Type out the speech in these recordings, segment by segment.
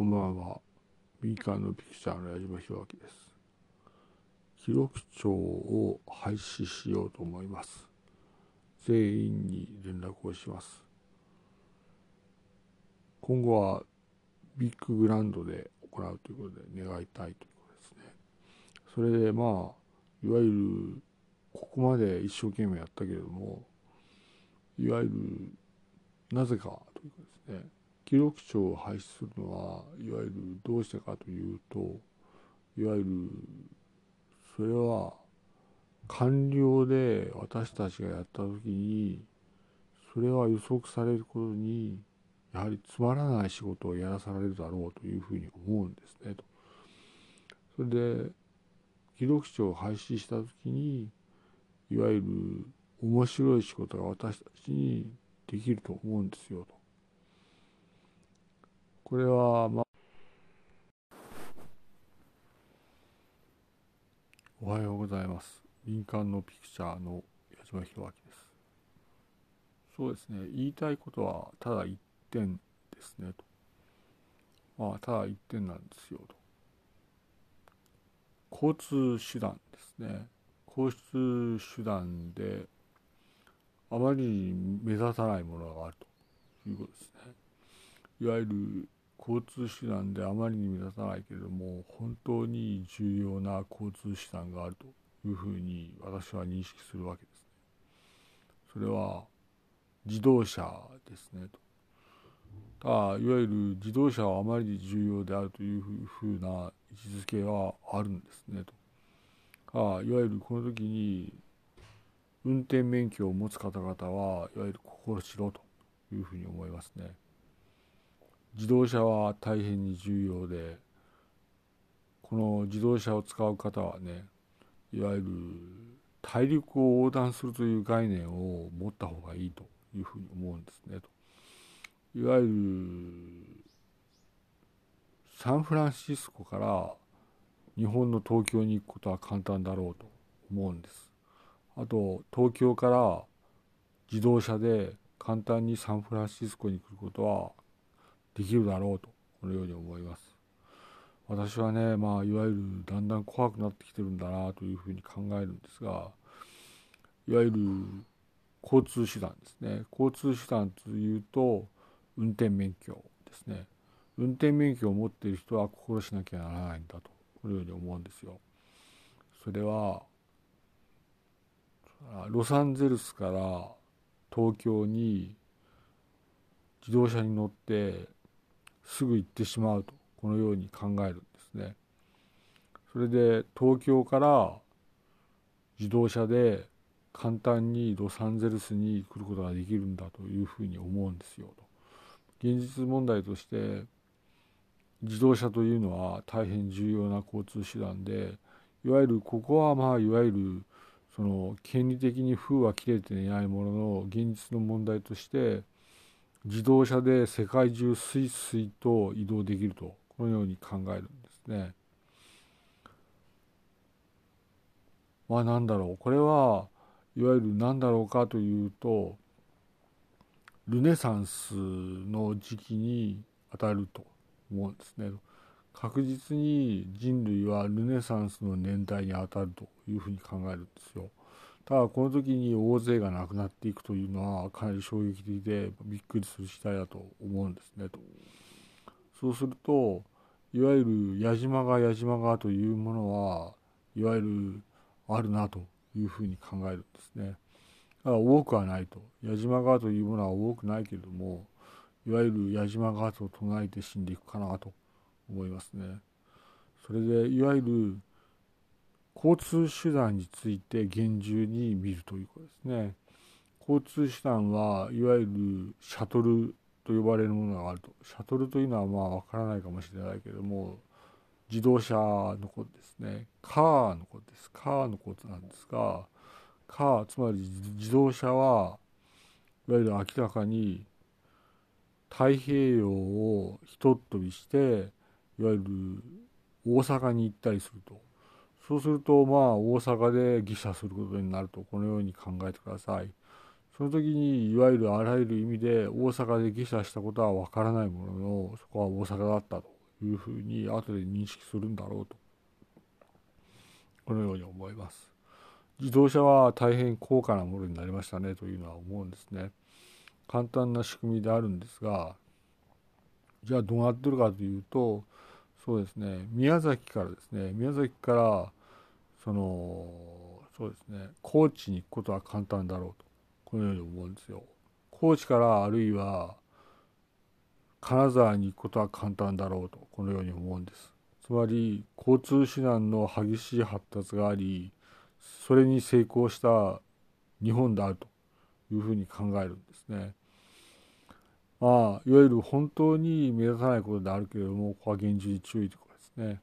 こんばんは。民間のピクチャーの矢島弘明です。記録帳を廃止しようと思います。全員に連絡をします。今後はビッググランドで行うということで願いたいということですね。それでまあ、いわゆるここまで一生懸命やったけれども、いわゆるなぜかということですね。記録帳を廃止するのはいわゆるどうしてかというといわゆるそれは官僚で私たちがやった時にそれは予測されることにやはりつまらない仕事をやらされるだろうというふうに思うんですねと。それで記録帳を廃止した時にいわゆる面白い仕事が私たちにできると思うんですよと。これは、ま、おはようございます。民間のピクチャーの矢島弘明です。そうですね、言いたいことはただ一点ですねと。まあ、ただ一点なんですよと。交通手段ですね。交通手段であまりに目立たないものがあるということですね。いわゆる交通手段であまりに目立たないけれども本当に重要な交通手段があるというふうに私は認識するわけですね。それは自動車ですねと。ただいわゆる自動車はあまりに重要であるというふうな位置づけはあるんですねと。あいわゆるこの時に運転免許を持つ方々はいわゆる心しろというふうに思いますね。自動車は大変に重要でこの自動車を使う方はねいわゆる大陸を横断するという概念を持った方がいいというふうに思うんですねと。いわゆるサンフランシスコから日本の東京に行くことは簡単だろうと思うんです。あと東京から自動車で簡単にサンフランシスコに来ることはできるだろうとこのように思います。私はねまあいわゆるだんだん怖くなってきてるんだなというふうに考えるんですがいわゆる交通手段ですね。交通手段というと運転免許ですね。運転免許を持っている人は心しなきゃならないんだとこのように思うんですよ。それはロサンゼルスから東京に自動車に乗ってすぐ行ってしまうとこのように考えるんですね。それで東京から自動車で簡単にロサンゼルスに来ることができるんだというふうに思うんですよと。現実問題として自動車というのは大変重要な交通手段でいわゆるここはまあいわゆるその権利的に封は切れていないものの現実の問題として自動車で世界中スイスイと移動できるとこのように考えるんですね。まあ何だろうこれはいわゆる何だろうかというとルネサンスの時期に当たると思うんですね。確実に人類はルネサンスの年代に当たるというふうに考えるんですよ。ただこの時に大勢が亡くなっていくというのはかなり衝撃的でびっくりする次第だと思うんですねと。そうするといわゆる矢島が矢島がというものはいわゆるあるなというふうに考えるんですね。だから多くはないと矢島川というものは多くないけれどもいわゆる矢島川と唱えて死んでいくかなと思いますね。それでいわゆる交通手段について厳重に見るということですね。交通手段はいわゆるシャトルと呼ばれるものがあると。シャトルというのはまあわからないかもしれないけども自動車のことですね。カーのことです。カーのことなんですがカーつまり自動車はいわゆる明らかに太平洋をひとっ飛びしていわゆる大阪に行ったりするとそうするとまあ大阪で下車することになるとこのように考えてください。その時にいわゆるあらゆる意味で大阪で下車したことはわからないもののそこは大阪だったというふうに後で認識するんだろうとこのように思います自動車は大変高価なものになりましたねというのは思うんですね簡単な仕組みであるんですがじゃあどうなってるかというとそうですね。宮崎からですね。宮崎からそのそうですね。高知に行くことは簡単だろうと。このように思うんですよ。高知からあるいは金沢に行くことは簡単だろうと。このように思うんです。つまり交通手段の激しい発達がありそれに成功した日本であるというふうに考えるんですね。まあいわゆる本当に目立たないことであるけれどもここは厳重に注意ということですね。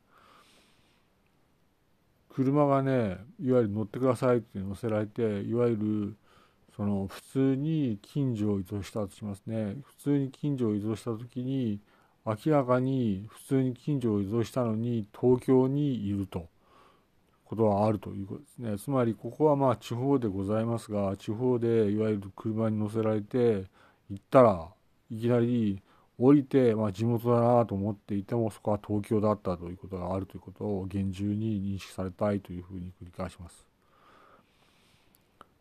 車がねいわゆる乗ってくださいって乗せられていわゆるその普通に近所を移動したとしますね。普通に近所を移動した時に明らかに普通に近所を移動したのに東京にいると。ことはあるということですね。つまりここはまあ地方でございますが地方でいわゆる車に乗せられて行ったらいきなり降りて、まあ、地元だなと思っていてもそこは東京だったということがあるということを厳重に認識されたいというふうに繰り返します。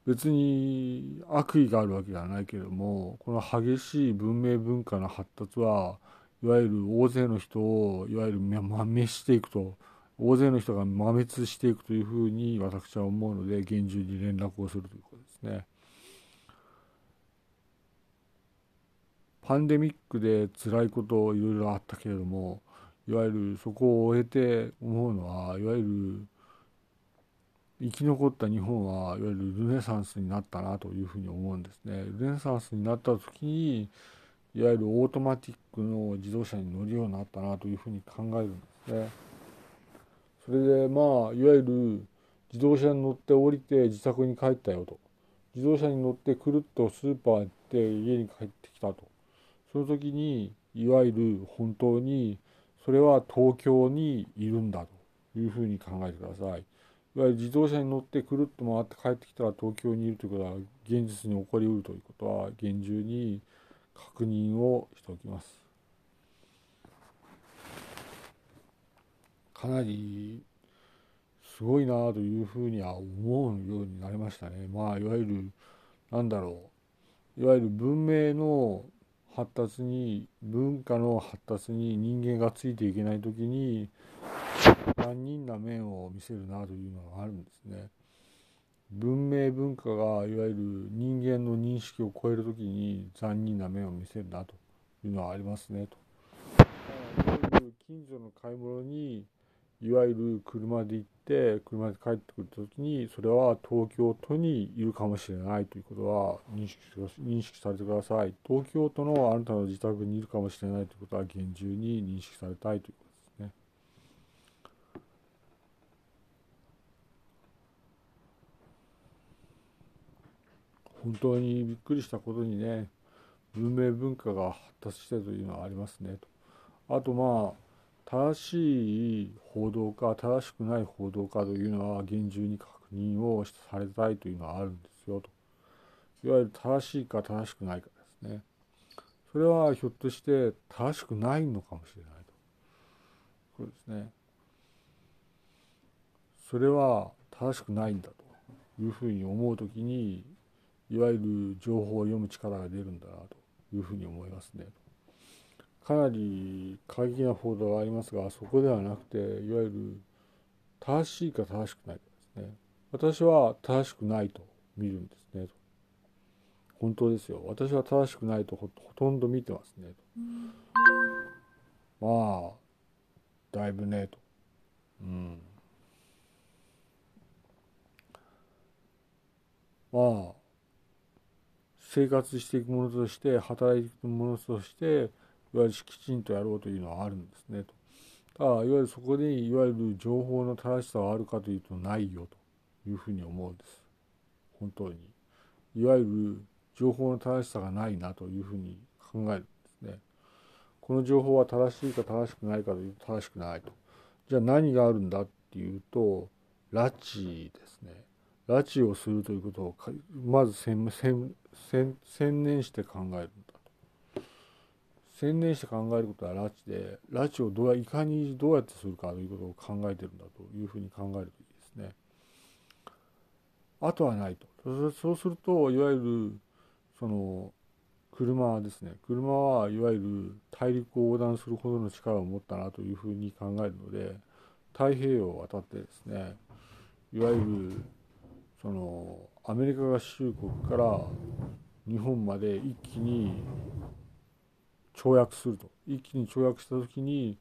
別に悪意があるわけではないけれどもこの激しい文明文化の発達はいわゆる大勢の人をいわゆる滅していくと大勢の人が抹滅していくというふうに私は思うので厳重に連絡をするということですね。パンデミックで辛いこといろいろあったけれどもいわゆるそこを終えて思うのはいわゆる生き残った日本はいわゆるルネサンスになったなというふうに思うんですね。ルネサンスになった時にいわゆるオートマティックの自動車に乗るようになったなというふうに考えるんですね。それでまあいわゆる自動車に乗って降りて自宅に帰ったよと自動車に乗ってくるっとスーパー行って家に帰ってきたとその時にいわゆる本当にそれは東京にいるんだというふうに考えてください。いわゆる自動車に乗ってくるっと回って帰ってきたら東京にいるということは現実に起こりうるということは厳重に確認をしておきます。かなりすごいなというふうには思うようになりましたね。まあいわゆるなんだろういわゆる文明の発達に文化の発達に人間がついていけない時に残忍な面を見せるなというのがあるんですね。文明文化がいわゆる人間の認識を超える時に残忍な面を見せるなというのはありますねと。いわゆる近所の買い物にいわゆる車で行って車で帰ってくる時にそれは東京都にいるかもしれないということは認識認識されてください東京都のあなたの自宅にいるかもしれないということは厳重に認識されたいということですね。本当にびっくりしたことにね文明文化が発達してというのはありますねと。あとまあ正しい報道か正しくない報道かというのは厳重に確認をされたいというのはあるんですよと。いわゆる正しいか正しくないかですね。それはひょっとして正しくないのかもしれないと。そうですね。それは正しくないんだというふうに思う時にいわゆる情報を読む力が出るんだなというふうに思いますね。かなり過激な報道がありますがそこではなくていわゆる正しいか正しくないかですね。私は正しくないと見るんですね本当ですよ。私は正しくないとほとんど見てますねと。まあだいぶねと。うん。まあ生活していくものとして働いていくものとしていわゆるきちんとやろうというのはあるんですねと。ただいわゆるそこでいわゆる情報の正しさはあるかというとないよというふうに思うんです。本当に。いわゆる情報の正しさがないなというふうに考えるんですね。この情報は正しいか正しくないかというと正しくないと。じゃあ何があるんだっていうと拉致ですね。拉致をするということをまず専念して考えるんだと。専念して考えることは拉致で拉致をどういかにどうやってするかということを考えてるんだというふうに考えるといいですね。あとはないと。そうするといわゆるその車ですね車はいわゆる大陸を横断するほどの力を持ったなというふうに考えるので太平洋を渡ってですねいわゆるそのアメリカ合衆国から日本まで一気に跳躍すると。一気に跳躍した時に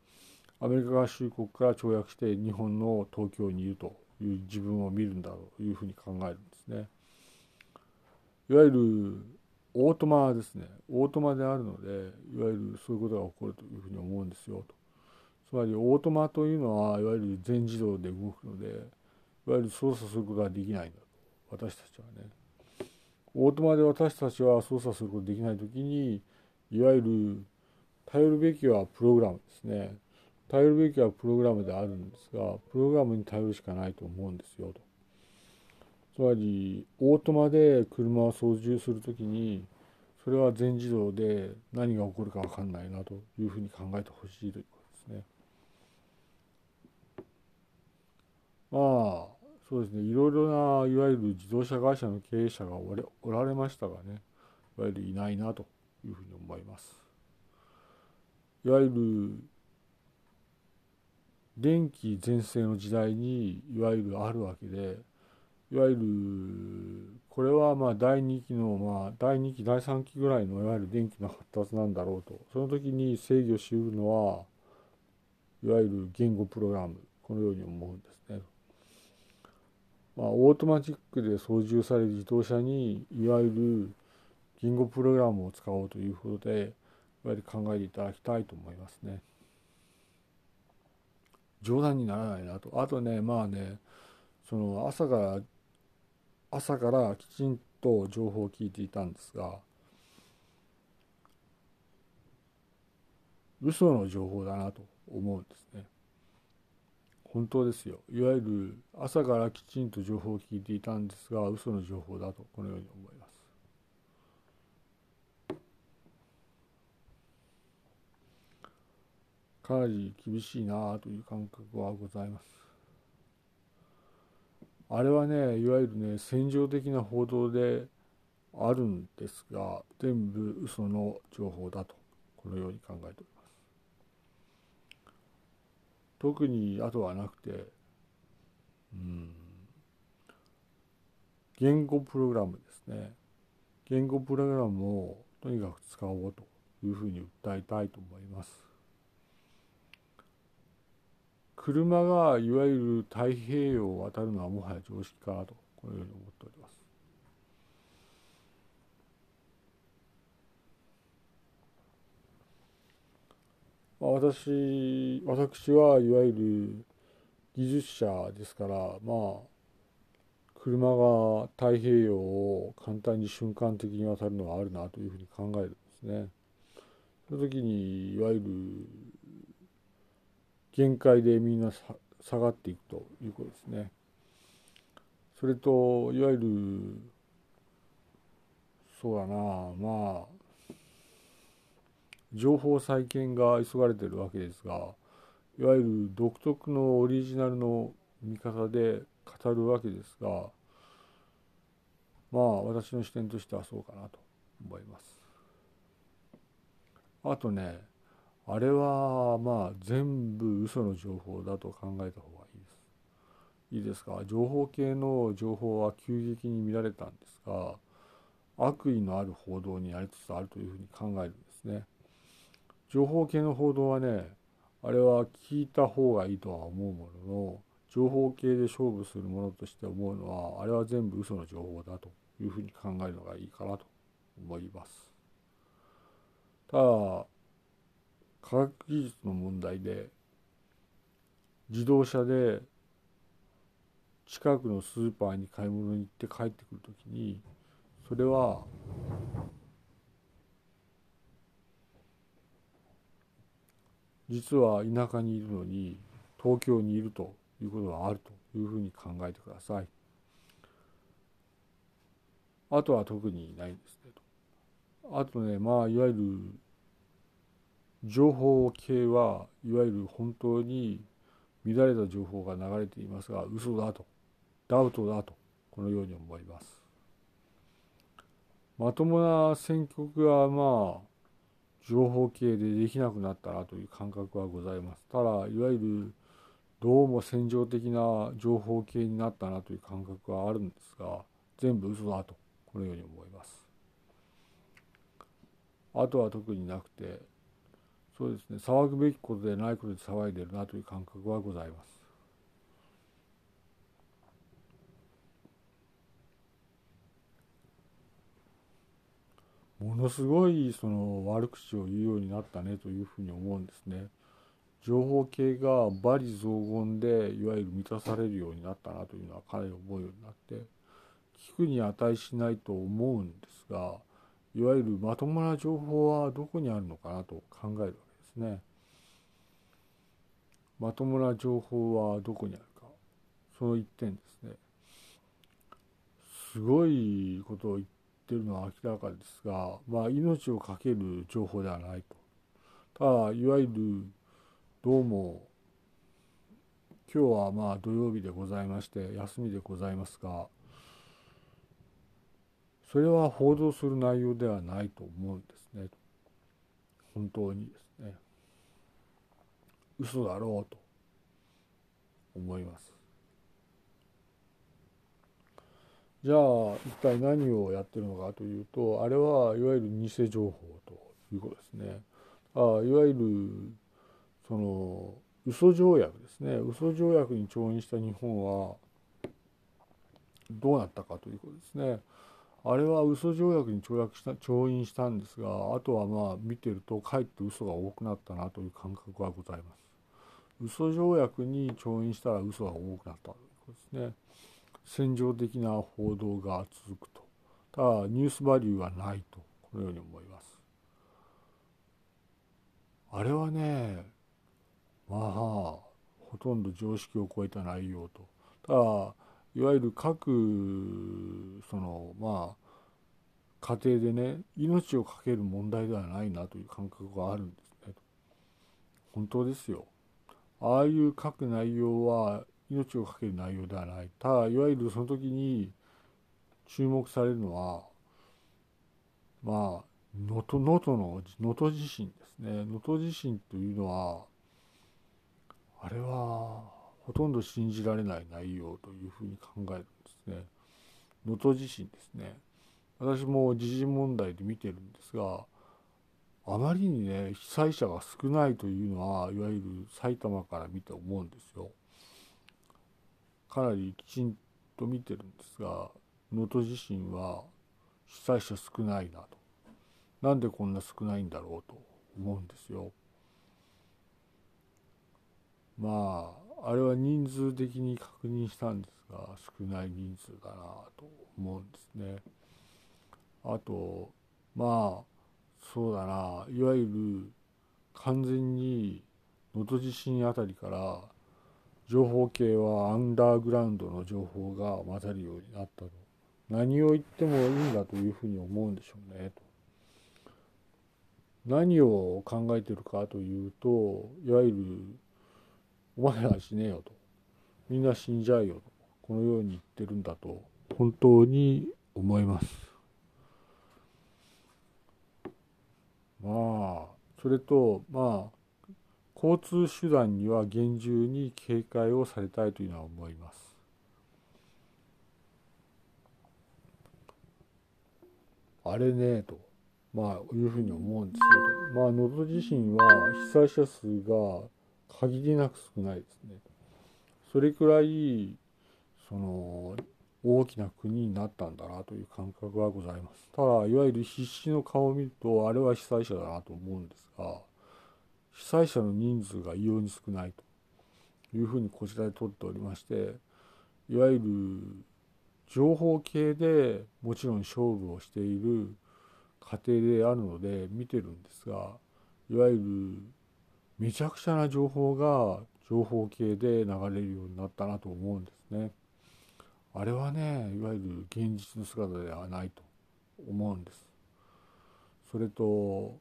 アメリカ合衆国から跳躍して日本の東京にいるという自分を見るんだというふうに考えるんですね。いわゆるオートマですね。オートマであるのでいわゆるそういうことが起こるというふうに思うんですよと。つまりオートマというのはいわゆる全自動で動くのでいわゆる操作することができないんだと。私たちはね。オートマで私たちは操作することができない時にいわゆる頼るべきはプログラムですね。頼るべきはプログラムであるんですがプログラムに頼るしかないと思うんですよと。つまりオートマで車を操縦するときにそれは全自動で何が起こるか分かんないなというふうに考えてほしいということですね。まあそうですね。いろいろないわゆる自動車会社の経営者がおられましたがねいわゆるいないなと。いうふうに思います。いわゆる電気全盛の時代にいわゆるあるわけでいわゆるこれはまあ第2期のまあ第2期第3期ぐらいのいわゆる電気の発達なんだろうとその時に制御しうるのはいわゆる言語プログラムこのように思うんですね。まあ、オートマチックで操縦される自動車にいわゆる言語プログラムを使おうということでいわゆる考えていただきたいと思いますね。冗談にならないなと。あとねまあねその朝から朝からきちんと情報を聞いていたんですが嘘の情報だなと思うんですね。本当ですよ。いわゆる朝からきちんと情報を聞いていたんですが嘘の情報だとこのように思います。かなり厳しいなという感覚はございます。あれはねいわゆるね戦場的な報道であるんですが全部嘘の情報だとこのように考えております。特にあとはなくてうん。言語プログラムですね。言語プログラムをとにかく使おうというふうに訴えたいと思います。車がいわゆる太平洋を渡るのはもはや常識かなとこのように思っております。まあ、私私はいわゆる技術者ですからまあ車が太平洋を簡単に瞬間的に渡るのはあるなというふうに考えるんですね。その時にいわゆる限界でみんな下がっていくということですね。それといわゆるそうだなまあ情報再建が急がれてるわけですがいわゆる独特のオリジナルの見方で語るわけですがまあ私の視点としてはそうかなと思います。あとねあれはまあ全部嘘の情報だと考えた方がいいです。いいですか？情報系の情報は急激に見られたんですが悪意のある報道になりつつあるというふうに考えるんですね。情報系の報道はねあれは聞いた方がいいとは思うものの情報系で勝負するものとして思うのはあれは全部嘘の情報だというふうに考えるのがいいかなと思います。ただ科学技術の問題で自動車で近くのスーパーに買い物に行って帰ってくる時にそれは実は田舎にいるのに東京にいるということがあるというふうに考えてください。あとは特にないんですねと。あとねまあいわゆる情報系はいわゆる本当に乱れた情報が流れていますが嘘だとダウトだとこのように思います。まともな選曲がまあ情報系でできなくなったなという感覚はございます。ただいわゆるどうも戦場的な情報系になったなという感覚はあるんですが全部嘘だとこのように思います。あとは特になくてそうですね。騒ぐべきことでないことで騒いでるなという感覚はございます。ものすごいその悪口を言うようになったねというふうに思うんですね。情報系が罵詈雑言でいわゆる満たされるようになったなというのはかなり思うようになって聞くに値しないと思うんですがいわゆるまともな情報はどこにあるのかなと考えるわけですね。まともな情報はどこにあるかその一点ですね。すごいことを言ってるのは明らかですが、まあ、命を懸ける情報ではないと。ただいわゆるどうも今日はまあ土曜日でございまして休みでございますがそれは報道する内容ではないと思うんですね本当にです嘘だろうと思いますじゃあ一体何をやってるのかというとあれはいわゆる偽情報ということですねあいわゆるその嘘条約ですね嘘条約に調印した日本はどうなったかということですね。あれは嘘条約に調約した調印したんですがあとはまあ見てるとかえって嘘が多くなったなという感覚はございます。嘘条約に調印したら嘘が多くなったということですね。戦場的な報道が続くと。ただニュースバリューはないとこのように思います。あれはねまあほとんど常識を超えた内容とただいわゆる各そのまあ家庭でね命を懸ける問題ではないなという感覚があるんですね本当ですよああいう書く内容は命を懸ける内容ではないただいわゆるその時に注目されるのはまあ能登能登の能登地震ですね能登地震というのはあれはほとんど信じられない内容というふうに考えるんですね。能登地震ですね。私も時事問題で見てるんですがあまりにね被災者が少ないというのはいわゆる埼玉から見て思うんですよ。かなりきちんと見てるんですが能登地震は被災者少ないなとなんでこんな少ないんだろうと思うんですよ。まああれは人数的に確認したんですが少ない人数だなと思うんですね。あとまあそうだな。いわゆる完全に能登地震あたりから情報系はアンダーグラウンドの情報が混ざるようになったと。何を言ってもいいんだというふうに思うんでしょうねと。何を考えてるかというといわゆるお前ら死ねよと。みんな死んじゃうよと。このように言ってるんだと本当に思います。あそれとまあ交通手段には厳重に警戒をされたいというのは思いますあれねとまあいうふうに思うんですけどまあ能登地震は被災者数が限りなく少ないですね。それくらいその大きな国になったんだなという感覚はございます。ただいわゆる必死の顔を見るとあれは被災者だなと思うんですが被災者の人数が異様に少ないというふうにこちらで取っておりましていわゆる情報系でもちろん勝負をしている過程であるので見てるんですがいわゆるめちゃくちゃな情報が情報系で流れるようになったなと思うんですね。あれはねいわゆる現実の姿ではないと思うんです。それと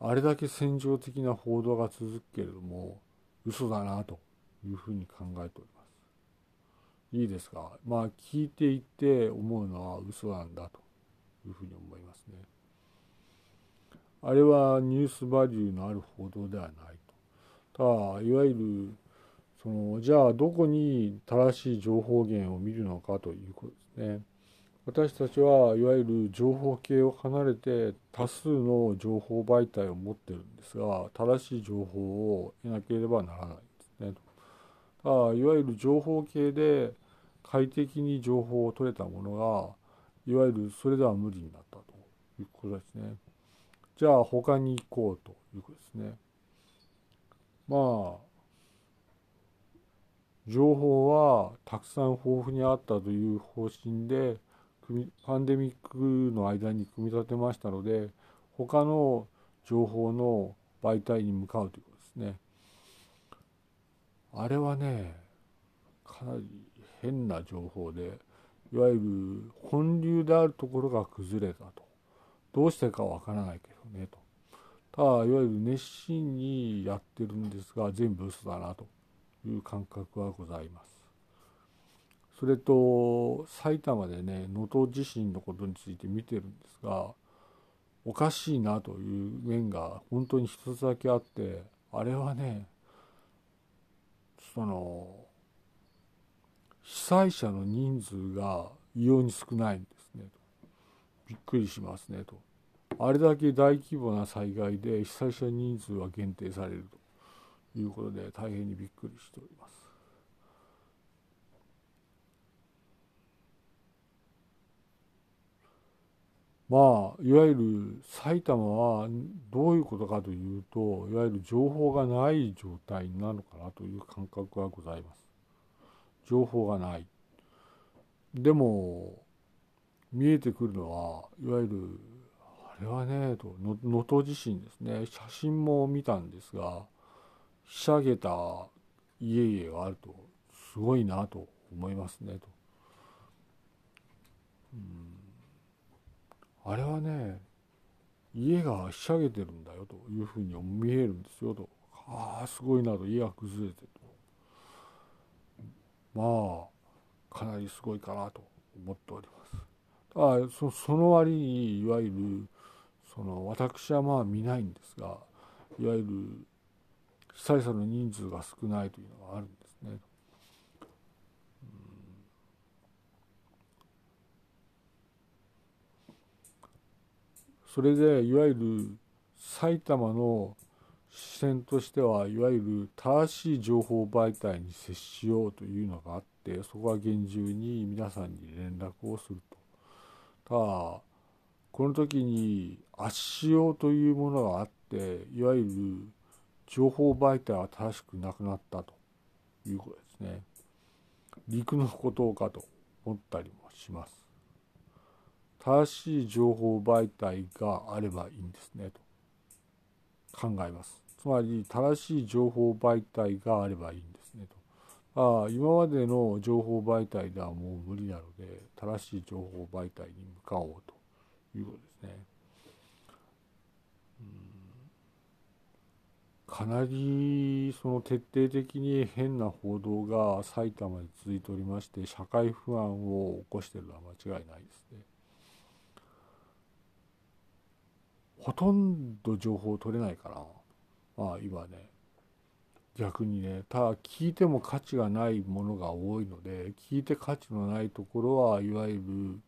あれだけ戦場的な報道が続くけれども嘘だなというふうに考えております。いいですか？まあ聞いていて思うのは嘘なんだというふうに思いますね。あれはニュースバリューのある報道ではないと。ただいわゆるそのじゃあどこに正しい情報源を見るのかということですね。私たちはいわゆる情報系を離れて多数の情報媒体を持ってるんですが正しい情報を得なければならないんですね。だいわゆる情報系で快適に情報を取れたものがいわゆるそれでは無理になったということですね。じゃあ他に行こうということですね。まあ情報はたくさん豊富にあったという方針でパンデミックの間に組み立てましたので他の情報の媒体に向かうということですね。あれはねかなり変な情報でいわゆる本流であるところが崩れたと。どうしてかわからないけどねと。ただいわゆる熱心にやってるんですが全部嘘だなと。いう感覚はございます。それと埼玉でね能登地震のことについて見てるんですがおかしいなという面が本当に一つだけあってあれはねその被災者の人数が異様に少ないんですねと。びっくりしますねと。あれだけ大規模な災害で被災者人数は限定されると。いうことで大変にびっくりしております。まあいわゆる埼玉はどういうことかというといわゆる情報がない状態なのかなという感覚がございます。情報がない。でも見えてくるのはいわゆるあれはねと能登地震ですね写真も見たんですがひしゃげた家々があるとすごいなと思いますねと。うん。あれはね家がひしゃげてるんだよというふうに見えるんですよと。ああすごいなと。家が崩れてると。まあかなりすごいかなと思っております。あそその割にいわゆるその私はまあ見ないんですがいわゆる被災者の人数が少ないというのがあるんですね。それでいわゆる埼玉の視線としてはいわゆる正しい情報媒体に接しようというのがあってそこは厳重に皆さんに連絡をすると。ただこの時に足用というものがあっていわゆる情報媒体は正しくなくなったということですね。陸のことかと思ったりもします。正しい情報媒体があればいいんですねと考えます。つまり正しい情報媒体があればいいんですねと。あ今までの情報媒体ではもう無理なので正しい情報媒体に向かおうということですね。かなりその徹底的に変な報道が埼玉に続いておりまして社会不安を起こしているのは間違いないですね。ほとんど情報取れないからまあ今ね逆にねただ聞いても価値がないものが多いので聞いて価値のないところはいわゆる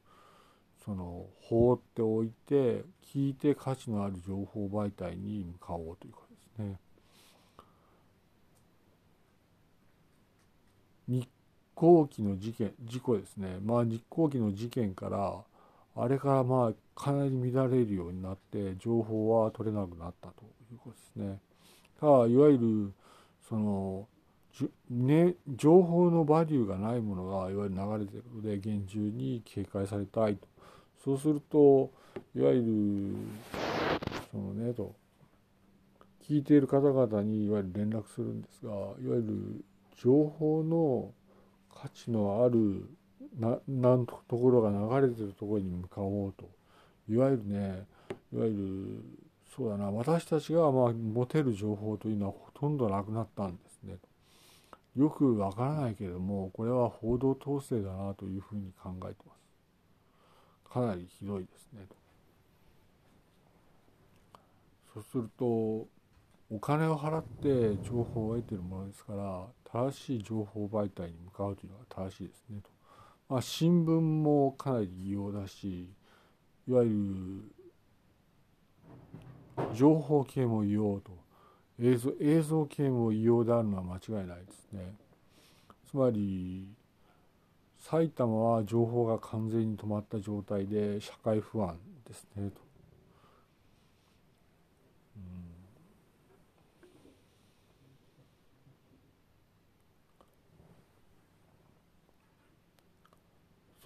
その放っておいて聞いて価値のある情報媒体に向かおうということですね。日航機の事件事故ですねまあ日航機の事件からあれからまあかなり乱れるようになって情報は取れなくなったということですね。ただいわゆるそのね、情報のバリューがないものがいわゆる流れてるので厳重に警戒されたいとそうするといわゆるそのねと聞いている方々にいわゆる連絡するんですがいわゆる情報の価値のあるななんところが流れてるところに向かおうと。いわゆるねいわゆるそうだな私たちがまあ持てる情報というのはほとんどなくなったんですね。よくわからないけれどもこれは報道統制だなというふうに考えてます。かなりひどいですね。そうするとお金を払って情報を得てるものですから正しい情報媒体に向かうというのが正しいですねと、まあ、新聞もかなり異様だしいわゆる情報系も異様と。映像映像系も異様であるのは間違いないですね。つまり埼玉は情報が完全に止まった状態で社会不安ですねと。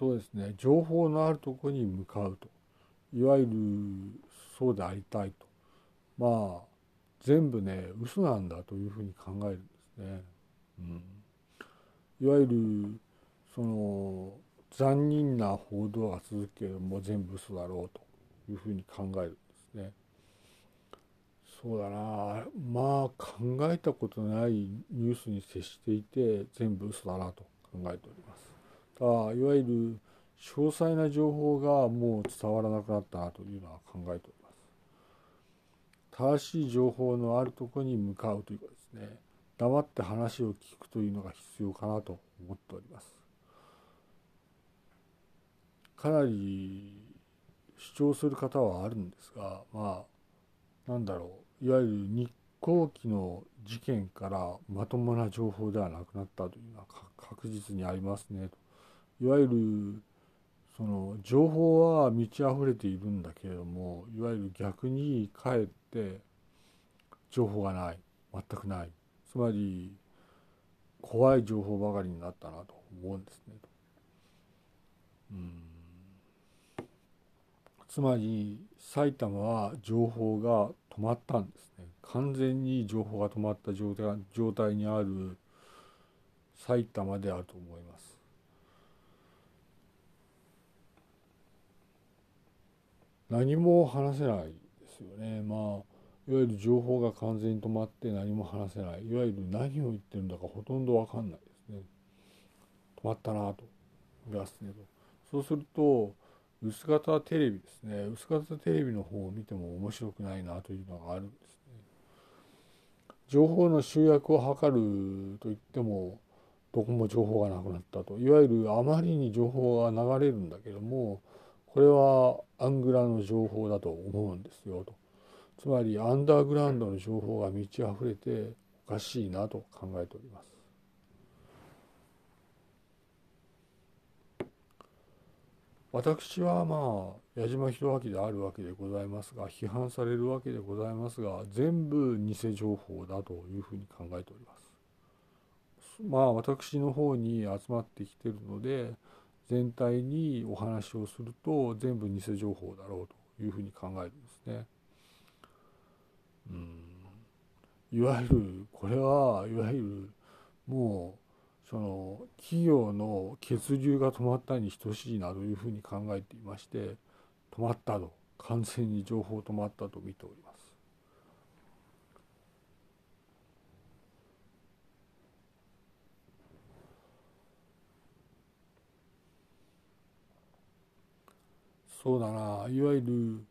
そうですね情報のあるとこに向かうといわゆるそうでありたいとまあ全部ね嘘なんだというふうに考えるんですね。うん、いわゆるその残忍な報道が続くけれども全部嘘だろうというふうに考えるんですね。そうだなまあ考えたことないニュースに接していて全部嘘だなと考えております。たいわゆる詳細な情報がもう伝わらなくなったなというのは考えております。正しい情報のあるところに向かうというかですね黙って話を聞くというのが必要かなと思っております。かなり主張する方はあるんですがまあなんだろういわゆる日航機の事件からまともな情報ではなくなったというのは確実にありますねと。いわゆるその情報は満ち溢れているんだけれどもいわゆる逆にかえって情報がない全くないつまり怖い情報ばかりになったなと思うんですね。うんつまり埼玉は情報が止まったんですね完全に情報が止まった状態状態にある埼玉であると思います。何も話せないですよね。まあいわゆる情報が完全に止まって何も話せない。いわゆる何を言ってるんだかほとんど分かんないですね。止まったなと。思いますねと。そうすると薄型テレビですね。薄型テレビの方を見ても面白くないなというのがあるんですね。情報の集約を図るといってもどこも情報がなくなったと。いわゆるあまりに情報が流れるんだけどもこれはアングラの情報だと思うんですよと。つまりアンダーグラウンドの情報が満ち溢れておかしいなと考えております。私はまあ矢島弘明であるわけでございますが批判されるわけでございますが全部偽情報だというふうに考えております。まあ私の方に集まってきてるので全体にお話をすると全部偽情報だろうというふうに考えるんですね。うんいわゆるこれはいわゆるもうその企業の血流が止まったに等しいなというふうに考えていまして止まったと完全に情報止まったと見ております。そうだな。いわゆる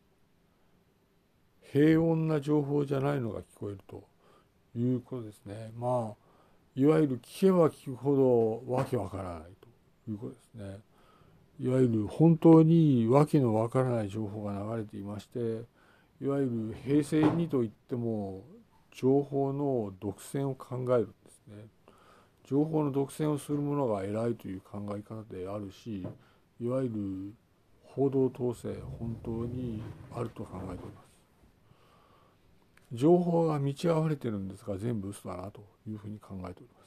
平穏な情報じゃないのが聞こえるということですね。まあいわゆる聞けば聞くほどわけわからないということですね。いわゆる本当にわけのわからない情報が流れていましていわゆる平成にといっても情報の独占を考えるんですね。情報の独占をする者が偉いという考え方であるしいわゆる報道統制本当にあると考えております。情報が満ち溢れてるんですが全部嘘だなというふうに考えております。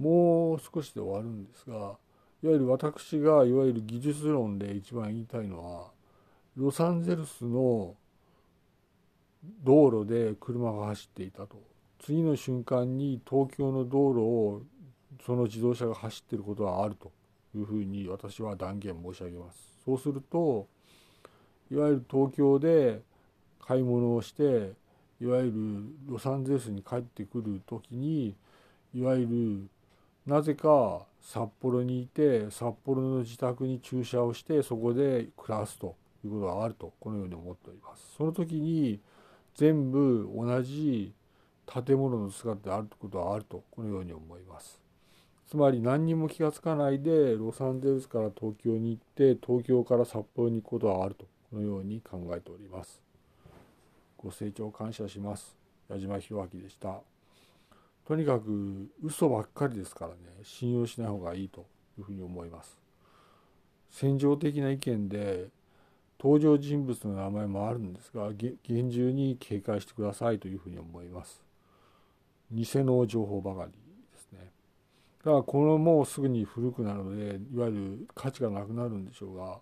もう少しで終わるんですがいわゆる私がいわゆる技術論で一番言いたいのはロサンゼルスの道路で車が走っていたと。次の瞬間に東京の道路をその自動車が走っていることはあると。いうふうに私は断言申し上げます。そうするといわゆる東京で買い物をしていわゆるロサンゼルスに帰ってくる時にいわゆるなぜか札幌にいて札幌の自宅に駐車をしてそこで暮らすということがあるとこのように思っております。その時に全部同じ建物の姿であることはあるとこのように思います。つまり何にも気が付かないでロサンゼルスから東京に行って東京から札幌に行くことはあるとこのように考えております。ご清聴感謝します。矢島弘明でした。とにかく嘘ばっかりですからね信用しない方がいいというふうに思います。戦場的な意見で登場人物の名前もあるんですが厳重に警戒してくださいというふうに思います。偽の情報ばかり。だからこのもうすぐに古くなるのでいわゆる価値がなくなるんでしょうが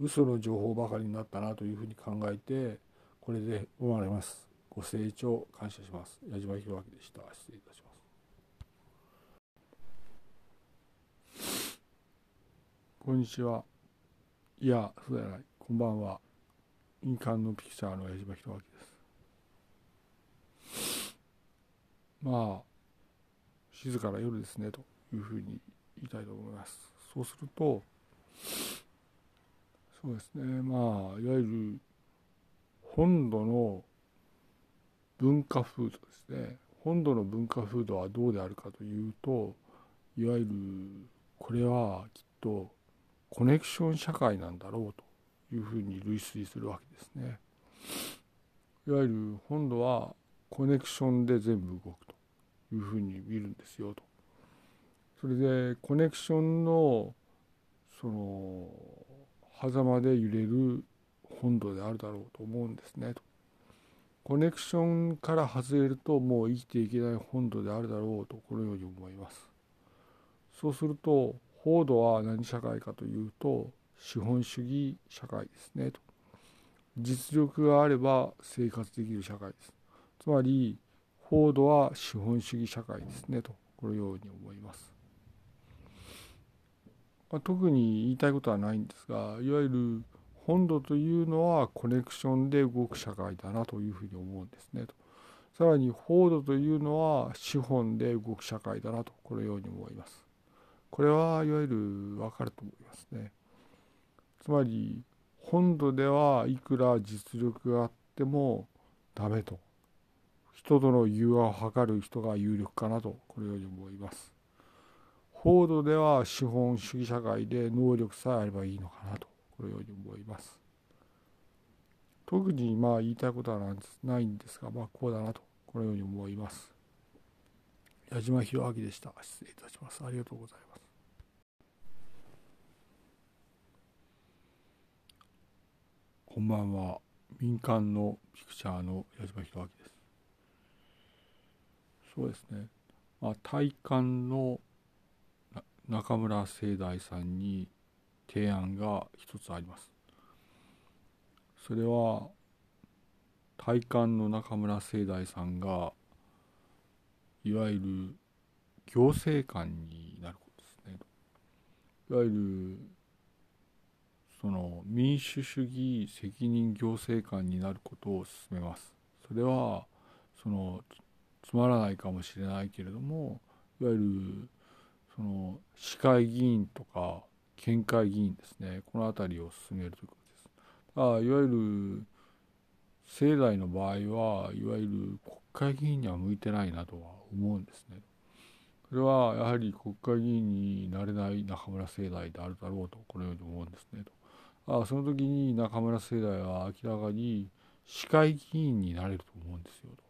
嘘の情報ばかりになったなというふうに考えてこれで終わります。ご清聴感謝します。矢島弘明でした。失礼いたします。こんにちは。いや、そうじゃない。こんばんは。民間のピクチャーの矢島弘明です。まあ、静かな夜ですね、というふうに言いたいと思います。そうすると、そうですね、まあ、いわゆる本土の文化風土ですね本土の文化風土はどうであるかというといわゆるこれはきっとコネクション社会なんだろうというふうに類推するわけですね。いわゆる本土はコネクションで全部動くいうふうに見るんですよと。それでコネクションのその狭間で揺れる本土であるだろうと思うんですねと。コネクションから外れるともう生きていけない本土であるだろうとこのように思います。そうすると法土は何社会かというと資本主義社会ですねと。実力があれば生活できる社会です。つまり法土は資本主義社会ですねとこのように思います。ま、特に言いたいことはないんですがいわゆる本土というのはコネクションで動く社会だなというふうに思うんですねと。さらに法土というのは資本で動く社会だなとこのように思います。これはいわゆる分かると思いますね。つまり本土ではいくら実力があってもダメと。人との融和を図る人が有力かなとこのように思います。法土では資本主義社会で能力さえあればいいのかなとこのように思います。特にまあ言いたいことはないんですが、まあこうだなと、このように思います。矢島弘明でした。失礼いたします。ありがとうございます。こんばんは。民間のピクチャーの矢島弘明です。そうですね。まあ、体感の中村聖大さんに提案が一つあります。それは体感の中村聖大さんがいわゆる行政官になることですね。いわゆるその民主主義責任行政官になることを進めます。それはそのつまらないかもしれないけれどもいわゆるその市会議員とか県会議員ですねこの辺りを進めるということです。あいわゆる政代の場合はいわゆる国会議員には向いてないなとは思うんですね。それはやはり国会議員になれない中村聖代であるだろうとこのように思うんですねと。あその時に中村聖代は明らかに市会議員になれると思うんですよと。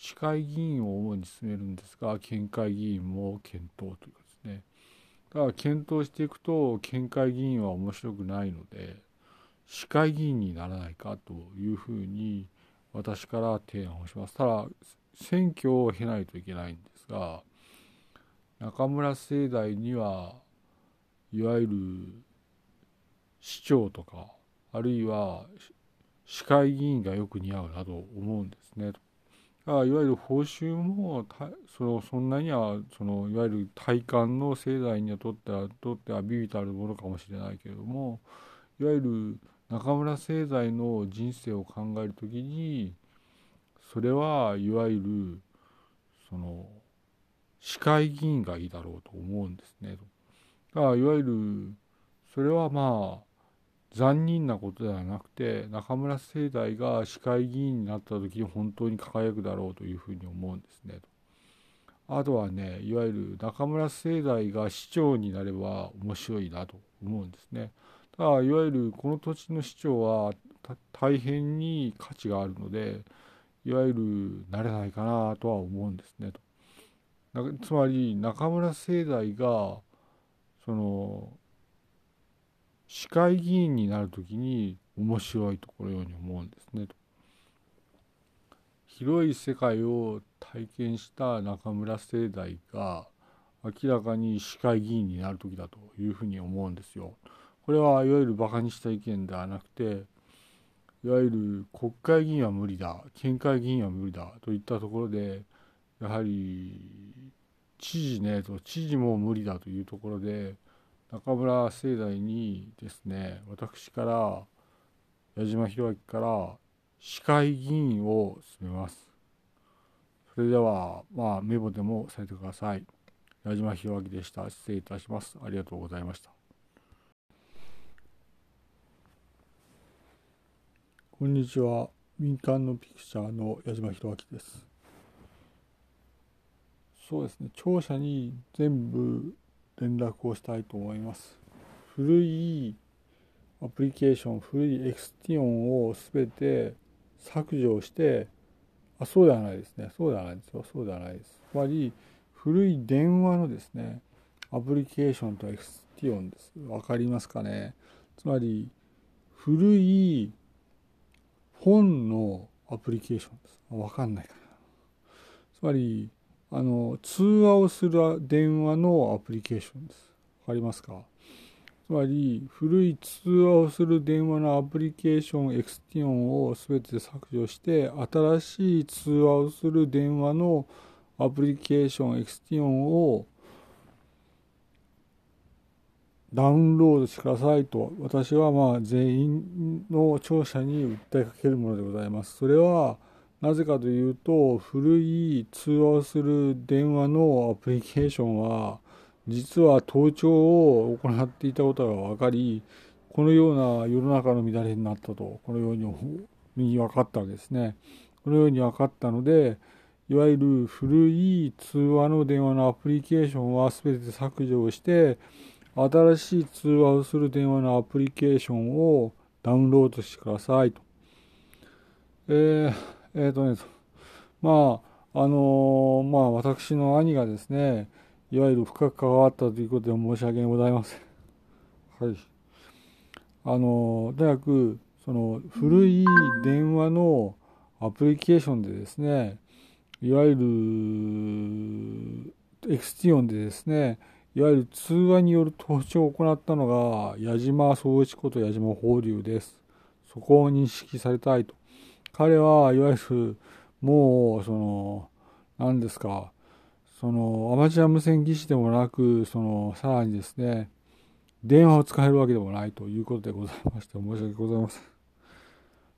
市会議員を主に進めるんですが県会議員も検討というかですねだから検討していくと県会議員は面白くないので市会議員にならないかというふうに私から提案をします。ただ選挙を経ないといけないんですが中村聖大にはいわゆる市長とかあるいは市会議員がよく似合うなと思うんですね。あいわゆる報酬もそのそんなにはそのいわゆる体感の世代にとってはとってはビビたるものかもしれないけれどもいわゆる中村製剤の人生を考えるときにそれはいわゆるその市会議員がいいだろうと思うんですね。だからいわゆるそれはまあ残忍なことではなくて中村聖大が市会議員になった時に本当に輝くだろうというふうに思うんですね。あとはねいわゆる中村聖大が市長になれば面白いなと思うんですね。だいわゆるこの土地の市長は大変に価値があるのでいわゆるなれないかなとは思うんですねと。つまり中村聖大がその市会議員になる時に面白いところように思うんですね。広い世界を体験した中村聖大が明らかに市会議員になる時だというふうに思うんですよ。これはいわゆるバカにした意見ではなくていわゆる国会議員は無理だ県会議員は無理だといったところでやはり知事ねと知事も無理だというところで中村聖大にですね私から矢島弘明から市会議員を進めます。それではまあメモでもされてください。矢島弘明でした。失礼いたします。ありがとうございました。こんにちは。民間のピクチャーの矢島弘明です。そうですね。庁舎に全部連絡をしたいと思います。古いアプリケーション、古いエクスティオンをすべて削除して、あ、そうではないですね。そうではないですよ。そうではないです。つまり、古い電話のですね、アプリケーションとエクスティオンです。わかりますかね？つまり、古い本のアプリケーションです。わかんないかな。つまり、あの通話をする電話のアプリケーションです。わかりますか？つまり古い通話をする電話のアプリケーションエクスティオンを全て削除して新しい通話をする電話のアプリケーションエクスティオンをダウンロードしてくださいと私はまあ全員の聴者に訴えかけるものでございます。それはなぜかというと古い通話をする電話のアプリケーションは実は盗聴を行っていたことが分かりこのような世の中の乱れになったとこのように分かったわけですね。このように分かったのでいわゆる古い通話の電話のアプリケーションは全て削除をして新しい通話をする電話のアプリケーションをダウンロードしてくださいと。えーえっ、ー、とね、まあ、あの、まあ、私の兄がですね、いわゆる深く関わったということで申し訳ございません。はい。あのー、とにかく、その古い電話のアプリケーションでですね、いわゆるエクスティオンでですね、いわゆる通話による盗聴を行ったのが矢島総一こと矢島法隆です。そこを認識されたいと。彼はいわゆるもうその何ですかそのアマチュア無線技師でもなくそのさらにですね電話を使えるわけでもないということでございまして申し訳ございません。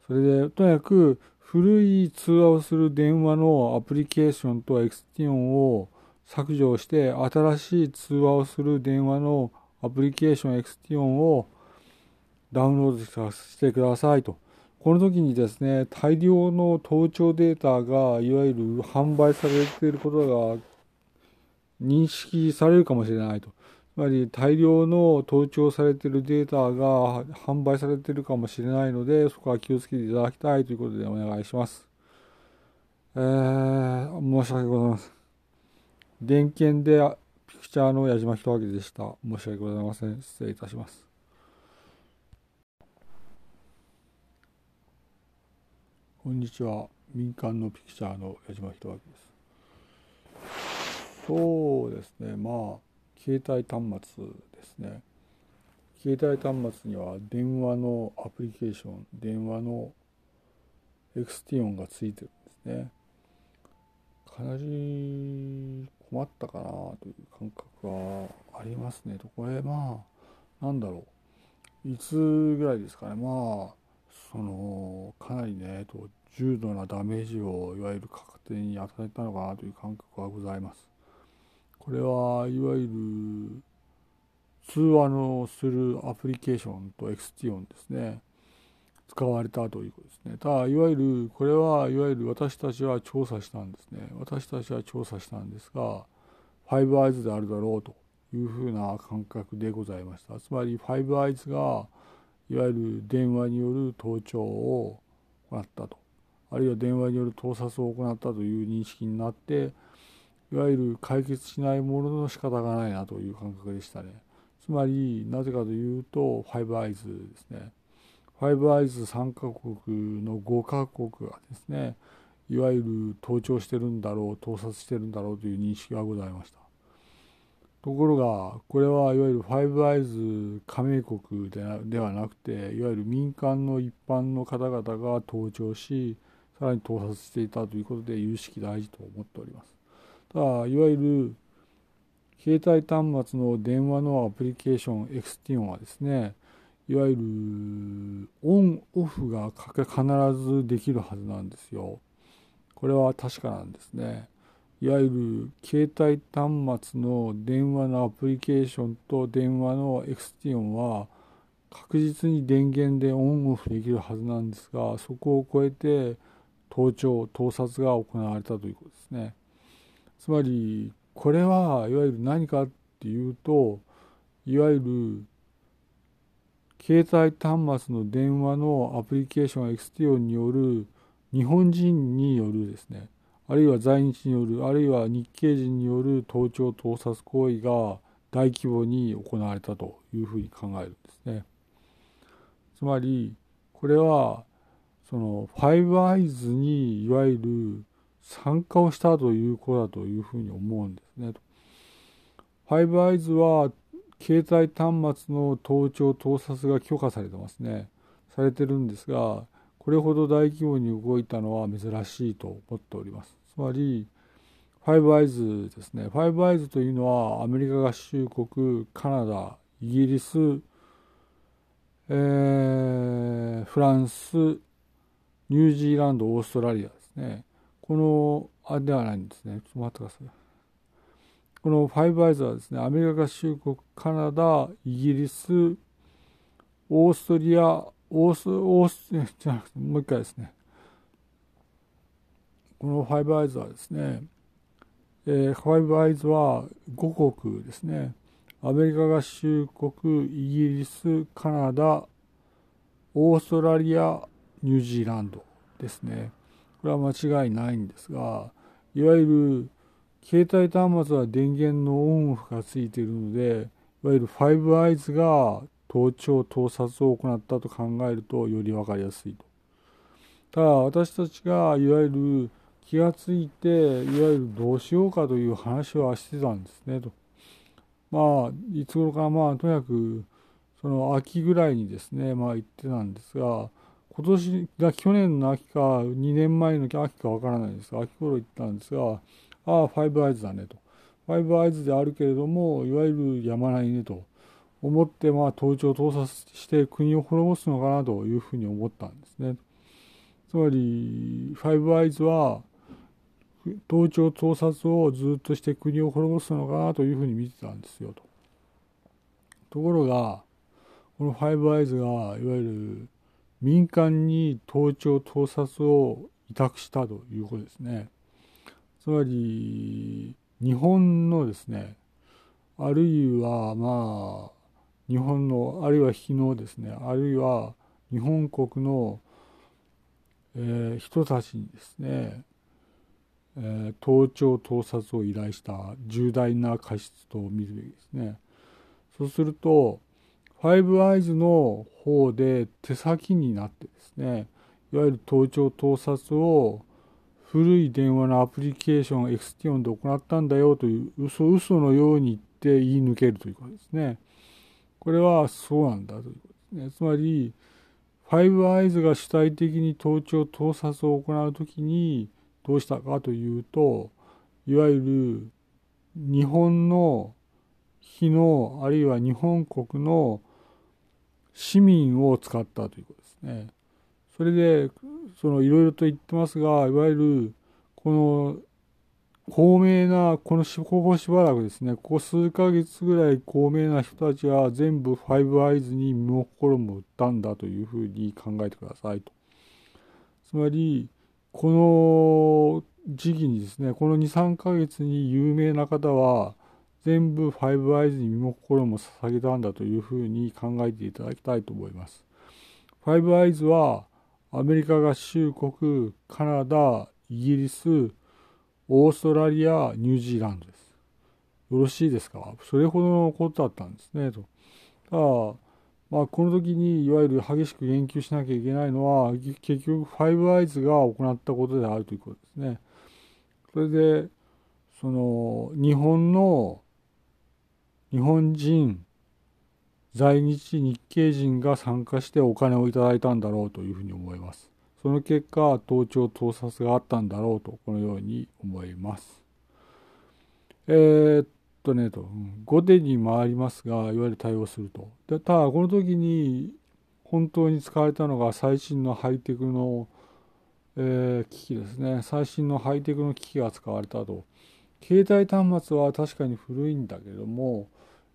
それでとにかく古い通話をする電話のアプリケーションとエクスティオンを削除して新しい通話をする電話のアプリケーションエクスティオンをダウンロードしてくださいと。この時にですね、大量の盗聴データがいわゆる販売されていることが認識されるかもしれないと。つまり大量の盗聴されているデータが販売されているかもしれないので、そこは気をつけていただきたいということでお願いします。えー、申し訳ございません。電検でピクチャーの矢島弘明でした。申し訳ございません。失礼いたします。こんにちは。民間のピクチャーの矢島弘明です。そうですね。まあ携帯端末ですね。携帯端末には電話のアプリケーション電話のエクスティオンがついてるんですね。かなり困ったかなという感覚はありますね。とこれまあなんだろう。いつぐらいですかね。まあそのかなりねと重度なダメージをいわゆる確定に与えたのかなという感覚はございます。これはいわゆる通話のするアプリケーションとエクスティオンですね。使われたということですね。ただいわゆるこれはいわゆる私たちは調査したんですね。私たちは調査したんですがファイブアイズであるだろうというふうな感覚でございました。つまりファイブアイズがいわゆる電話による盗聴を行ったとあるいは電話による盗撮を行ったという認識になっていわゆる解決しないものの仕方がないなという感覚でしたね。つまりなぜかというとファイブアイズですね。ファイブアイズ3カ国の5カ国がですねいわゆる盗聴してるんだろう盗撮してるんだろうという認識がございました。ところがこれはいわゆるファイブアイズ加盟国ではなくていわゆる民間の一般の方々が盗聴しさらに盗撮していたということで有識大事と思っております。ただいわゆる携帯端末の電話のアプリケーションエクスティオンはですねいわゆるオンオフが必ずできるはずなんですよ。これは確かなんですね。いわゆる携帯端末の電話のアプリケーションと電話のエクスティオンは確実に電源でオンオフできるはずなんですがそこを超えて盗聴盗撮が行われたということですね。つまりこれはいわゆる何かっていうといわゆる携帯端末の電話のアプリケーションエクスティオンによる日本人によるですねあるいは在日によるあるいは日系人による盗聴盗撮行為が大規模に行われたというふうに考えるんですね。つまりこれはそのファイブアイズにいわゆる参加をしたということだというふうに思うんですね。ファイブアイズは携帯端末の盗聴盗撮が許可されてますね。されてるんですが、これほど大規模に動いたのは珍しいと思っております。つまり、ファイブアイズですね。ファイブアイズというのはアメリカ合衆国、カナダ、イギリス、えー、フランス、ニュージーランド、オーストラリアですね。この、あ、ではないんですね。ちょっと待ってください。このファイブアイズはですね、アメリカ合衆国、カナダ、イギリス、オーストリア、オース、オース、じゃなくて、もう一回ですね。このファイブアイズはですね、えー、ファイブアイズは5国ですね。アメリカ合衆国、イギリス、カナダ、オーストラリア、ニュージーランドですね。これは間違いないんですがいわゆる携帯端末は電源のオンオフがついているのでいわゆるファイブアイズが盗聴盗撮を行ったと考えるとより分かりやすいと。ただ私たちがいわゆる気がついていわゆるどうしようかという話はしてたんですねと。まあいつ頃かまあとにかくその秋ぐらいにですねまあ言ってたんですが今年が去年の秋か2年前の秋かわからないですが秋頃言ったんですがああファイブアイズだねとファイブアイズであるけれどもいわゆるやまないねと思ってまあ盗聴盗撮して国を滅ぼすのかなというふうに思ったんですねつまりファイブアイズは盗聴盗撮をずっとして国を滅ぼすのかなというふうに見てたんですよとところがこのファイブアイズがいわゆる民間に盗聴盗撮を委託したということですね。つまり日本のですねあるいはまあ日本のあるいは日のですねあるいは日本国の、えー、人たちにですね、え、盗聴盗撮を依頼した重大な過失と見るべきですね。そうするとファイブアイズの方で手先になってですねいわゆる盗聴盗撮を古い電話のアプリケーションエクスティオンで行ったんだよという嘘嘘のように言って言い抜けるということですね。これはそうなんだということですね。つまり、ファイブアイズが主体的に盗聴盗撮を行うときにどうしたかというと、いわゆる日本の日のあるいは日本国の市民を使ったということですね。それで、そのいろいろと言ってますが、いわゆる、この、高名な、このここしばらくですね、ここ数ヶ月ぐらい高名な人たちは全部ファイブアイズに身も心も売ったんだというふうに考えてくださいと。つまり、この時期にですね、この2、3ヶ月に有名な方は、全部ファイブアイズに身も心も捧げたんだというふうに考えていただきたいと思います。ファイブアイズはアメリカ合衆国、カナダ、イギリス、オーストラリア、ニュージーランドです。よろしいですか？それほどのことだったんですね。とただ、まあ、この時にいわゆる激しく言及しなきゃいけないのは結局ファイブアイズが行ったことであるということですね。それでその日本の日本人在日日系人が参加してお金をいただいたんだろうというふうに思います。その結果、盗聴盗撮があったんだろうと、このように思います。えー、っとね、と、後手に回りますが、いわゆる対応すると。でただ、この時に本当に使われたのが最新のハイテクの、えー、機器ですね。最新のハイテクの機器が使われたと。携帯端末は確かに古いんだけども、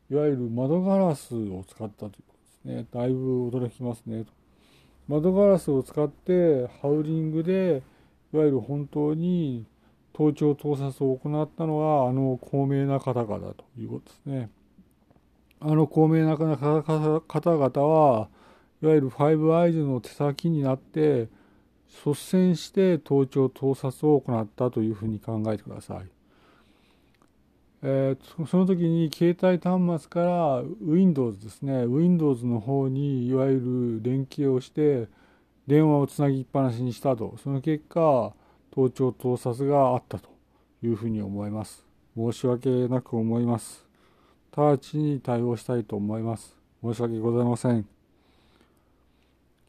いわゆる窓ガラスを使ったということですね。だいぶ驚きますねと。窓ガラスを使ってハウリングでいわゆる本当に盗聴盗撮を行ったのがあの高名な方々ということですね。あの高名な方々はいわゆるファイブアイズの手先になって率先して盗聴盗撮を行ったというふうに考えてください。えー、その時に携帯端末から Windows ですね Windows の方にいわゆる連携をして電話をつなぎっぱなしにしたとその結果盗聴盗撮があったというふうに思います申し訳なく思います直ちに対応したいと思います申し訳ございません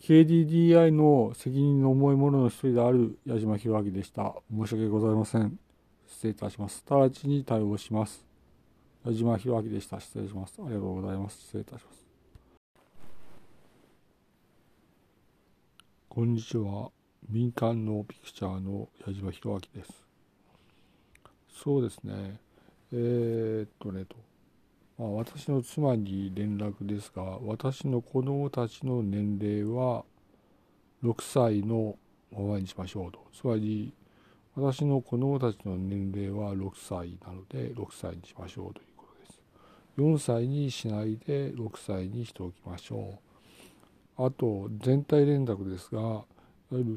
KDDI の責任の重い者の一人である矢島弘明でした申し訳ございません失礼いたします。直ちに対応します。矢島弘明でした。失礼します。ありがとうございます。失礼いたします。こんにちは。民間のピクチャーの矢島弘明です。そうですね。えー、っとねと。まあ、私の妻に連絡ですが、私の子供たちの年齢は6歳のままにしましょうと。つまり、私の子供たちの年齢は6歳なので6歳にしましょうということです。4歳にしないで6歳にしておきましょう。あと全体連絡ですが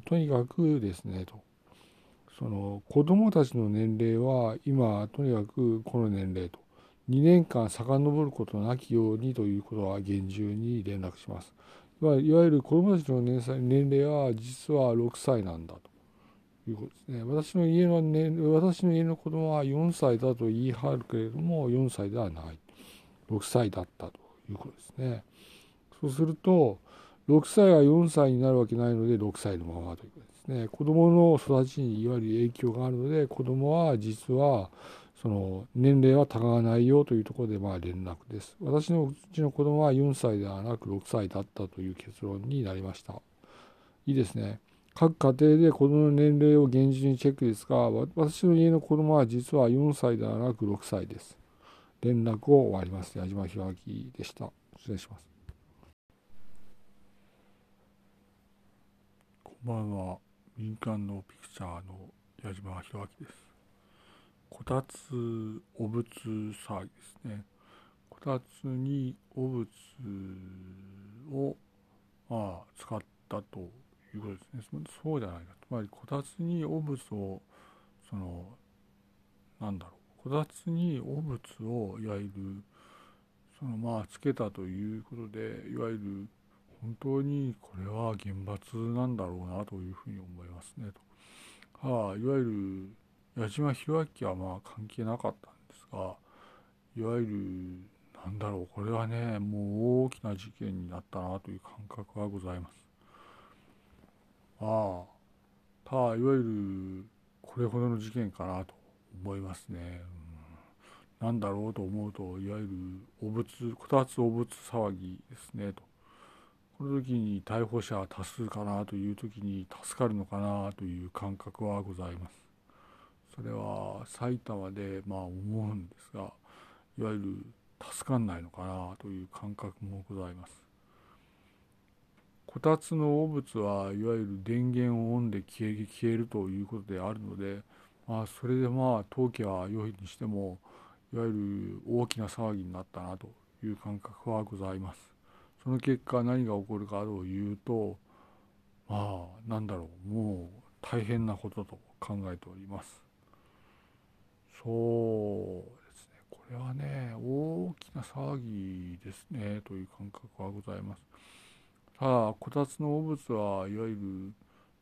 とにかくですねとその子供たちの年齢は今とにかくこの年齢と2年間遡ることなきようにということは厳重に連絡します。いわゆる子供たちの年齢は実は6歳なんだと。いうことですね。私の家の、ね、私の家の子供は4歳だと言い張るけれども、4歳ではない。6歳だったということですね。そうすると、6歳が4歳になるわけないので、6歳のままということですね。子供の育ちにいわゆる影響があるので、子供は実は、その年齢はたがわないよというところでまあ連絡です。私のうちの子供は4歳ではなく6歳だったという結論になりました。いいですね。各家庭で子供の年齢を厳重にチェックですが、私の家の子供は実は4歳ではなく6歳です。連絡を終わります。矢島弘明でした。失礼します。こんばんは。民間のピクチャーの矢島弘明です。こたつ汚物騒ぎですね。こたつに汚物を、まあ、使ったということですねそうじゃないかつまりこたつに汚物をそのなんだろうこたつに汚物をいわゆるそのまあつけたということでいわゆる本当にこれは厳罰なんだろうなというふうに思いますねと。はあ、いわゆる矢島弘明はまあ関係なかったんですがいわゆるなんだろうこれはねもう大きな事件になったなという感覚がございます。ああただいわゆるこれほどの事件かなと思いますね。うん、なんだろうと思うといわゆる汚物こたつ汚物騒ぎですねと。この時に逮捕者多数かなという時に助かるのかなという感覚はございます。それは埼玉でまあ思うんですがいわゆる助かんないのかなという感覚もございます。こたつの汚物はいわゆる電源をオンで消え消えるということであるので、まあ、それでまあ陶器は良いにしてもいわゆる大きな騒ぎになったなという感覚はございます。その結果何が起こるかというとまあなんだろうもう大変なことと考えております。そうですねこれはね大きな騒ぎですねという感覚はございます。ただこたつの汚物はいわゆる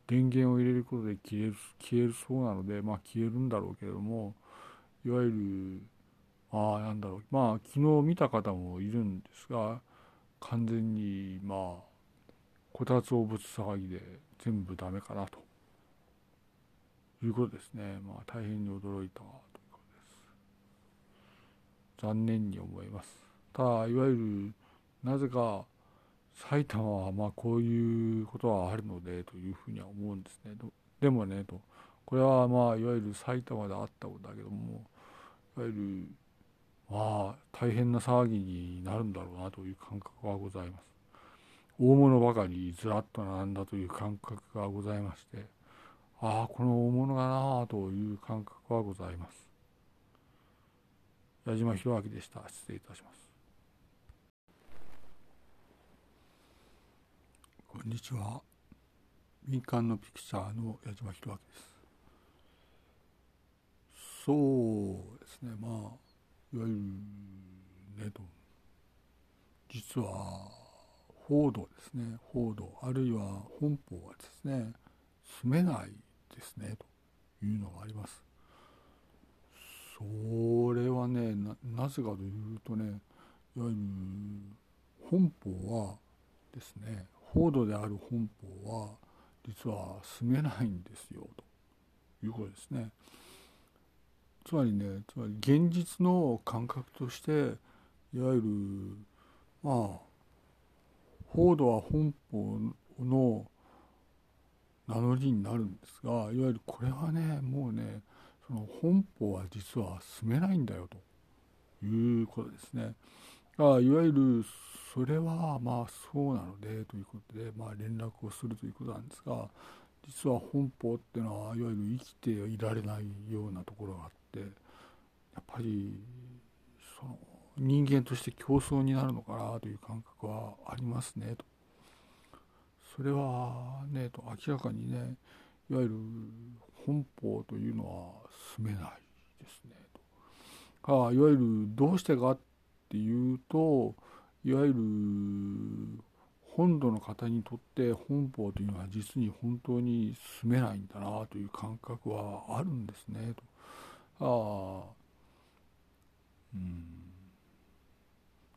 電源を入れることで消える消えるそうなのでまあ消えるんだろうけれどもいわゆるああなんだろうまあ昨日見た方もいるんですが完全にまあこたつ汚物騒ぎで全部ダメかなということですねまあ大変に驚いたということです残念に思います。ただいわゆるなぜか埼玉はまあこういうことはあるのでというふうには思うんですね。でもねとこれはまあいわゆる埼玉であったことだけどもいわゆるまあ大変な騒ぎになるんだろうなという感覚はございます。大物ばかりずらっと並んだという感覚がございましてああこの大物がなあという感覚はございます。矢島博明でした。失礼いたします。こんにちは。民間のピクチャーの矢島博明です。そうですね、まあ、いわゆるねと、実は、報道ですね、報道、あるいは本邦はですね、住めないですね、というのがあります。それはねなぜかというとねいわゆる本邦はですね報道である本邦は実は住めないんですよということですね。つまりねつまり現実の感覚としていわゆるまあ報道は本邦の名乗りになるんですがいわゆるこれはねもうねその本邦は実は住めないんだよということですね。あいわゆるそれはまあそうなのでということで、まあ、連絡をするということなんですが実は本邦っていうのはいわゆる生きていられないようなところがあってやっぱりその人間として競争になるのかなという感覚はありますねと。それはねと明らかにねいわゆる本邦というのは住めないですねと。あいわゆるどうしてかっていうといわゆる本土の方にとって本邦というのは実に本当に住めないんだなという感覚はあるんですねと。あうん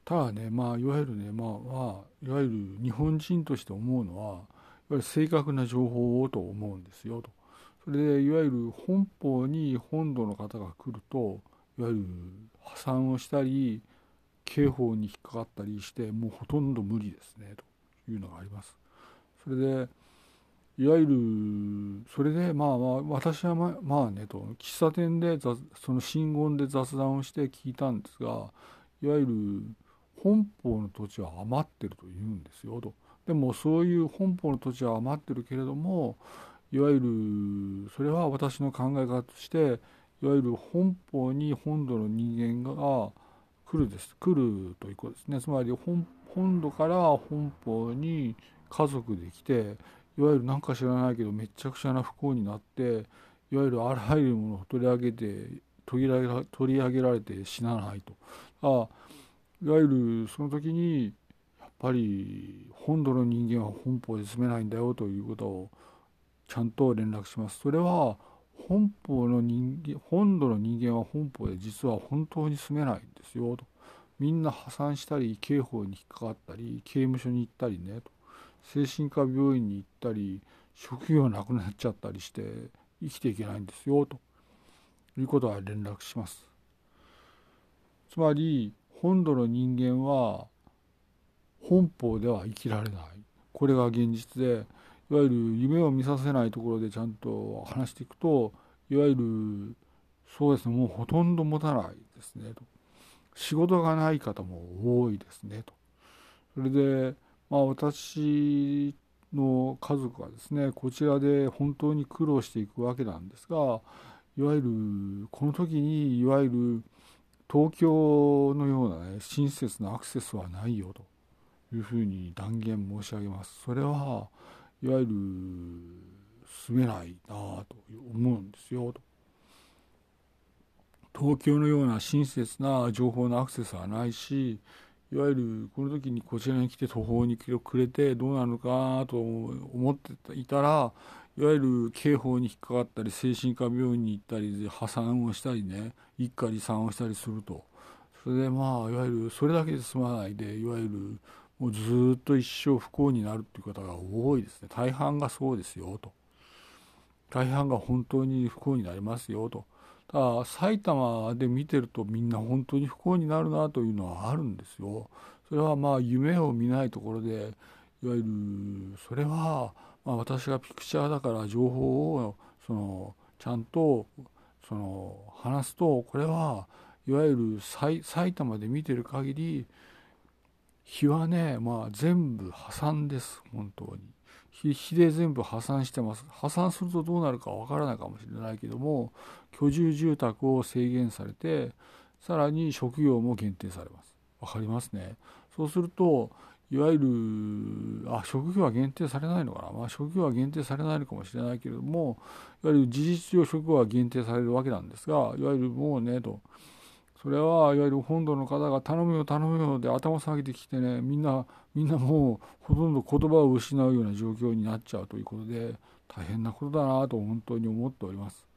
ただねまあいわゆるねまあまあいわゆる日本人として思うのはぱり正確な情報をと思うんですよと。それでいわゆる本邦に本土の方が来るといわゆる破産をしたり刑法に引っかかったりしてもうほとんど無理ですねというのがあります。それでいわゆるそれでまあまあ私はままあねと。喫茶店でその信言で雑談をして聞いたんですがいわゆる本邦の土地は余ってると言うんですよと。でもそういう本邦の土地は余ってるけれどもいわゆるそれは私の考え方としていわゆる本邦に本土の人間が来るです。来るということですね。つまり本本土から本邦に家族で来ていわゆる何か知らないけどめちゃくちゃな不幸になっていわゆるあらゆるものを取り上げて取り上げ取り上げられて死なないとあいわゆるその時にやっぱり本土の人間は本邦で住めないんだよということをちゃんと連絡します。それは本邦の人間本土の人間は本邦で実は本当に住めないんですよと。みんな破産したり刑法に引っかかったり刑務所に行ったりねと精神科病院に行ったり職業なくなっちゃったりして生きていけないんですよと。いうことは連絡します。つまり本土の人間は本邦では生きられない。これが現実でいわゆる夢を見させないところでちゃんと話していくといわゆるそうですねもうほとんど持たないですねと。仕事がない方も多いですねと。それでまあ私の家族はですねこちらで本当に苦労していくわけなんですがいわゆるこの時にいわゆる東京のようなね親切なアクセスはないよというふうに断言申し上げます。それはいわゆる住めないなと思うんですよと。東京のような親切な情報のアクセスはないしいわゆるこの時にこちらに来て途方に暮れてどうなるのかと思っていたらいわゆる刑法に引っかかったり精神科病院に行ったり破産をしたりね一家離散をしたりすると。それでまあいわゆるそれだけで済まないでいわゆるもうずっと一生不幸になるっていう方が多いですね。大半がそうですよと。大半が本当に不幸になりますよと。だ埼玉で見てるとみんな本当に不幸になるなというのはあるんですよ。それはまあ夢を見ないところでいわゆるそれはまあ、私がピクチャーだから情報をそのちゃんとその話すとこれはいわゆる埼玉で見てる限り日はねまあ全部破産です本当に。日で全部破産してます。破産するとどうなるかわからないかもしれないけども居住住宅を制限されてさらに職業も限定されます。わかりますね。そうするといわゆるあ職業は限定されないのかな、まあ、職業は限定されないのかもしれないけれどもいわゆる事実上職業は限定されるわけなんですがいわゆるもうねと。それはいわゆる本土の方が頼むよ頼むよで頭下げてきてねみんなみんなもうほとんど言葉を失うような状況になっちゃうということで大変なことだなと本当に思っております。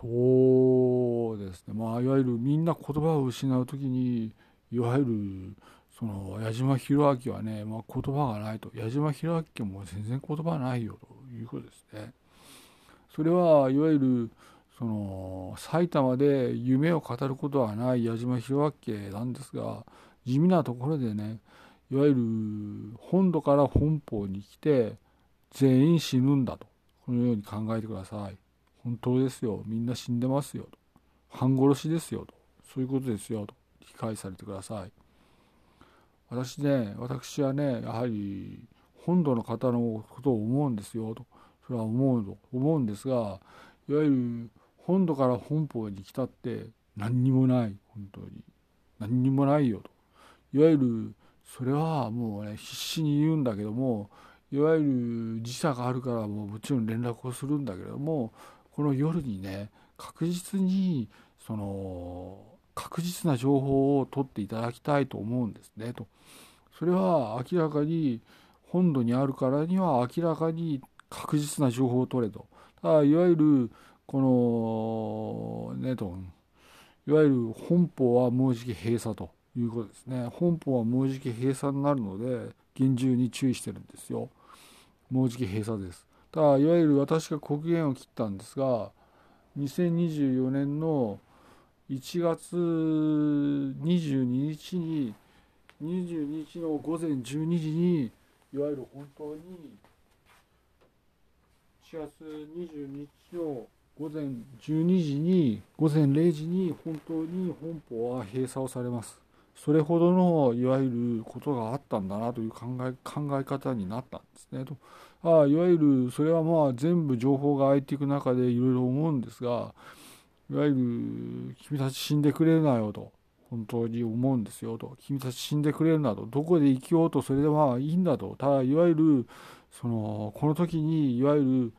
そうですね。まあいわゆるみんな言葉を失う時にいわゆるその矢島弘明はね、まあ、言葉がないと。矢島弘明も全然言葉ないよということですね。それはいわゆるその埼玉で夢を語ることはない矢島弘明なんですが地味なところでねいわゆる本土から本邦に来て全員死ぬんだと。このように考えてください。本当ですよ。みんな死んでますよと。半殺しですよと。そういうことですよと。理解されてください。私ね私はねやはり本土の方のことを思うんですよと。それは思うと思うんですがいわゆる本土から本邦に来たって何にもない。本当に。何にもないよと。いわゆるそれはもうね必死に言うんだけどもいわゆる時差があるからもうもちろん連絡をするんだけれどもこの夜にね確実にその確実な情報を取っていただきたいと思うんですねと。それは明らかに本土にあるからには明らかに確実な情報を取れと。だいわゆるこのねといわゆる本邦はもうじき閉鎖ということですね。本邦はもうじき閉鎖になるので厳重に注意してるんですよ。もうじき閉鎖です。だいわゆる私が国限を切ったんですが2024年の1月22日に22日の午前12時にいわゆる本当に1月22日の午前12時に午前0時に本当に本邦は閉鎖をされます。それほどのいわゆることがあったんだなという考え考え方になったんですね。とあいわゆるそれはまあ全部情報が空いていく中でいろいろ思うんですがいわゆる君たち死んでくれるなよと本当に思うんですよと。君たち死んでくれるなと。どこで生きようとそれでまあいいんだと。ただいわゆるそのこの時にいわゆる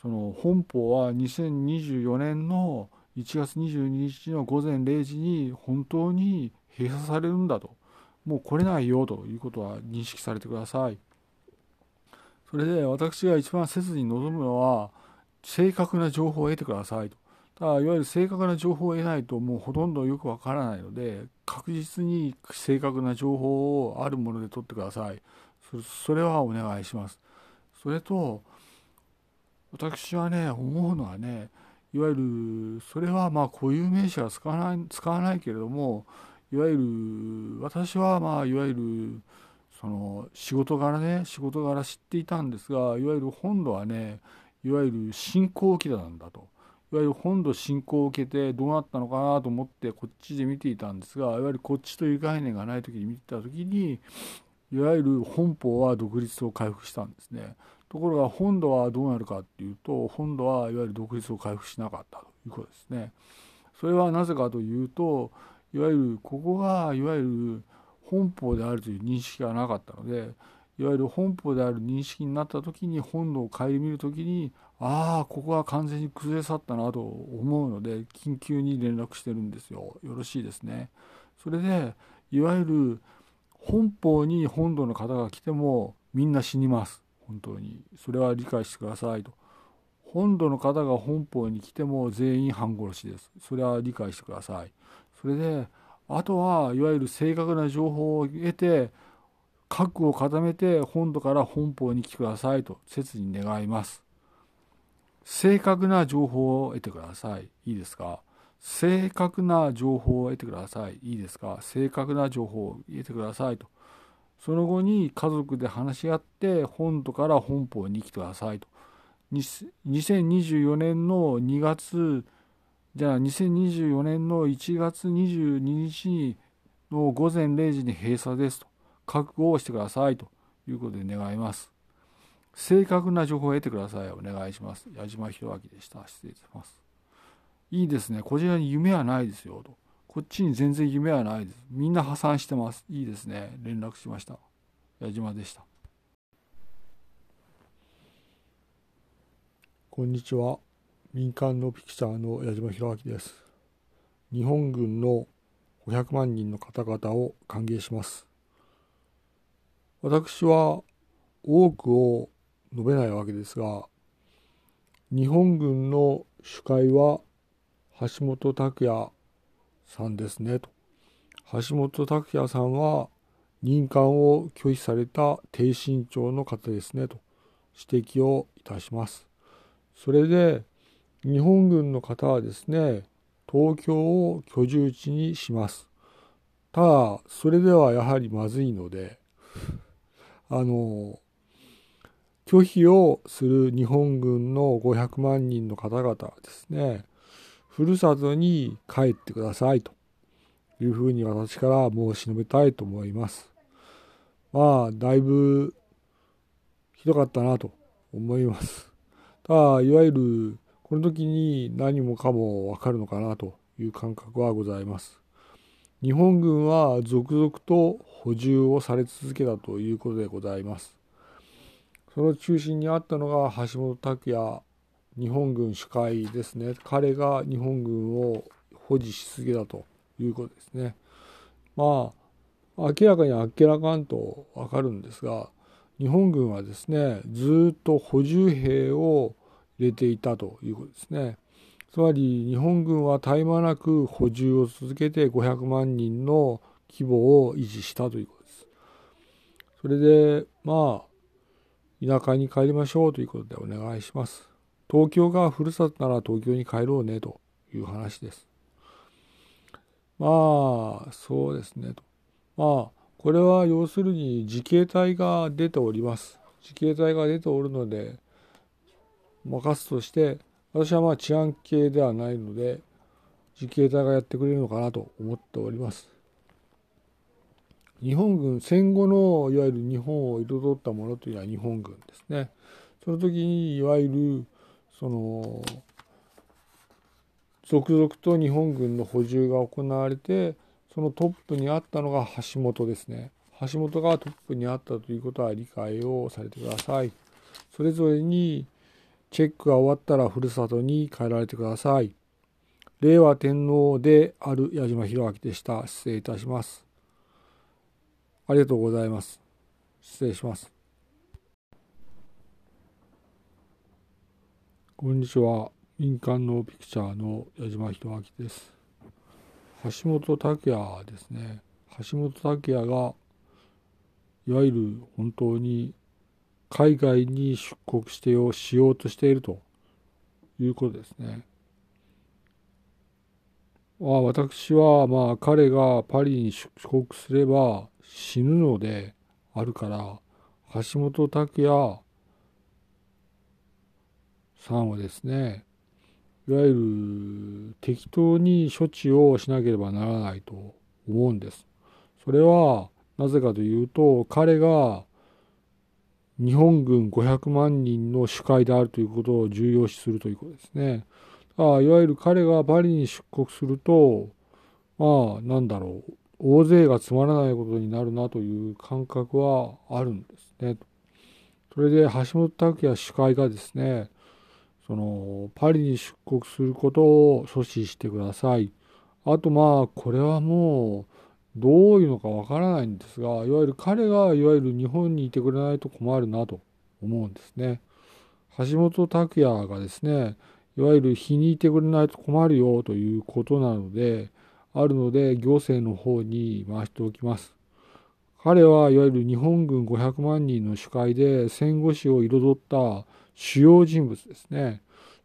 その本邦は2024年の1月22日の午前0時に本当に閉鎖されるんだと。もう来れないよということは認識されてください。それで私が一番切に望むのは正確な情報を得てくださいと。ただいわゆる正確な情報を得ないともうほとんどよくわからないので確実に正確な情報をあるもので取ってください。それはお願いします。それと私はね思うのはねいわゆるそれはまあ固有名詞は使わない使わないけれどもいわゆる私はまあいわゆるその仕事柄ね仕事柄知っていたんですがいわゆる本土はねいわゆる侵攻を受けたんだと。いわゆる本土侵攻を受けてどうなったのかなと思ってこっちで見ていたんですがいわゆるこっちという概念がない時に見てた時にいわゆる本邦は独立を回復したんですね。ところが本土はどうなるかっていうと本土はいわゆる独立を回復しなかったということですね。それはなぜかというといわゆるここがいわゆる本邦であるという認識がなかったのでいわゆる本邦である認識になった時に本土を顧みる時にああここは完全に崩れ去ったなと思うので緊急に連絡してるんですよ。よろしいですね。それでいわゆる本邦に本土の方が来てもみんな死にます。本当に。それは理解してくださいと。本土の方が本邦に来ても全員半殺しです。それは理解してください。それであとはいわゆる正確な情報を得て核を固めて本土から本邦に来てくださいと切に願います。正確な情報を得てください。いいですか？正確な情報を得てください。いいですか？正確な情報を得てくださいと。その後に家族で話し合って本土から本邦に来てくださいと。2024年の2月じゃあ2024年の1月22日の午前0時に閉鎖ですと覚悟をしてくださいということで願います。正確な情報を得てください。お願いします。矢島弘明でした。失礼します。いいですね。こちらに夢はないですよと。こっちに全然夢はないです。みんな破産してます。いいですね。連絡しました。矢島でした。こんにちは。民間のピクチャーの矢島弘明です。日本軍の500万人の方々を歓迎します。私は多くを述べないわけですが、日本軍の主会は橋本拓也さんですねと。橋本拓也さんは任官を拒否された低身長の方ですねと指摘をいたします。それで日本軍の方はですね東京を居住地にします。ただそれではやはりまずいのであの拒否をする日本軍の500万人の方々はですねふるさとに帰ってくださいというふうに私から申し述べたいと思います。まあだいぶひどかったなと思います。ただいわゆるこの時に何もかもわかるのかなという感覚はございます。日本軍は続々と補充をされ続けたということでございます。その中心にあったのが橋本拓也日本軍主会ですね。彼が日本軍を保持し続けたということですね。まあ明らかにあっけらかんとわかるんですが日本軍はですねずっと補充兵を入れていたということですね。つまり日本軍は絶え間なく補充を続けて500万人の規模を維持したということです。それでまあ田舎に帰りましょうということでお願いします。東京がふるさとなら東京に帰ろうねという話です。まあそうですねと。まあこれは要するに自警隊が出ております。自警隊が出ておるので任すとして私はまあ治安系ではないので自警隊がやってくれるのかなと思っております。日本軍戦後のいわゆる日本を彩ったものというのは日本軍ですね。その時にいわゆるその続々と日本軍の補充が行われてそのトップにあったのが橋本ですね。橋本がトップにあったということは理解をされてください。それぞれにチェックが終わったらふるさとに帰られてください。令和天皇である矢島弘明でした。失礼いたします。ありがとうございます。失礼します。こんにちは。民間のピクチャーの矢島弘明です。橋本拓也ですね。橋本拓也がいわゆる本当に海外に出国してをしようとしているということですね。あ、私はまあ彼がパリに出国すれば死ぬのであるから橋本拓也さんはですねいわゆる適当に処置をしなければならないと思うんです。それはなぜかというと彼が日本軍500万人の主会であるということを重要視するということですね。あいわゆる彼がパリに出国するとまあなんだろう大勢がつまらないことになるなという感覚はあるんですね。それで橋本拓也主会がですねそのパリに出国することを阻止してください。あとまあこれはもうどういうのかわからないんですがいわゆる彼がいわゆる日本にいてくれないと困るなと思うんですね。橋本拓也がですねいわゆる日にいてくれないと困るよということなのであるので行政の方に回しておきます。彼はいわゆる日本軍500万人の主会で戦後史を彩った主要人物ですね。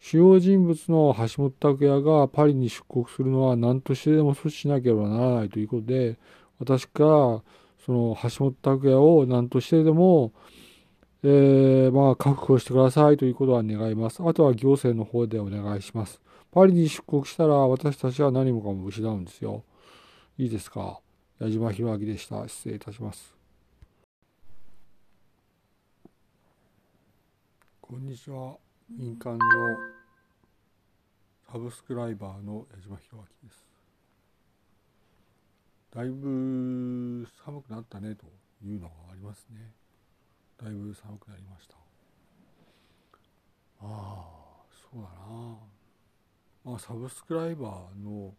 主要人物の橋本拓也がパリに出国するのは何としてでも阻止しなければならないということで、私がその橋本拓也を何としてでも、えー、まあ確保してくださいということは願います。あとは行政の方でお願いします。パリに出国したら私たちは何もかも失うんですよ。いいですか？矢島弘明でした。失礼いたします。こんにちは。民間のサブスクライバーの矢島弘明です。だいぶ寒くなったねというのがありますね。だいぶ寒くなりました。ああ、そうだな。まあ、サブスクライバーの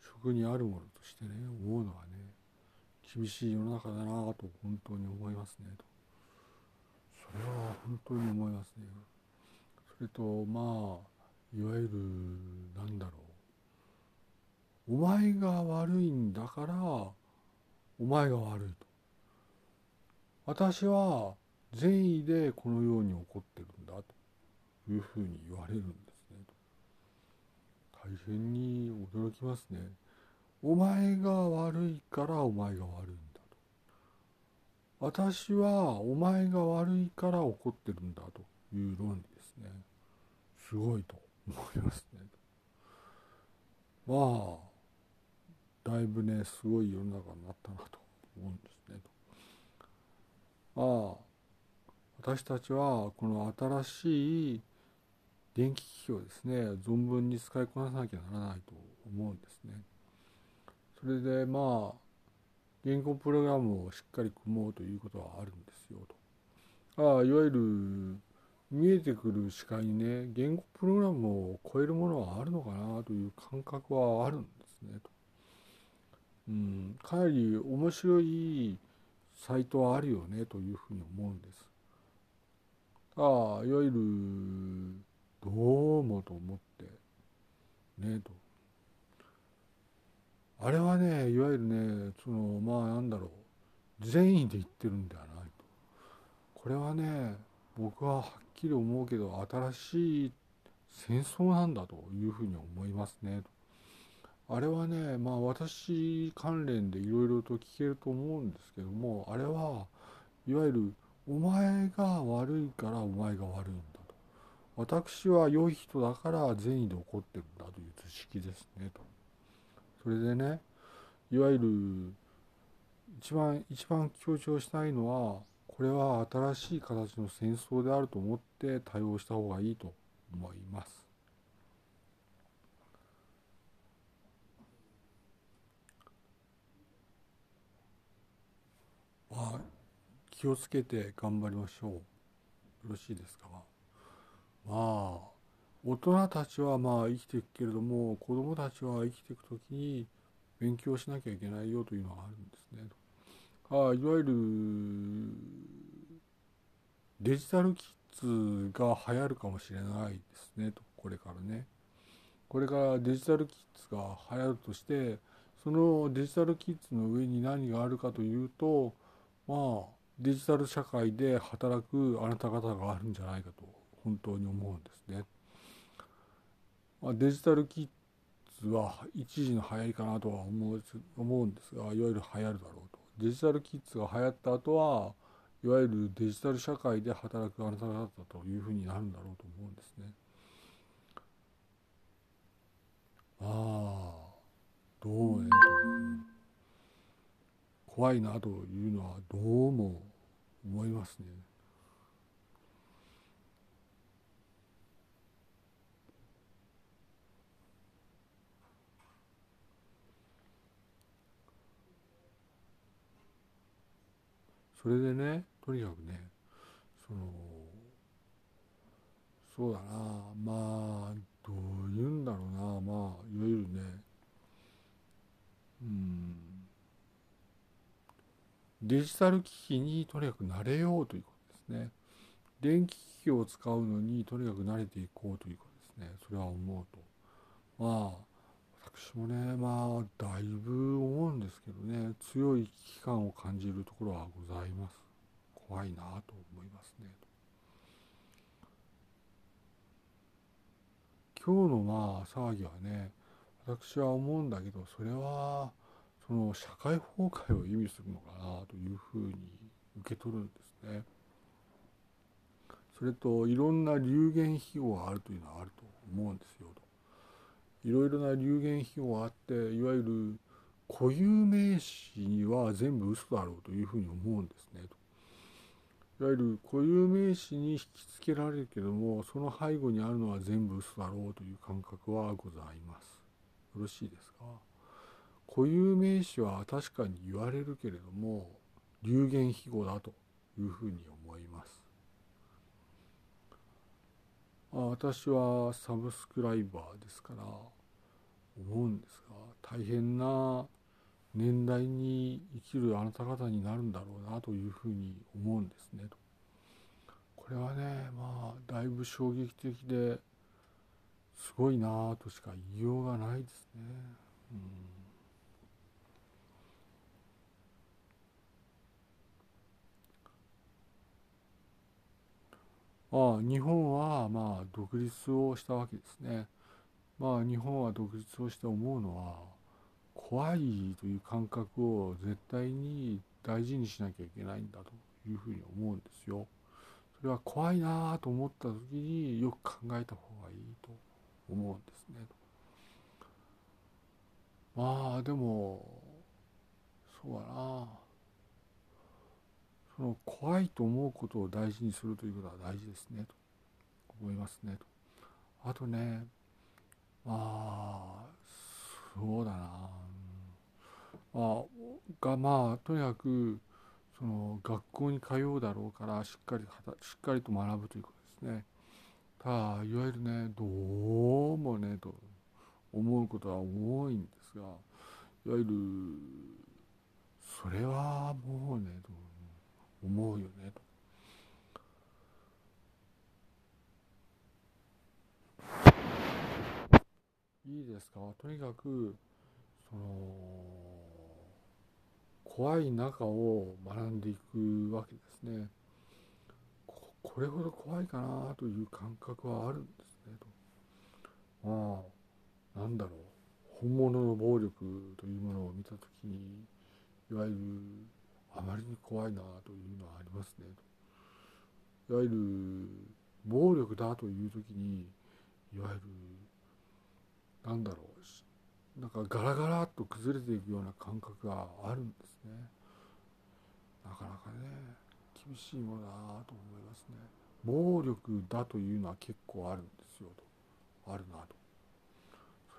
職にあるものとしてね、思うのはね、厳しい世の中だなと本当に思いますねと。それは本当に思いますね。それとまあいわゆるなんだろうお前が悪いんだからお前が悪いと。私は善意でこのように起こってるんだというふうに言われるんですね大変に驚きますね。お前が悪いからお前が悪いんだと私はお前が悪いから怒ってるんだという論理。すごいと思いますね。まあだいぶねすごい世の中になったなと思うんですね。まあ私たちはこの新しい電気機器をですね存分に使いこなさなきゃならないと思うんですね。それでまあ言語プログラムをしっかり組もうということはあるんですよと。あいわゆる見えてくる視界にね言語プログラムを超えるものはあるのかなという感覚はあるんですね。と、うん、かなり面白いサイトはあるよねというふうに思うんです。ああいわゆるどうもと思ってねと。あれはねいわゆるねそのまあなんだろう。善意で言ってるんではないと。これはね僕ははっきり思うけど新しい戦争なんだというふうに思いますね。あれはねまあ私関連でいろいろと聞けると思うんですけどもあれはいわゆるお前が悪いからお前が悪いんだと私は良い人だから善意で怒ってるんだという図式ですねとそれでねいわゆる一番一番強調したいのはこれは新しい形の戦争であると思って対応した方がいいと思います。まあ、気をつけて頑張りましょう。よろしいですか？まあ、大人たちはまあ生きていくけれども、子供たちは生きていくときに勉強しなきゃいけないよというのがあるんですね。あいわゆるデジタルキッズが流行るかもしれないですねとこれからねこれからデジタルキッズが流行るとしてそのデジタルキッズの上に何があるかというとまあデジタル社会で働くあなた方があるんじゃないかと本当に思うんですね。まあ、デジタルキッズは一時の流行りかなとは思う思うんですがいわゆる流行るだろうと。デジタルキッズが流行った後はいわゆるデジタル社会で働くあなた方というふうになるんだろうと思うんですね。ああどうもね怖いなというのはどうも思いますね。それでねとにかくねそのそうだなまあどういうんだろうなまあいわゆるねうんデジタル機器にとにかく慣れようということですね。電気機器を使うのにとにかく慣れていこうということですね。それは思うと。まあ私もねまあだいぶ思うんですけどね強い危機感を感じるところはございます怖いなと思いますね今日のまあ騒ぎはね私は思うんだけどそれはその社会崩壊を意味するのかなというふうに受け取るんですね。それといろんな流言飛語があるというのはあると思うんですよと。いろいろな流言飛語があっていわゆる固有名詞には全部嘘だろうというふうに思うんですねと。いわゆる固有名詞に引きつけられるけどもその背後にあるのは全部嘘だろうという感覚はございます。よろしいですか？固有名詞は確かに言われるけれども流言飛語だというふうに思います。私はサブスクライバーですから思うんですが大変な年代に生きるあなた方になるんだろうなというふうに思うんですねと。これはねまあだいぶ衝撃的ですごいなとしか言いようがないですね。うん、ああ日本はまあ独立をしたわけですね。まあ日本は独立をして思うのは怖いという感覚を絶対に大事にしなきゃいけないんだというふうに思うんですよ。それは怖いなと思った時によく考えた方がいいと思うんですね。まあでもそうだなその怖いと思うことを大事にするということは大事ですねと思いますねと。あとねまあそうだなあがまあとにかくその学校に通うだろうからしっかりしっかりと学ぶということですね。ただいわゆるねどうもねと思うことは多いんですがいわゆるそれはもうねと思うよねと。いいですか？とにかくその怖い中を学んでいくわけですね。これほど怖いかなという感覚はあるんですねと。まあなんだろう本物の暴力というものを見た時にいわゆるあまりに怖いなというのはありますねと。いわゆる暴力だという時にいわゆるなんだろうなんかガラガラっと崩れていくような感覚があるんですね。なかなかね厳しいものだなと思いますね。暴力だというのは結構あるんですよと。あるなと。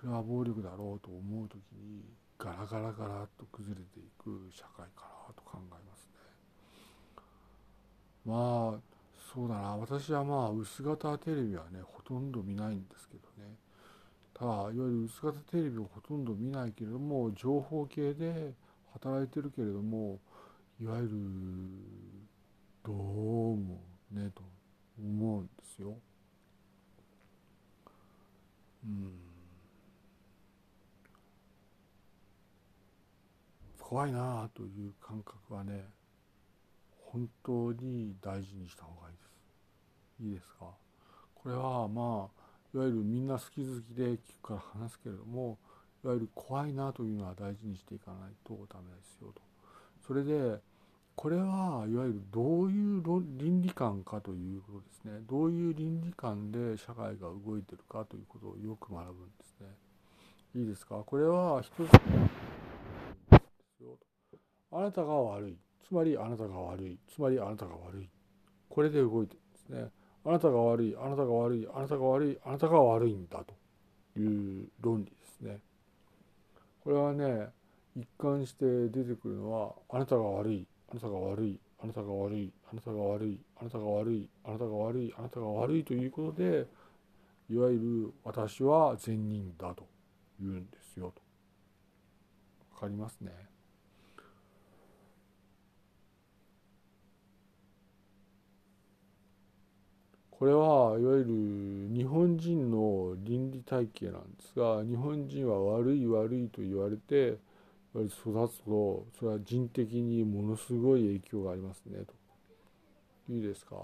それは暴力だろうと思う時にガラガラガラっと崩れていく社会かなと考えますね。まあそうだな。私はまあ薄型テレビはねほとんど見ないんですけどただいわゆる薄型テレビをほとんど見ないけれども情報系で働いてるけれどもいわゆるどうもねと思うんですよ。うん、怖いなあという感覚はね本当に大事にした方がいいです。いいですか？これはまあいわゆるみんな好き好きで聞くから話すけれどもいわゆる怖いなというのは大事にしていかないとダメですよと。それでこれはいわゆるどういう倫理観かということですね。どういう倫理観で社会が動いてるかということをよく学ぶんですね。いいですか？これは一つあなたが悪い。つまりあなたが悪い。つまりあなたが悪い。これで動いてるんですね。あなたが悪いあなたが悪いあなたが悪いあなたが悪いんだという論理ですねこれはね一貫して出てくるのはあなたが悪いあなたが悪いあなたが悪いあなたが悪いあなたが悪いあなたが悪いあなたが悪いということでいわゆる私は善人だと言うんですよと。わかりますね。これはいわゆる日本人の倫理体系なんですが日本人は悪い悪いと言われて育つとそれは人的にものすごい影響がありますねと。いいですか？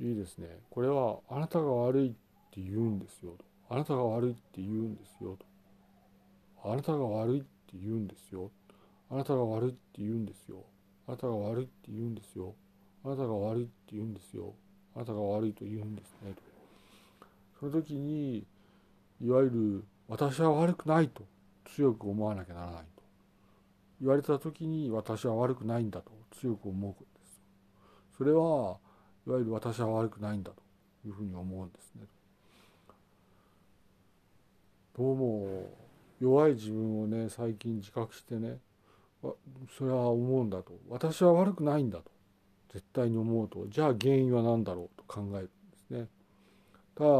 いいですね。これはあなたが悪いって言うんですよと。あなたが悪いって言うんですよと。あなたが悪いって言うんですよあなたが悪いって言うんですよ。あなたが悪いって言うんですよ。あなたが悪いって言うんですよ。あなたが悪いと言うんですね。とその時にいわゆる私は悪くないと。強く思わなきゃならないと。言われた時に私は悪くないんだと。強く思うんですそれはいわゆる私は悪くないんだと。いうふうに思うんですね。どうも弱い自分をね最近自覚してねそれは思うんだと私は悪くないんだと絶対に思うとじゃあ原因は何だろうと考えるんですねただ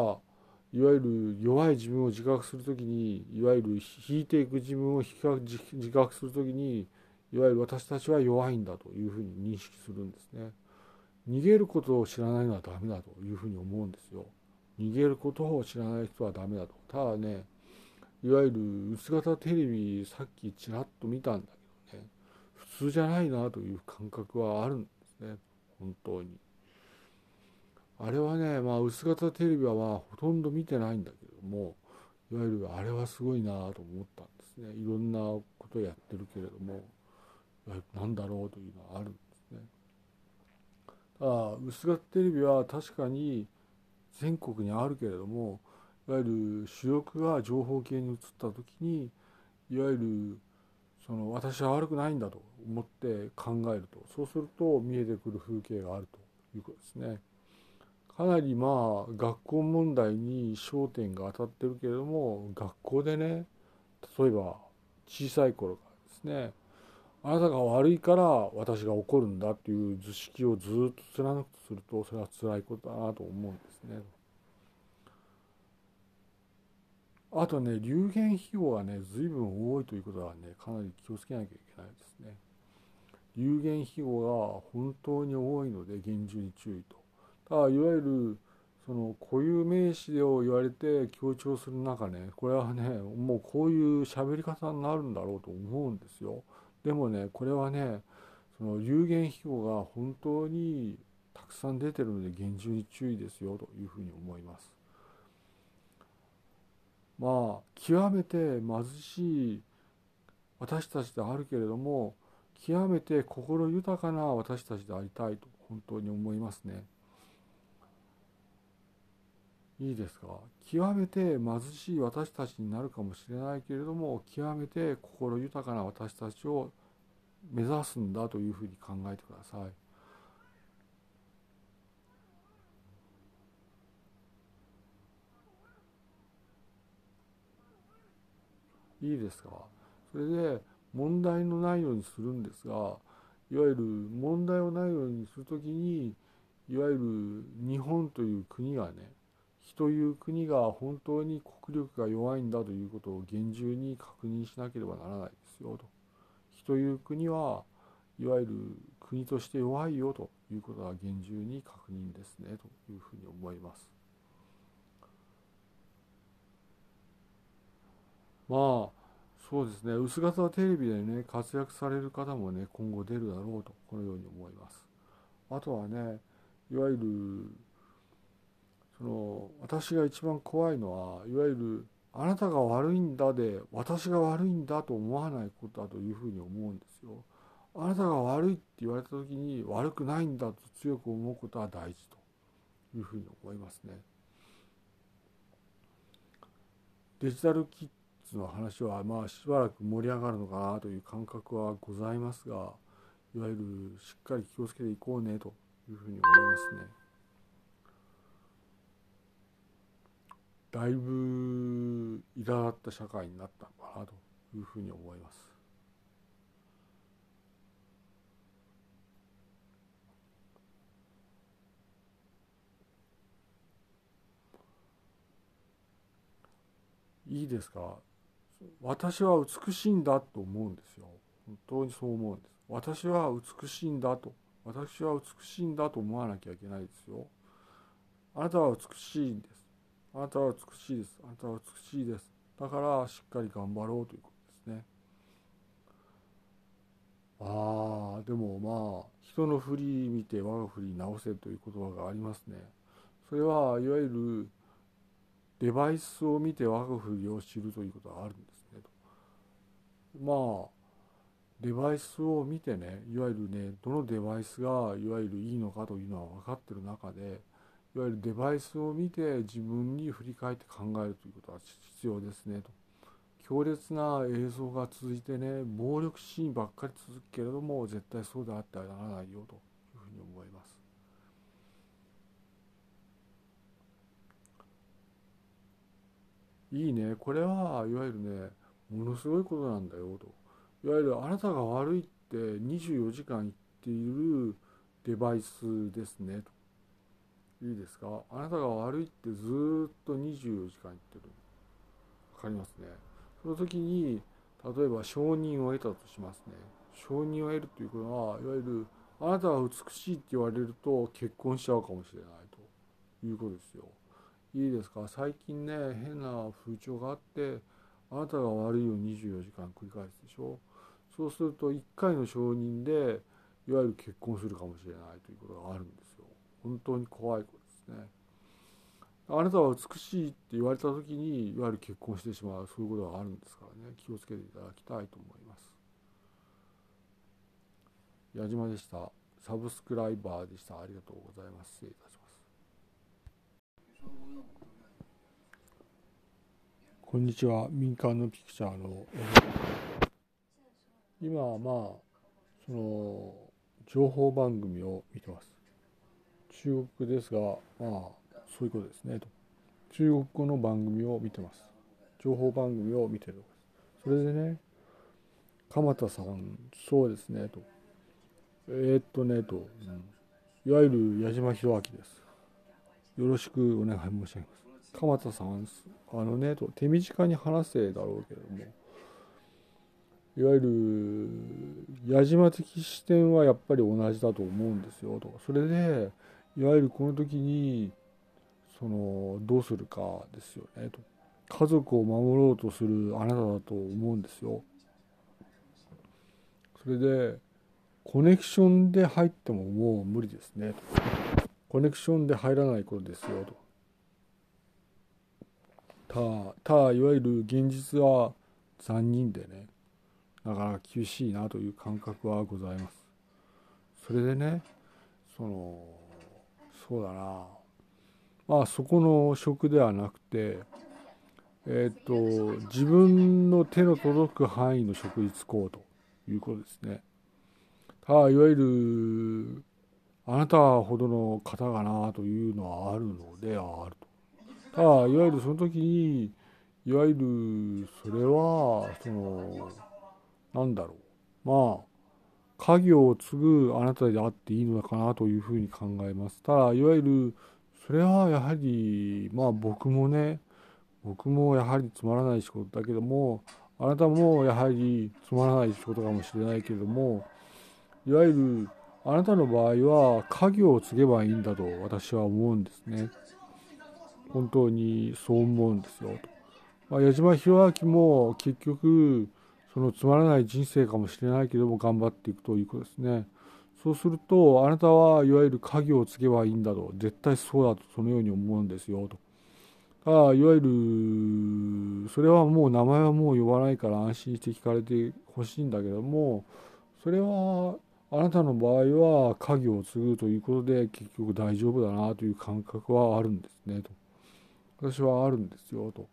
いわゆる弱い自分を自覚するときにいわゆる引いていく自分を自覚するときにいわゆる私たちは弱いんだというふうに認識するんですね。逃げることを知らないのはダメだというふうに思うんですよ。逃げることを知らない人はダメだと。ただね、いわゆる薄型テレビさっきちらっと見たんだ、普通じゃないなという感覚はあるんですね。本当に。あれはね、まあ、薄型テレビはまあほとんど見てないんだけどもいわゆるあれはすごいなと思ったんですねいろんなことやってるけれども何だろうというのはあるんですねただ薄型テレビは確かに全国にあるけれどもいわゆる主力が情報系に移った時にいわゆるその私は悪くないんだと思って考えるとそうすると見えてくる風景があるということですね。かなりまあ学校問題に焦点が当たってるけれども学校でね例えば小さい頃からですねあなたが悪いから私が怒るんだっていう図式をずっと貫くとするとそれは辛いことだなと思うんですね。あとね流言飛語がね随分多いということはねかなり気をつけなきゃいけないですね。流言飛語が本当に多いので厳重に注意と。ただいわゆるその固有名詞を言われて強調する中ねこれはねもうこういう喋り方になるんだろうと思うんですよでもねこれはねその有言飛語が本当にたくさん出てるので厳重に注意ですよというふうに思いますまあ極めて貧しい私たちであるけれども極めて心豊かな私たちでありたいと本当に思いますね。いいですか？極めて貧しい私たちになるかもしれないけれども極めて心豊かな私たちを目指すんだというふうに考えてください。いいですか？それで問題のないようにするんですがいわゆる問題をないようにするときにいわゆる日本という国がねという国が本当に国力が弱いんだということを厳重に確認しなければならないですよと。火という国はいわゆる国として弱いよということは厳重に確認ですねというふうに思います。まあそうですね薄型テレビでね活躍される方もね今後出るだろうとこのように思います。あとはねいわゆるその私が一番怖いのはいわゆるあなたが悪いんだで私が悪いんだと思わないことだというふうに思うんですよ。あなたが悪いって言われた時に悪くないんだと強く思うことは大事というふうに思いますね。デジタルキッズの話はまあしばらく盛り上がるのかなという感覚はございますがいわゆるしっかり気をつけていこうねというふうに思いますね。だいぶ苛立った社会になったのかなというふうに思います。いいですか？私は美しいんだと思うんですよ。本当にそう思うんです。私は美しいんだと。私は美しいんだと思わなきゃいけないですよ。あなたは美しいんです。あなたは美しいです。あなたは美しいです。だからしっかり頑張ろうということですね。ああ、でもまあ、人の振り見て我が振り直せという言葉がありますね。それはいわゆるデバイスを見て我が振りを知るということがあるんですねと。まあ、デバイスを見てね、いわゆるね、どのデバイスがいわゆるいいのかというのは分かってる中で、いわゆるデバイスを見て自分に振り返って考えるということは必要ですねと。強烈な映像が続いてね、暴力シーンばっかり続くけれども、絶対そうであってはならないよというふうに思います。いいね、これはいわゆるね、ものすごいことなんだよと。いわゆるあなたが悪いって24時間言っているデバイスですねと。いいですか？あなたが悪いってずっと24時間言ってる。わかりますね。その時に、例えば承認を得たとしますね。承認を得るということは、いわゆる、あなたは美しいって言われると結婚しちゃうかもしれないということですよ。いいですか？最近ね、変な風潮があって、あなたが悪いを24時間繰り返すでしょ？そうすると1回の承認で、いわゆる結婚するかもしれないということがあるんですよ。本当に怖い子ですね。あなたは美しいって言われた時にいわゆる結婚してしまうそういうことがあるんですからね気をつけていただきたいと思います。矢島でした。サブスクライバーでした。ありがとうございます。失礼いたします。こんにちは。民間のピクチャーの今はまあその情報番組を見てます。中国ですが、まあ、そういうことですねと。中国語の番組を見てます。情報番組を見てるそれでね、鎌田さん、そうですねと。えー、っとねと、うん、いわゆる矢島弘明です。よろしくお願い申し上げます。鎌田さん、あのねと、手短に話せだろうけれども、いわゆる矢島的視点はやっぱり同じだと思うんですよと。それで、いわゆるこの時にそのどうするかですよねと。家族を守ろうとするあなただと思うんですよ。それでコネクションで入ってももう無理ですねと。コネクションで入らないことですよと。たたいわゆる現実は残忍でねだから厳しいなという感覚はございますそれでねそのそうだなまあそこの職ではなくてえっ、ー、と自分の手の届く範囲の職に就こうということですね。ただいわゆるあなたほどの方がなというのはあるのではあると。ただいわゆるその時にいわゆるそれはそのなんだろうまあ家業を継ぐあなたであっていいのかなというふうに考えます。ただ、いわゆる、それはやはり、まあ僕もね、僕もやはりつまらない仕事だけども、あなたもやはりつまらない仕事かもしれないけれども、いわゆる、あなたの場合は家業を継げばいいんだと私は思うんですね。本当にそう思うんですよと。まあ、矢島弘明も結局、そのつまらない人生かもしれないけども頑張っていくということですね。そうするとあなたはいわゆる家業を継げばいいんだと絶対そうだとそのように思うんですよと。あいわゆるそれはもう名前はもう呼ばないから安心して聞かれてほしいんだけどもそれはあなたの場合は家業を継ぐということで結局大丈夫だなという感覚はあるんですねと私はあるんですよと。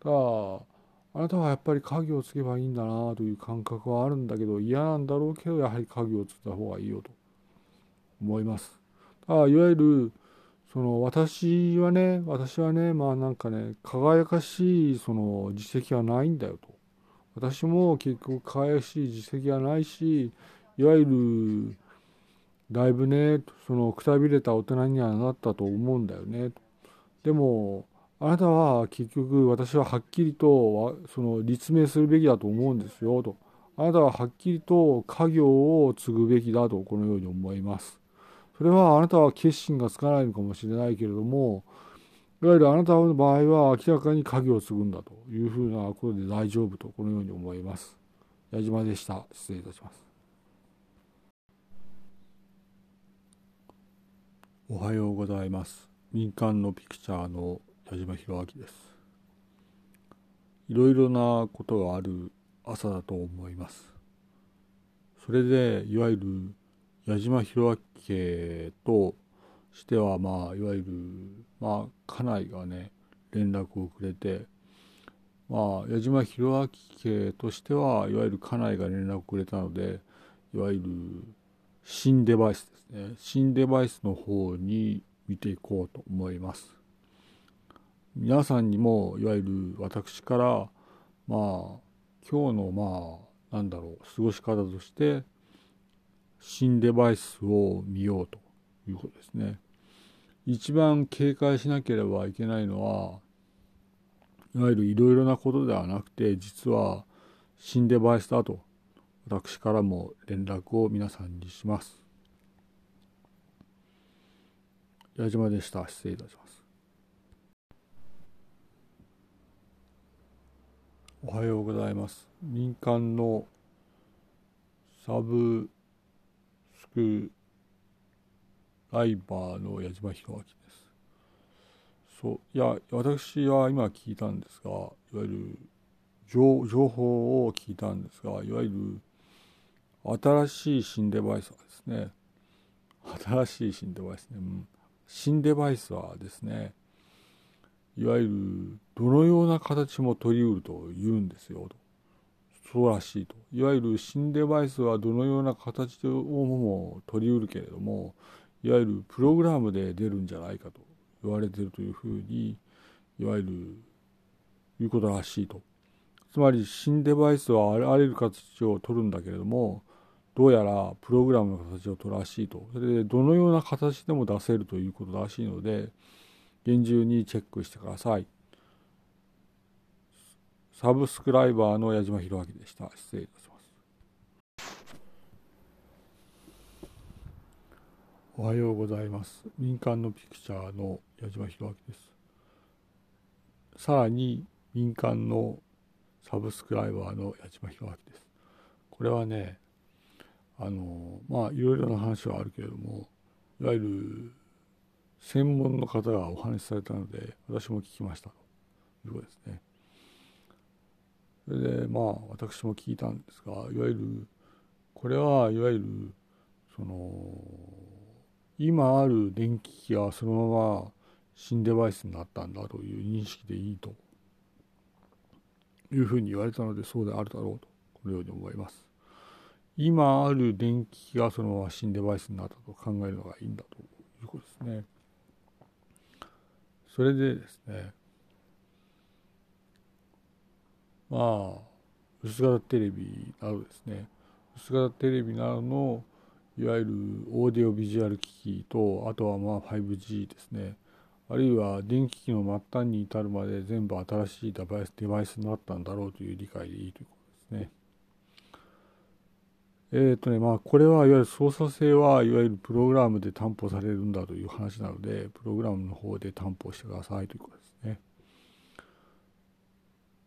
ただあなたはやっぱり家業を継げばいいんだなという感覚はあるんだけど嫌なんだろうけどやはり家業を継いだ方がいいよと。思います。ただいわゆるその私はね私はねまあなんかね輝かしいその実績はないんだよと。私も結局輝かしい実績はないしいわゆるだいぶねそのくたびれた大人にはなったと思うんだよねでもあなたは結局私ははっきりとその立命するべきだと思うんですよとあなたははっきりと家業を継ぐべきだとこのように思いますそれはあなたは決心がつかないのかもしれないけれどもいわゆるあなたの場合は明らかに鍵を継ぐんだというふうなことで大丈夫とこのように思います。矢島でした。失礼いたします。おはようございます。民間のピクチャーの矢島博明です。いろいろなことがある朝だと思います。それでいわゆる矢島弘明家としてはまあいわゆるまあ家内がね連絡をくれてまあ矢島弘明家としてはいわゆる家内が連絡をくれたのでいわゆる新デバイスですね新デバイスの方に見ていこうと思います皆さんにもいわゆる私からまあ今日のまあなんだろう過ごし方として新デバイスを見ようということですね。一番警戒しなければいけないのはいわゆるいろいろなことではなくて実は新デバイスだと私からも連絡を皆さんにします。矢島でした。失礼いたします。おはようございます。民間のサブスクライバーの矢島弘明です。そういや私は今聞いたんですがいわゆる情情報を聞いたんですがいわゆる新しい新デバイスはですね新しい新デバイスね、うん、新デバイスはですねいわゆるどのような形も取りうると言うんですよと。そうらしいと。いわゆる新デバイスはどのような形をも取りうるけれども、いわゆるプログラムで出るんじゃないかと言われているというふうに、いわゆる、いうことらしいと。つまり新デバイスはあらゆる形を取るんだけれども、どうやらプログラムの形を取るらしいと。それでどのような形でも出せるということらしいので、厳重にチェックしてください。サブスクライバーの矢島弘明でした。失礼いたします。おはようございます。民間のピクチャーの矢島弘明です。さらに民間のサブスクライバーの矢島弘明です。これはね、あの、まあいろいろな話はあるけれども、いわゆる専門の方がお話しされたので、私も聞きましたということですね。それでまあ私も聞いたんですがいわゆるこれはいわゆるその今ある電気機器がそのまま新デバイスになったんだという認識でいいというふうに言われたのでそうであるだろうとこのように思います。今ある電気機器がそのまま新デバイスになったと考えるのがいいんだということですね。それでですねまあ薄型テレビなどですね薄型テレビなどのいわゆるオーディオビジュアル機器とあとはまあ 5G ですねあるいは電気機器の末端に至るまで全部新しいデバイスデバイスになったんだろうという理解でいいということですね。え、ー、とねまあこれはいわゆる操作性はいわゆるプログラムで担保されるんだという話なのでプログラムの方で担保してくださいということですね。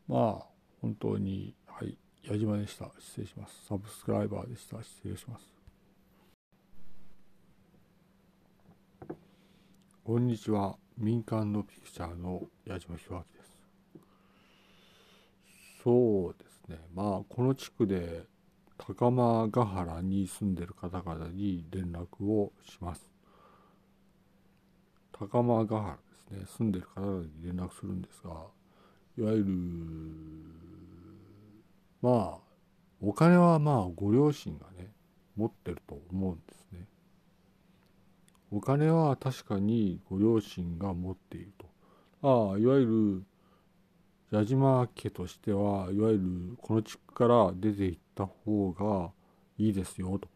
まあ本当に、はい、矢島でした。失礼します。サブスクライバーでした。失礼します。こんにちは。民間のピクチャーの矢島弘明ですそうですねまあこの地区で高間ヶ原に住んでる方々に連絡をします。高間ヶ原ですね。住んでる方々に連絡するんですがいわゆるまあお金はまあご両親がね持ってると思うんですね。お金は確かにご両親が持っていると。ああいわゆる矢島家としてはいわゆるこの地区から出ていった方がいいですよと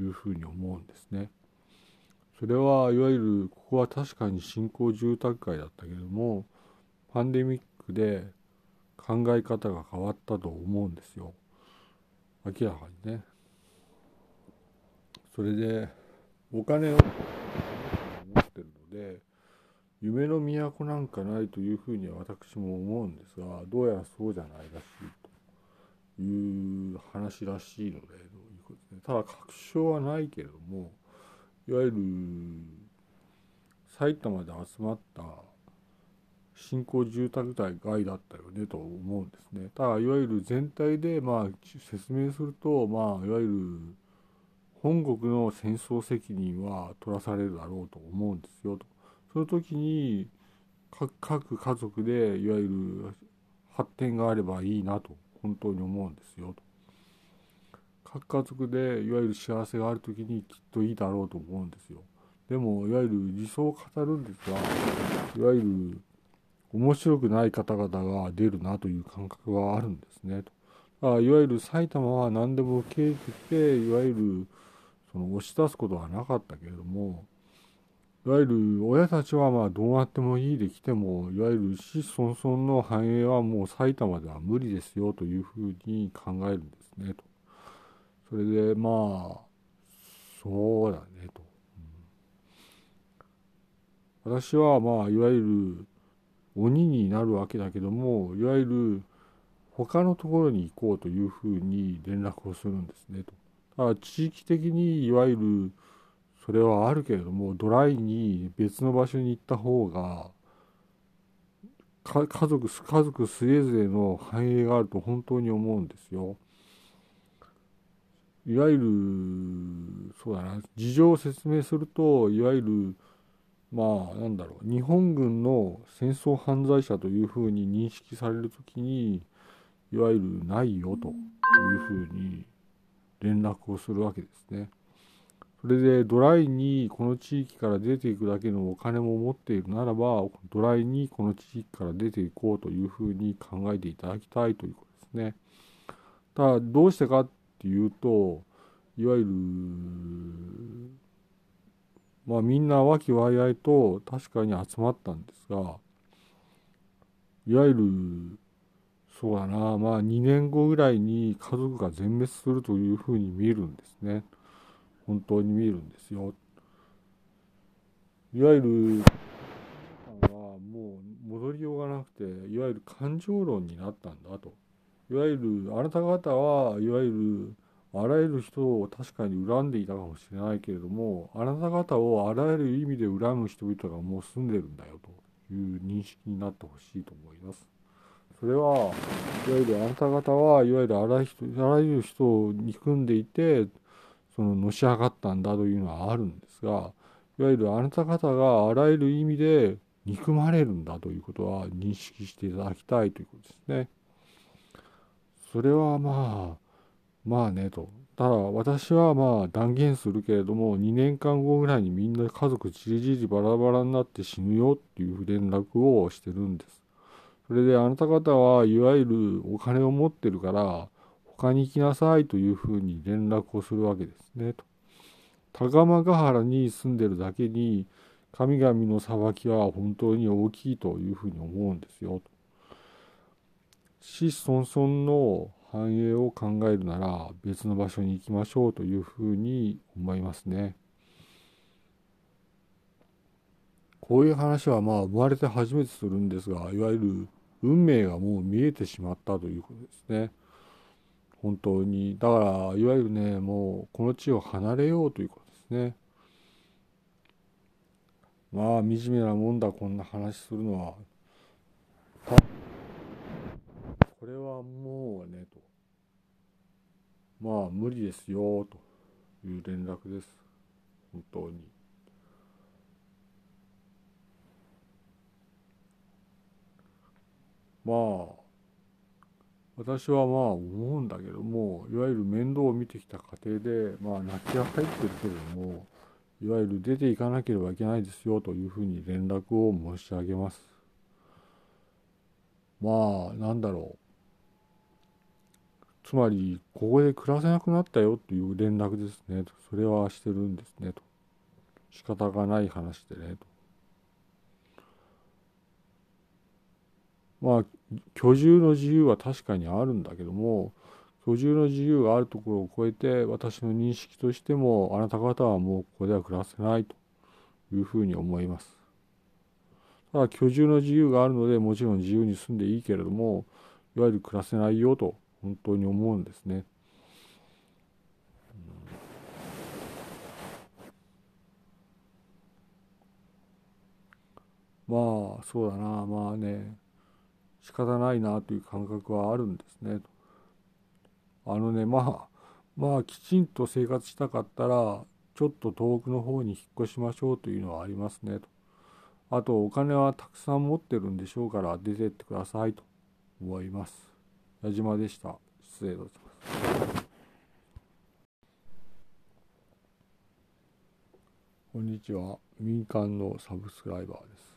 いうふうに思うんですね。それはいわゆるここは確かに新興住宅街だったけれどもパンデミックで考え方が変わったと思うんですよ。明らかにね。それでお金を持ってるので夢の都なんかないというふうには私も思うんですがどうやらそうじゃないらしいという話らしいのでどういうことですねただ確証はないけれどもいわゆる埼玉で集まった新興住宅街だったよねと思うんですね。ただいわゆる全体でまあ説明するとまあいわゆる本国の戦争責任は取らされるだろうと思うんですよと。その時に各家族でいわゆる発展があればいいなと本当に思うんですよと。各家族でいわゆる幸せがある時にきっといいだろうと思うんですよ。でもいわゆる理想を語るんですがいわゆる面白くない方々が出るなという感覚があるんですねと。あいわゆる埼玉は何でも受け入れてきていわゆるその押し出すことはなかったけれどもいわゆる親たちはまあどうなってもいいで来てもいわゆる子孫孫の繁栄はもう埼玉では無理ですよというふうに考えるんですねと。それでまあそうだねと。私はまあいわゆる鬼になるわけだけどもいわゆる他のところに行こうというふうに連絡をするんですねと。だから地域的にいわゆるそれはあるけれどもドライに別の場所に行った方が家族家族それぞれの繁栄があると本当に思うんですよ。いわゆるそうだな事情を説明するといわゆるまあなんだろう日本軍の戦争犯罪者というふうに認識される時にいわゆるないよというふうに連絡をするわけですね。それでドライにこの地域から出ていくだけのお金も持っているならばドライにこの地域から出ていこうというふうに考えていただきたいということですね。ただどうしてかっていうといわゆるまあみんな和気わいあいと確かに集まったんですがいわゆるそうだなまあ2年後ぐらいに家族が全滅するというふうに見えるんですね。本当に見えるんですよ。いわゆるはもう戻りようがなくていわゆる感情論になったんだと。いわゆるあなた方はいわゆるあらゆる人を確かに恨んでいたかもしれないけれどもあなた方をあらゆる意味で恨む人々がもう住んでるんだよという認識になってほしいと思います。それはいわゆるあなた方はいわゆるあらゆる人を憎んでいてそののし上がったんだというのはあるんですがいわゆるあなた方があらゆる意味で憎まれるんだということは認識していただきたいということですね。それはまあまあねと。ただ私はまあ断言するけれども2年間後ぐらいにみんな家族じりじりバラバラになって死ぬよっていう連絡をしてるんです。それであなた方はいわゆるお金を持ってるから他に行きなさいというふうに連絡をするわけですねと。高間ヶ原に住んでるだけに神々の裁きは本当に大きいというふうに思うんですよと。子孫孫の繁栄を考えるなら別の場所に行きましょうというふうに思いますね。こういう話はまあ生まれて初めてするんですがいわゆる運命がもう見えてしまったということですね。本当に。だからいわゆるねもうこの地を離れようということですね。まあ惨めなもんだこんな話するのは。これはもうねと。まあ無理ですよという連絡です。本当に。まあ私はまあ思うんだけどもいわゆる面倒を見てきた過程でまあ泣きが入ってるけれどもいわゆる出ていかなければいけないですよというふうに連絡を申し上げます。まあなんだろう。つまりここで暮らせなくなったよという連絡ですねと。それはしてるんですねと。仕方がない話でねと。まあ居住の自由は確かにあるんだけども居住の自由があるところを超えて私の認識としてもあなた方はもうここでは暮らせないというふうに思います。ただ居住の自由があるのでもちろん自由に住んでいいけれどもいわゆる暮らせないよと本当に思うんですね。まあそうだなまあね仕方ないなという感覚はあるんですね。あのねまあまあきちんと生活したかったらちょっと遠くの方に引っ越しましょうというのはありますねと。あとお金はたくさん持ってるんでしょうから出てってくださいと思います。矢島でした。失礼いたします。こんにちは。民間のサブスクライバーです。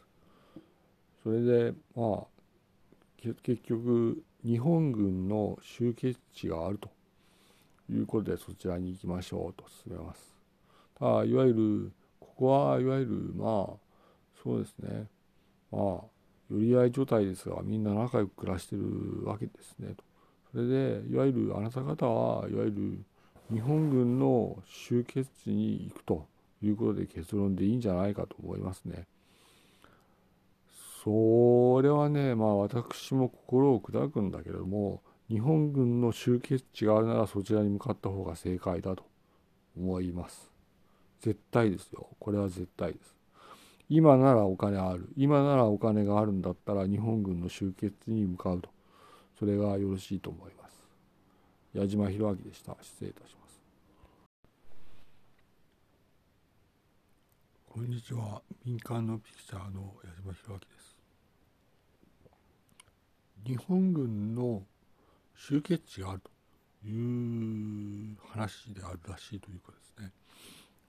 それでまあ結局日本軍の集結地があるということでそちらに行きましょうと進めます。ただいわゆるここはいわゆるまあそうですねまあ寄り合い状態ですがみんな仲良く暮らしてるわけですねと。それでいわゆるあなた方はいわゆる日本軍の集結地に行くということで結論でいいんじゃないかと思いますね。それはねまあ私も心を砕くんだけれども日本軍の集結地があるならそちらに向かった方が正解だと思います。絶対ですよ。これは絶対です。今ならお金ある。今ならお金があるんだったら日本軍の集結地に向かうと。それがよろしいと思います。矢島博明でした。失礼いたします。こんにちは。民間のピクチャーの矢島博明です。日本軍の集結地があるという話であるらしいということですね。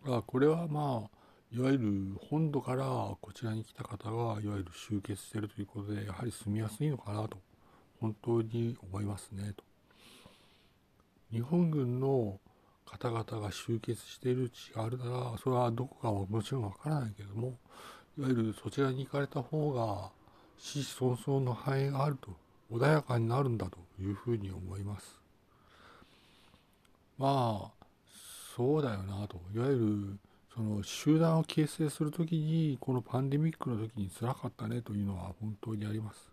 あこれはまあいわゆる本土からこちらに来た方がいわゆる集結しているということでやはり住みやすいのかなと本当に思いますねと。日本軍の方々が集結している地があるならそれはどこかはもちろんわからないけれどもいわゆるそちらに行かれた方が子孫孫の繁栄があると穏やかになるんだというふうに思います。まあそうだよなといわゆるその集団を形成する時にこのパンデミックの時につらかったねというのは本当にあります。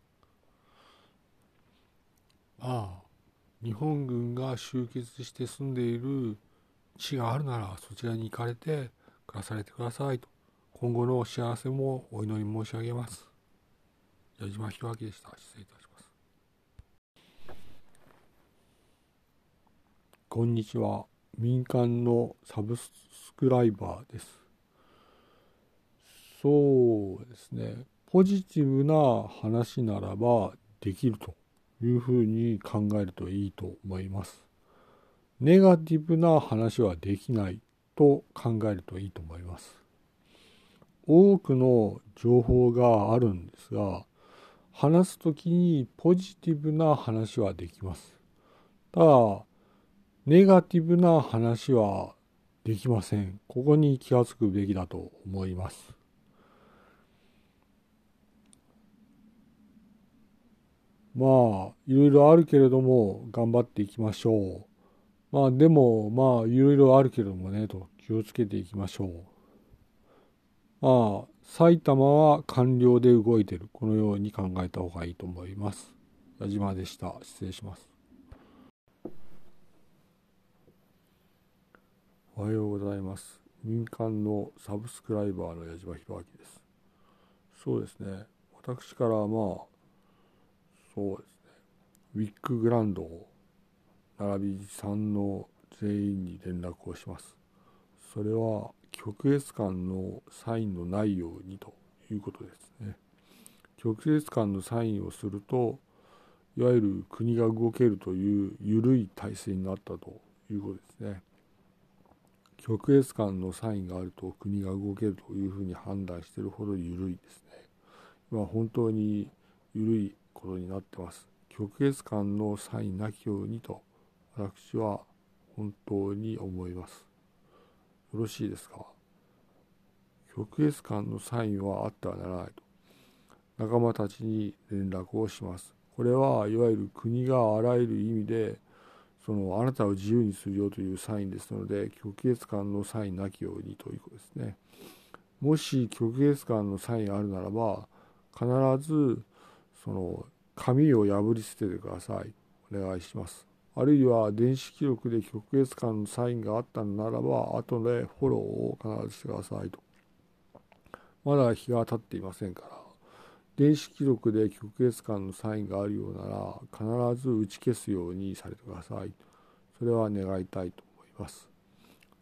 まあ日本軍が集結して住んでいる地があるならそちらに行かれて暮らされてくださいと今後の幸せもお祈り申し上げます。矢島弘明でした。失礼いたします。こんにちは。民間のサブスクライバーです。そうですね。ポジティブな話ならばできるというふうに考えるといいと思います。ネガティブな話はできないと考えるといいと思います。多くの情報があるんですが、話すときにポジティブな話はできます。ただ、ネガティブな話はできません。ここに気がつくべきだと思います。まあ、いろいろあるけれども、頑張っていきましょう。まあ、でも、まあ、いろいろあるけれどもね、と気をつけていきましょう。まあ、埼玉は官僚で動いてる。このように考えた方がいいと思います。矢島でした。失礼します。おはようございます。民間のサブスクライバーの矢島弘明です。そうですね。私からまあ、そうですね。ウィックグランドを並びさんの全員に連絡をします。それは極越間のサインのないようにということですね。極越間のサインをすると、いわゆる国が動けるという緩い体制になったということですね。極越間のサインがあると国が動けるというふうに判断しているほど緩いですね。今本当に緩いことになってます。極越間のサインなきようにと私は本当に思います。よろしいですか？極越間のサインはあってはならないと仲間たちに連絡をします。これはいわゆる国があらゆる意味でそのあなたを自由にするよというサインですので極越間のサインなきようにということですね。もし極越間のサインがあるならば必ずその紙を破り捨ててください。お願いします。あるいは電子記録で極越間のサインがあったのならば後でフォローを必ずしてくださいと。まだ日が経っていませんから電子記録で極越間のサインがあるようなら必ず打ち消すようにされてください。それは願いたいと思います。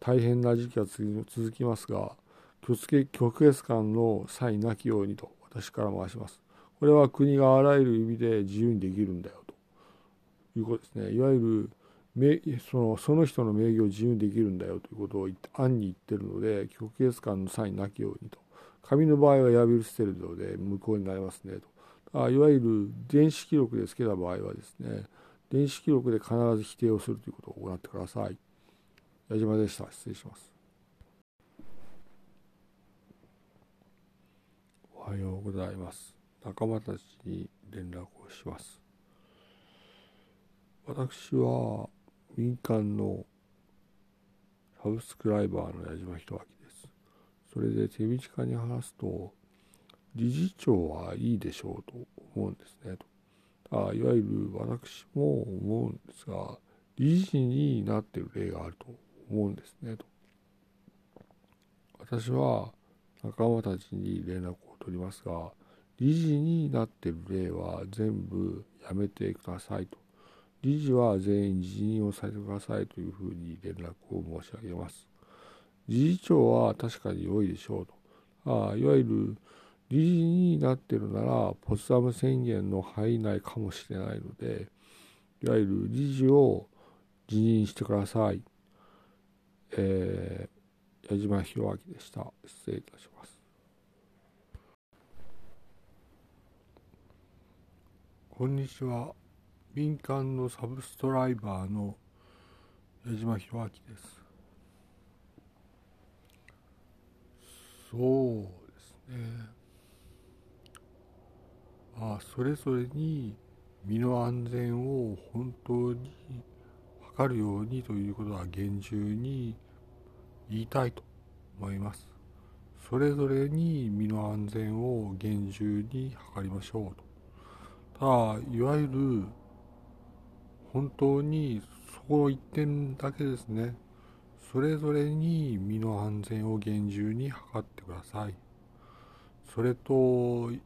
大変な時期は続きますが極越間のサインなきようにと私から回します。これは国があらゆる意味で自由にできるんだよということですね。いわゆるそのその人の名義を自由にできるんだよということを暗に言ってるので極越間のサインなきようにと紙の場合は破り捨てるので無効になりますね。と。あいわゆる電子記録でつけた場合はですね電子記録で必ず否定をするということを行ってください。矢島でした。失礼します。おはようございます。仲間たちに連絡をします。私は民間のサブスクライバーの矢島弘明それで手短に話すと理事長はいいでしょうと思うんですねと。あいわゆる私も思うんですが理事になってる例があると思うんですねと。私は仲間たちに連絡を取りますが理事になってる例は全部やめてくださいと。理事は全員辞任をされてくださいというふうに連絡を申し上げます。理事長は確かに良いでしょうとあいわゆる理事になってるならポツダム宣言の範囲内かもしれないのでいわゆる理事を辞任してください。えー、矢島博明でした。失礼いたします。こんにちは。民間のサブストライバーの矢島博明です。そうですね。あそれぞれに身の安全を本当に図るようにということは厳重に言いたいと思います。それぞれに身の安全を厳重に図りましょうと。ただいわゆる本当にそこ一点だけですね。それぞれに身の安全を厳重に測ってください。それと、ね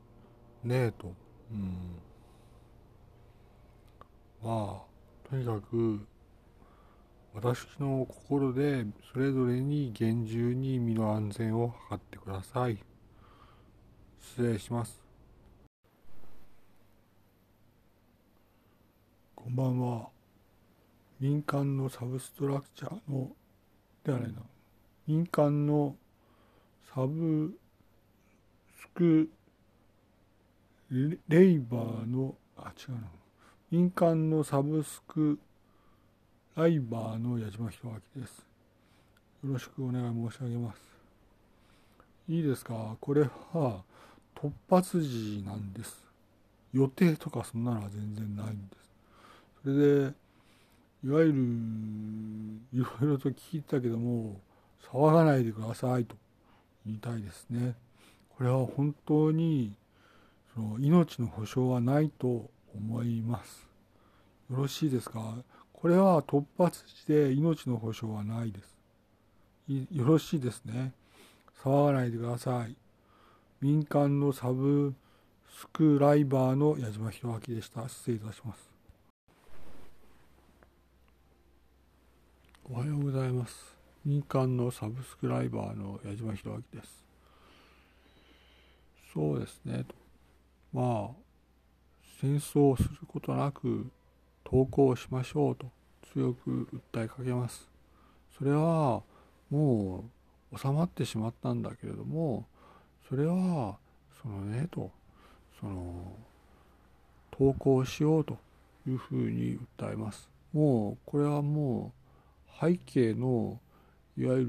えと、うん。まあ、とにかく、私の心でそれぞれに厳重に身の安全を測ってください。失礼します。こんばんは。民間のサブストラクチャーのではないな民間のサブスクレイバーのあ違うな。民間のサブスクライバーの矢島弘明です。よろしくお願い申し上げます。いいですか？これは突発時なんです。予定とかそんなのは全然ないんです。それでいわゆるいろいろと聞いたけども騒がないでくださいと言いたいですね。これは本当にその命の保証はないと思います。よろしいですか？これは突発して命の保証はないです。よろしいですね。騒がないでください。民間のサブスクライバーの矢島弘明でした。失礼いたします。おはようございます。民間のサブスクライバーの矢島弘明です。そうですね。まあ、戦争をすることなく投稿しましょうと強く訴えかけます。それはもう収まってしまったんだけれども、それはそのねと、その投稿しようというふうに訴えます。もうこれはもう背景のいわゆる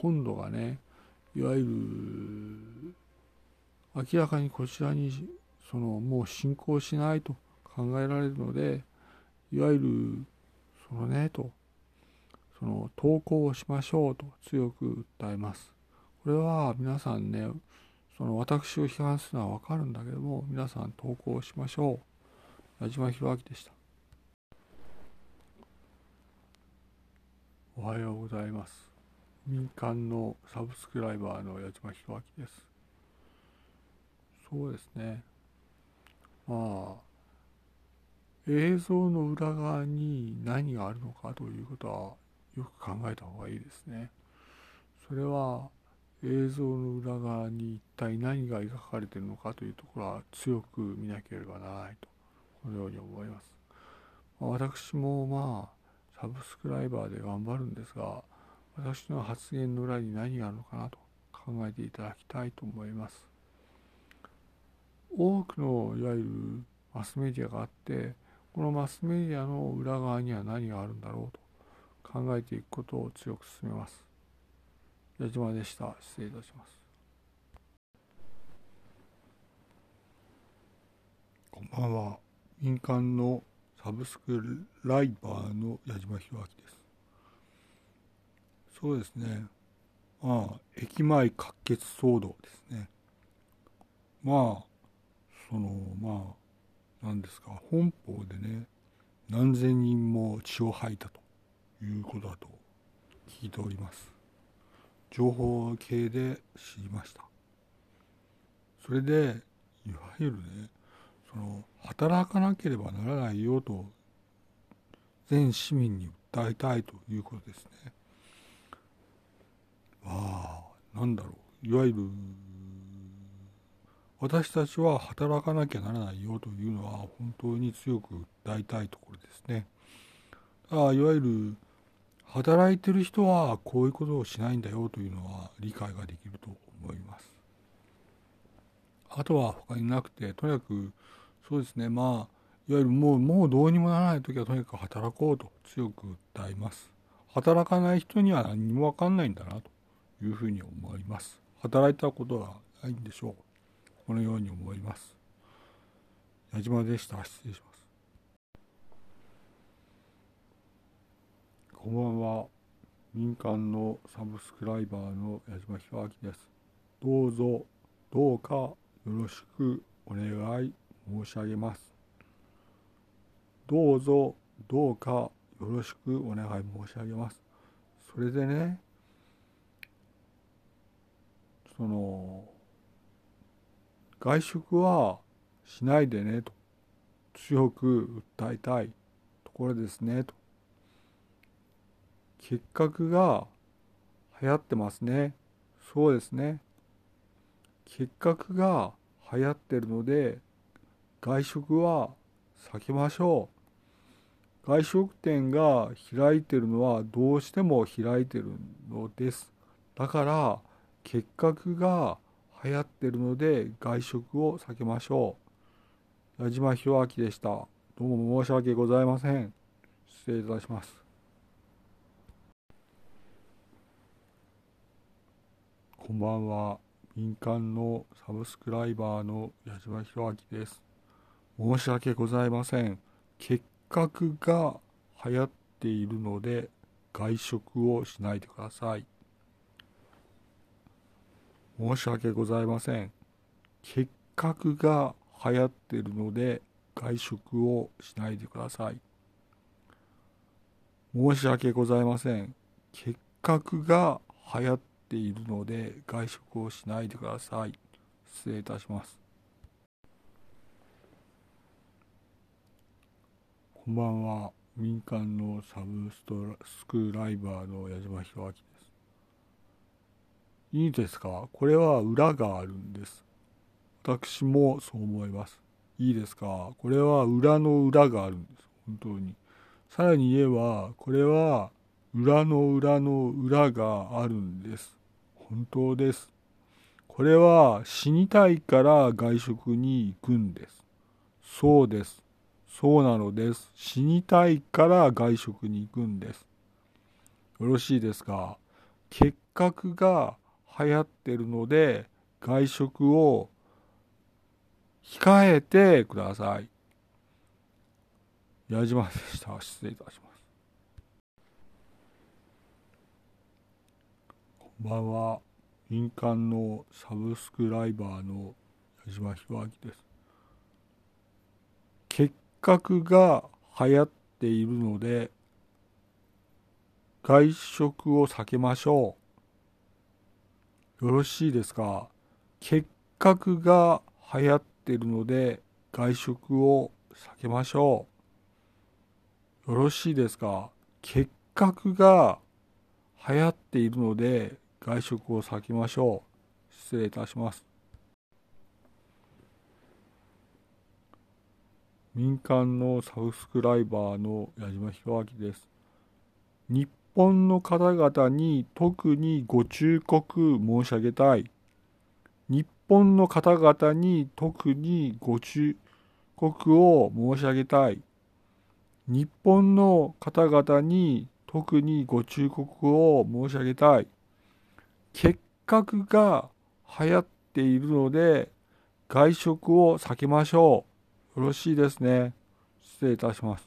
本土がねいわゆる明らかにこちらにそのもう進行しないと考えられるのでいわゆるそのねとその投稿をしましょうと強く訴えます。これは皆さんねその私を批判するのは分かるんだけども皆さん投稿しましょう。矢島弘明でした。おはようございます。民間のサブスクライバーの矢島弘明です。そうですね。まあ、映像の裏側に何があるのかということはよく考えた方がいいですね。それは映像の裏側に一体何が描かれているのかというところは強く見なければならないとこのように思います。私もまあサブスクライバーで頑張るんですが私の発言の裏に何があるのかなと考えていただきたいと思います。多くのいわゆるマスメディアがあってこのマスメディアの裏側には何があるんだろうと考えていくことを強く進めます。矢島でした。失礼いたします。こんばんは。民間のサブスクライバーの矢島弘明です。そうですね。まあ、駅前滑血騒動ですね。まあ、その、まあ、なんですか、本邦でね、何千人も血を吐いたということだと聞いております。情報系で知りました。それで、いわゆるね、その働かなければならないよと全市民に訴えたいということですね。まあなんだろういわゆる私たちは働かなきゃならないよというのは本当に強く訴えたいところですね。あいわゆる働いてる人はこういうことをしないんだよというのは理解ができると思います。あとは他になくてとにかくそうですね。まあいわゆるもうもうどうにもならない時はとにかく働こうと強く訴えます。働かない人には何にも分かんないんだなというふうに思います。働いたことはないんでしょう。このように思います。矢島でした。失礼します。こんばんは。民間のサブスクライバーの矢島弘明です。どうぞどうかよろしくお願い申し上げます。どうぞどうかよろしくお願い申し上げます。それでね、その、外食はしないでねと強く訴えたいところですねと。結核が流行ってますね。そうですね。結核が流行ってるので外食は避けましょう。外食店が開いてるのはどうしても開いてるのです。だから結核が流行ってるので外食を避けましょう。矢島弘明でした。どうも申し訳ございません。失礼いたします。こんばんは。民間のサブスクライバーの矢島弘明です。申し訳ございません。結核が流行っているので外食をしないでください。申し訳ございません。結核が流行っているので外食をしないでください。申し訳ございません。結核が流行っているので外食をしないでください。失礼いたします。こんばんは。民間のサブストスクライバーの矢島弘明です。いいですか？これは裏があるんです。私もそう思います。いいですか？これは裏の裏があるんです。本当に。さらに言えば、これは裏の裏の裏があるんです。本当です。これは死にたいから外食に行くんです。そうです。そうなのです。死にたいから外食に行くんです。よろしいですか？結核が流行ってるので外食を控えてください。矢島でした。失礼いたします。こんばんは。民間のサブスクライバーの矢島弘明です。結核が流行っているので外食を避けましょう。よろしいですか？結核が流行っているので外食を避けましょう。よろしいですか？結核が流行っているので外食を避けましょう。失礼いたします。民間のサブスクライバーの矢島弘明です。日本の方々に特にご忠告申し上げたい。日本の方々に特にご忠告を申し上げたい。日本の方々に特にご忠告を申し上げたい。結核が流行っているので外食を避けましょう。よろしいですね。失礼いたします。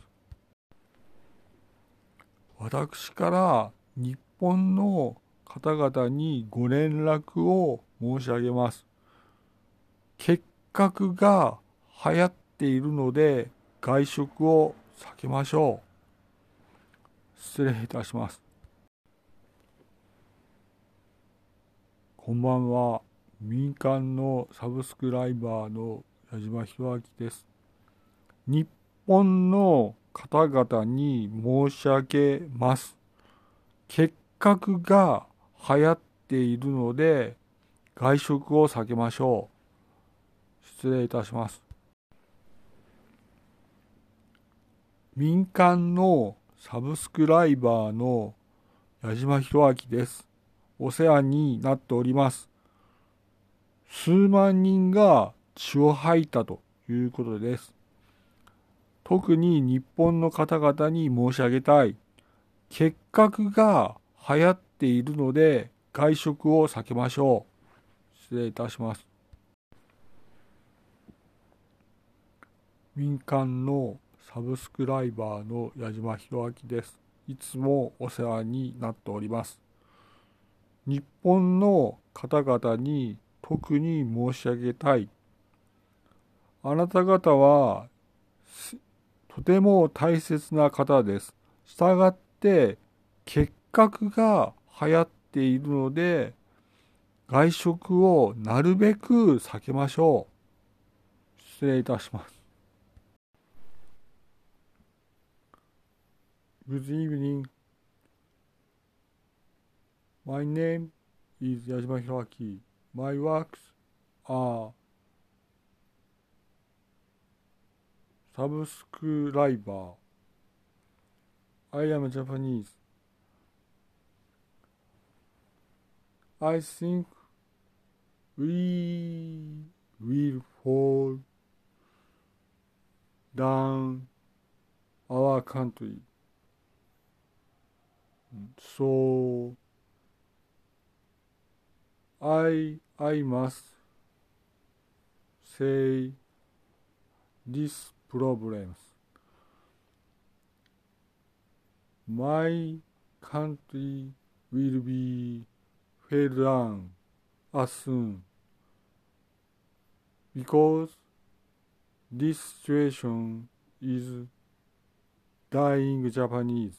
私から日本の方々にご連絡を申し上げます。結核が流行っているので外食を避けましょう。失礼いたします。こんばんは。民間のサブスクライバーの矢島弘明です。日本の方々に申し上げます。結核が流行っているので外食を避けましょう。失礼いたします。民間のサブスクライバーの矢島弘明です。お世話になっております。数万人が血を吐いたということです。特に日本の方々に申し上げたい。結核が流行っているので外食を避けましょう。失礼いたします。民間のサブスクライバーの矢島弘明です。いつもお世話になっております。日本の方々に特に申し上げたい。あなた方はとても大切な方です。したがって結核が流行っているので外食をなるべく避けましょう。失礼いたします。Good evening. My name is Yajima Hiraki. My works are subscriber. I am Japanese. I think we will fall down our country. So I I must say these problems. My country will be fell down as soon because this situation is dying Japanese.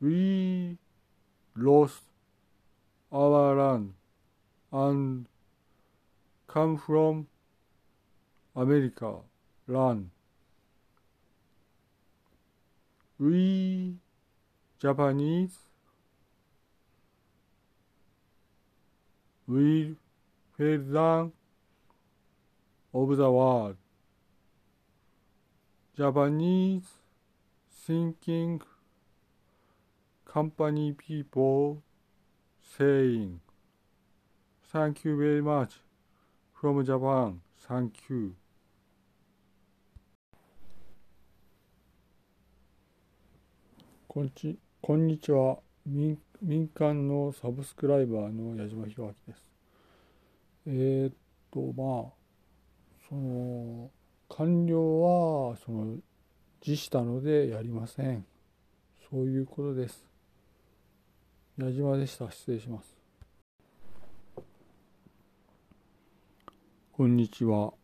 We lost our land and come from America land. We Japanese will fell of the world. Japanese thinking company people saying thank you very much from Japan. Thank you. こんちこんにちは民。民間のサブスクライバーの矢島弘明です。えー、っと、まあ、その、完了は、その、辞したのでやりません。そういうことです。矢島でした。失礼します。こんにちは。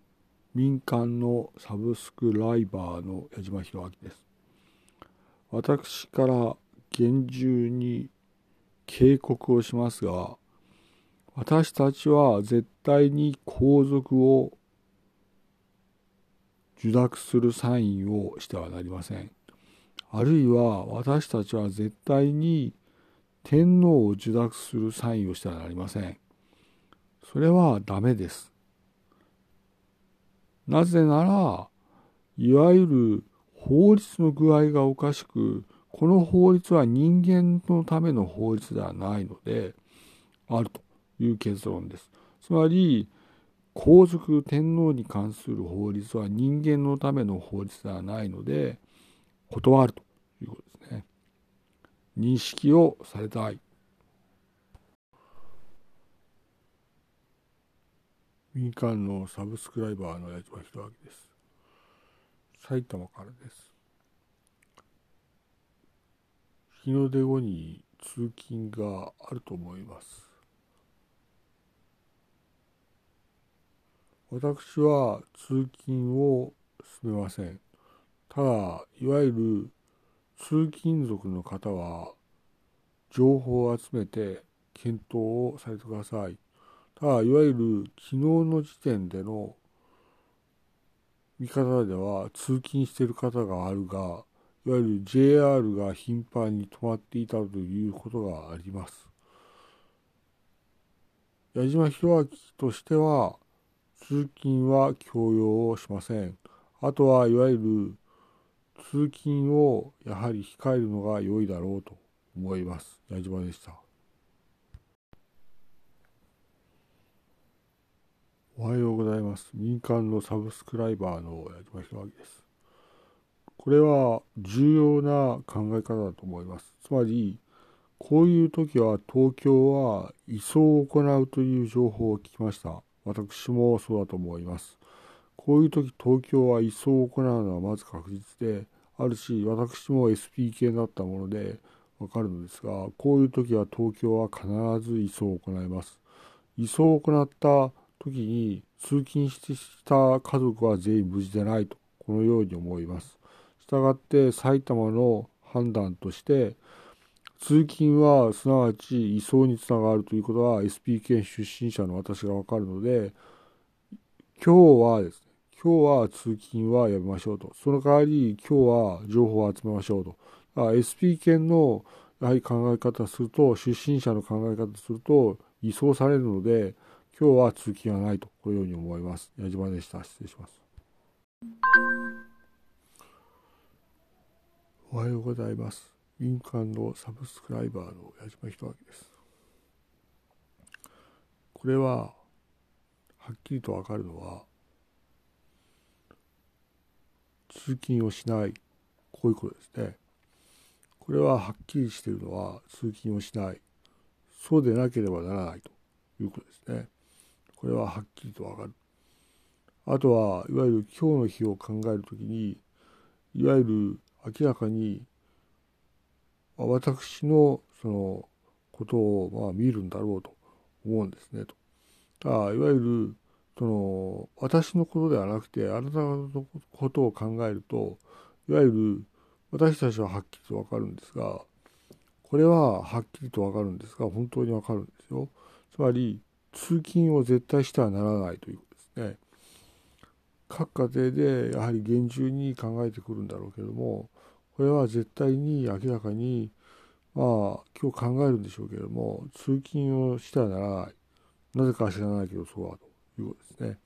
民間のサブスクライバーの矢島弘明です。私から厳重に警告をしますが、私たちは絶対に皇族を受諾するサインをしてはなりません。あるいは私たちは絶対に天皇を受諾するサインをしてはなりません。それはダメです。なぜなら、いわゆる法律の具合がおかしく、この法律は人間のための法律ではないので、あるという結論です。つまり、皇族天皇に関する法律は人間のための法律ではないので、断るということですね。認識をされたい。民間のサブスクライバーの矢島弘明です。埼玉からです。日の出後に通勤があると思います。私は通勤を進めません。ただ、いわゆる通勤族の方は情報を集めて検討をされてください。ただ、いわゆる昨日の時点での見方では通勤している方があるが、いわゆる JR が頻繁に止まっていたということがあります。矢島弘明としては、通勤は強要をしません。あとはいわゆる通勤をやはり控えるのが良いだろうと思います。矢島でした。おはようございます。民間のサブスクライバーの矢島弘明です。これは重要な考え方だと思います。つまり、こういう時は東京は移送を行うという情報を聞きました。私もそうだと思います。こういう時東京は移送を行うのはまず確実であるし、私も SP 系だったものでわかるのですが、こういう時は東京は必ず移送を行います。移送を行った時に通勤した家族は全員無事でないと、このように思います。従って埼玉の判断として通勤はすなわち移送につながるということは SP 県出身者の私がわかるので今日はですね今日は通勤はやめましょうとその代わり今日は情報を集めましょうと SP 県のやはり考え方すると出身者の考え方すると移送されるので今日は通勤はないとこのように思います矢島でした失礼しますおはようございます。民間のサブスクライバーの矢島弘明です。これは、はっきりとわかるのは、通勤をしない、こういうことですね。これははっきりしているのは、通勤をしない、そうでなければならないということですね。これははっきりとわかる。あとは、いわゆる今日の日を考えるときに、いわゆる明らかに私のそのことをまあ見るんだろうと思うんですねと。あいわゆるその私のことではなくてあなたのことを考えるといわゆる私たちははっきりと分かるんですがこれははっきりとわかるんですが、本当にわかるんですよ。つまり、通勤を絶対してはならないということですね。各家庭でやはり厳重に考えてくるんだろうけれども、これは絶対に明らかに、まあ、今日考えるんでしょうけれども、通勤をしてはならない。なぜか知らないけど、そうだということですね。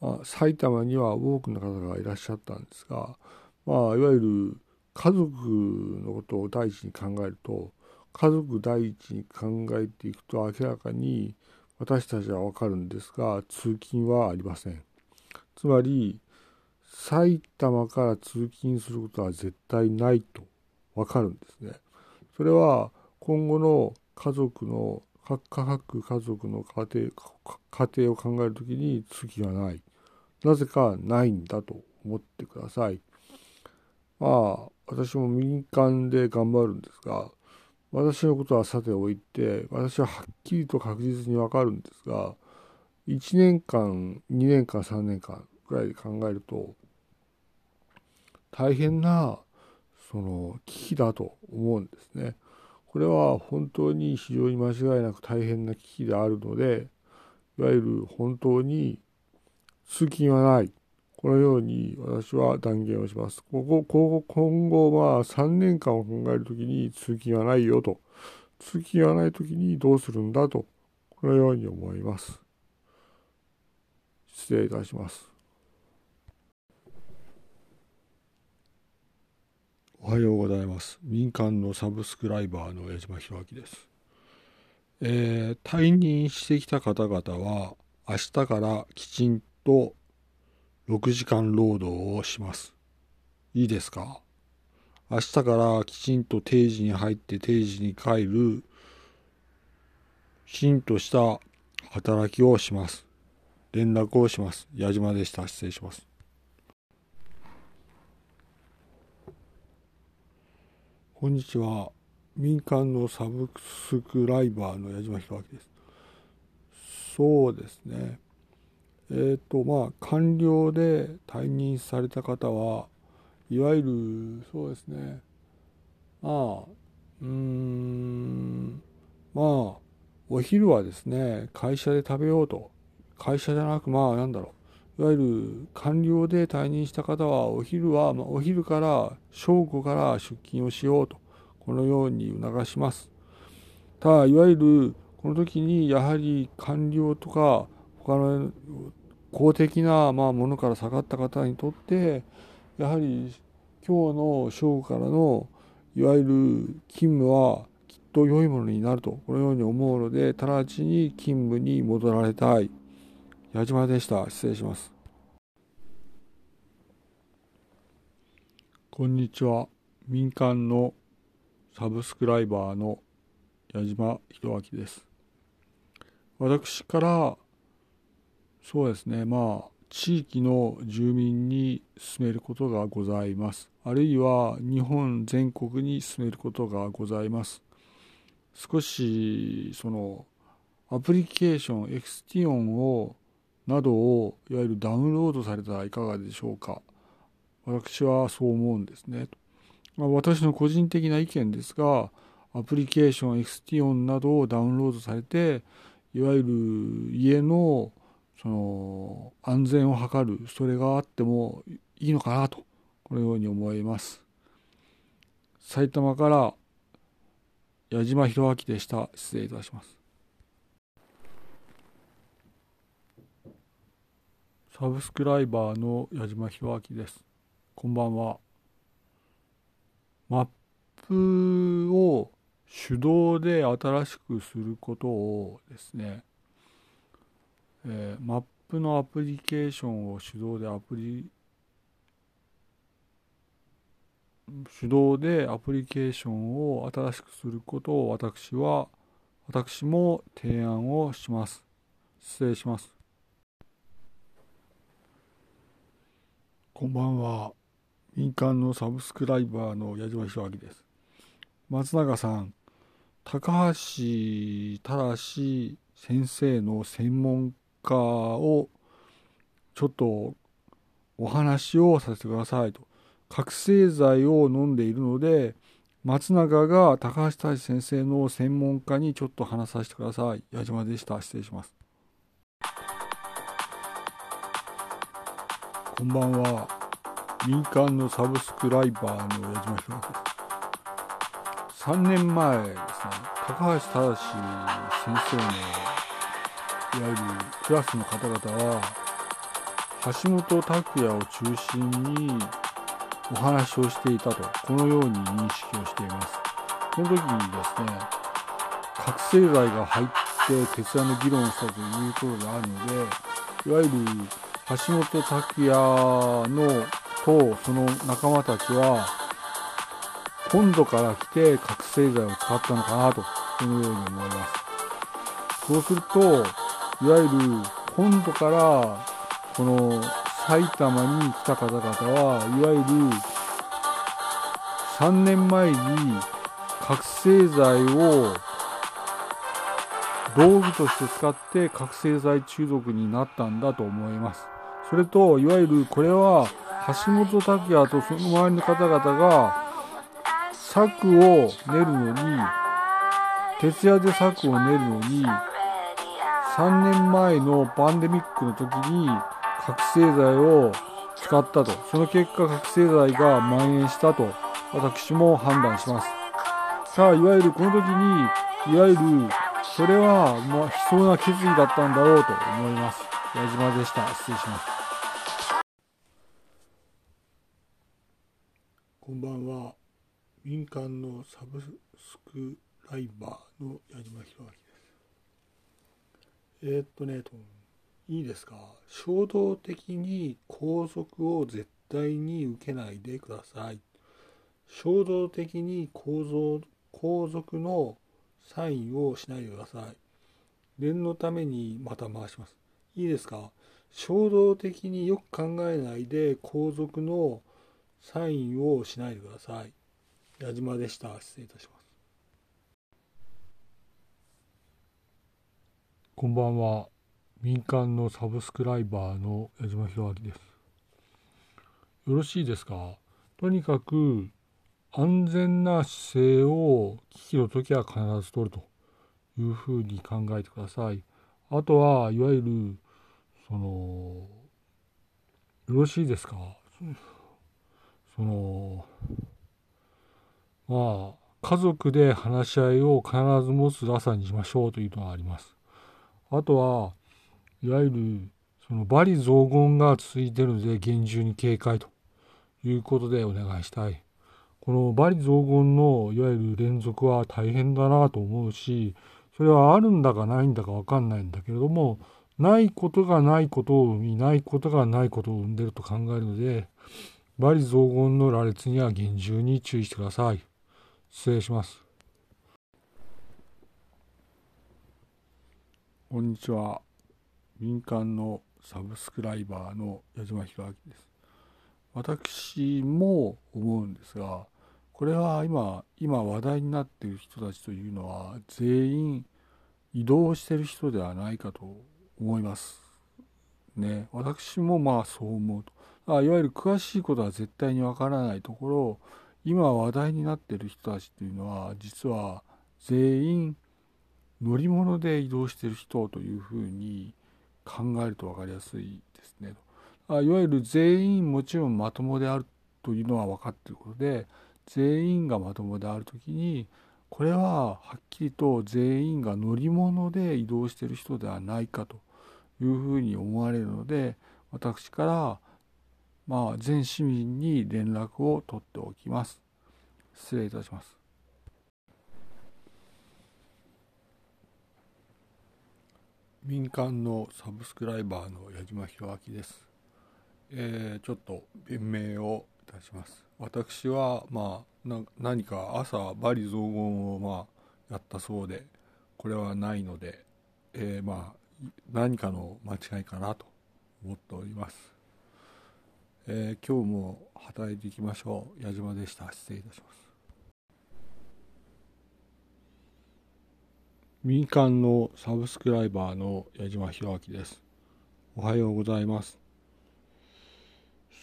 まあ、埼玉には多くの方がいらっしゃったんですが、まあ、いわゆる家族のことを第一に考えると、家族第一に考えていくと明らかに私たちはわかるんですが、通勤はありません。つまり、埼玉から通勤することは絶対ないとわかるんですね。それは今後の家族の各家族の家庭家庭を考えるときに通勤はない。なぜかないんだと思ってください。まあ、私も民間で頑張るんですが、私のことはさておいて、私ははっきりと確実にわかるんですが、1年間、2年間、3年間ぐらいで考えると、大変な、その、危機だと思うんですね。これは本当に非常に間違いなく大変な危機であるので、いわゆる本当に通勤はない。このように私は断言をします。ここ、こ今後は3年間を考えるときに通勤はないよと。通勤はないときにどうするんだと。このように思います。失礼いたします。おはようございます。民間のサブスクライバーの江島弘明です。えー、退任してきた方々は明日からきちんと6時間労働をします。いいですか？明日からきちんと定時に入って定時に帰る、きちんとした働きをします。連絡をします。矢島でした。失礼します。こんにちは。民間のサブスクライバーの矢島弘明です。そうですね。えっ、ー、とまあ官僚で退任された方はいわゆるそうですね。まあうんまあお昼はですね会社で食べようと。会社じゃなくまあなんだろう。いわゆる官僚で退任した方はお昼は、まあ、お昼から正午から出勤をしようと。このように促します。ただいわゆるこの時にやはり官僚とか他の公的なまあものから下がった方にとってやはり今日の正午からのいわゆる勤務はきっと良いものになるとこのように思うので直ちに勤務に戻られたい。矢島でした。失礼します。こんにちは。民間のサブスクライバーの矢島博明です。私からそうですね。まあ地域の住民に進めることがございます。あるいは日本全国に進めることがございます。少しそのアプリケーションエクスティオンをなどをいわゆるダウンロードされたらいかがでしょうか。私はそう思うんですね、ま、私の個人的な意見ですがアプリケーションエクステンションなどをダウンロードされていわゆる家のその安全を図るそれがあってもいいのかなとこのように思います。埼玉から矢島博明でした。失礼いたします。サブスクライバーの矢島博明です。こんばんは。マップを手動で新しくすることをですねえー、マップのアプリケーションを手動でアプリ手動でアプリケーションを新しくすることを私は私も提案をします。失礼します。こんばんは。民間のサブスクライバーの矢島弘明です。松永さん高橋正先生の専門かをちょっとお話をさせてくださいと。覚醒剤を飲んでいるので松永が高橋大先生の専門家にちょっと話させてください。矢島でした。失礼します。こんばんは。民間のサブスクライバーの矢島弘明です。3年前ですね。高橋正先生のいわゆるクラスの方々は橋本拓也を中心にお話をしていたとこのように認識をしています。この時にですね覚醒剤が入って徹夜の議論をしたということがあるのでいわゆる橋本拓也のとその仲間たちは本土から来て覚醒剤を使ったのかなとこのように思います。そうするといわゆる本土からこの埼玉に来た方々はいわゆる3年前に覚醒剤を道具として使って覚醒剤中毒になったんだと思います。それと、いわゆるこれは橋本拓也とその周りの方々が策を練るのに、徹夜で策を練るのに、3年前のパンデミックの時に覚醒剤を使ったと。その結果覚醒剤が蔓延したと私も判断します。さあ、いわゆるこの時に、いわゆるそれは、まあ、悲壮な決意だったんだろうと思います。矢島でした。失礼します。こんばんは。民間のサブスクライバーの矢島弘明です。えー、っとね、いいですか？衝動的に拘束を絶対に受けないでください。衝動的に構造皇族のサインをしないでください。念のためにまた回します。いいですか？衝動的によく考えないで皇族のサインをしないでください。矢島でした。失礼いたします。こんばんは。民間のサブスクライバーの矢島弘明です。よろしいですか？とにかく安全な姿勢を危機の時は必ず取るというふうに考えてください。あとはいわゆるそのよろしいですか？そのまあ家族で話し合いを必ず持つ朝にしましょうというのがあります。あとはいわゆるその罵詈雑言が続いてるので厳重に警戒ということでお願いしたい。この罵詈雑言のいわゆる連続は大変だなと思うしそれはあるんだかないんだか分かんないんだけれどもないことがないことを生みないことがないことを生んでると考えるので罵詈雑言の羅列には厳重に注意してください。失礼します。こんにちは。民間のサブスクライバーの矢島弘明です。私も思うんですが、これは今、今話題になっている人たちというのは全員移動している人ではないかと思います。ね。私もまあそう思うと。あいわゆる詳しいことは絶対にわからないところ、今話題になっている人たちというのは実は全員乗り物で移動している人というふうに考えると分かりやすいですね。いわゆる全員もちろんまともであるというのは分かっていることで全員がまともである時にこれははっきりと全員が乗り物で移動している人ではないかというふうに思われるので私からまあ全市民に連絡を取っておきます。失礼いたします。民間のサブスクライバーの矢島弘明です。えー、ちょっと弁明をいたします。私は、まあ、何か朝、罵詈雑言を、まあ、やったそうで、これはないので、えー、まあ、何かの間違いかなと思っております。えー、今日も働いていきましょう。矢島でした。失礼いたします。民間のサブスクライバーの矢島弘明です。おはようございます。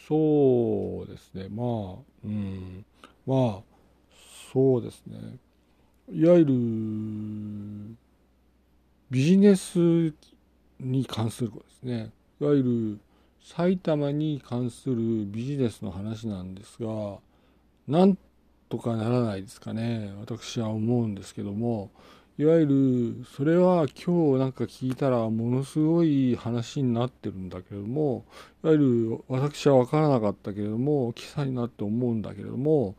そうですね。まあ、うん。まあ、そうですね。いわゆる、ビジネスに関することですね。いわゆる、埼玉に関するビジネスの話なんですが、なんとかならないですかね。私は思うんですけども、いわゆるそれは今日なんか聞いたらものすごい話になってるんだけれどもいわゆる私は分からなかったけれども記載になって思うんだけれども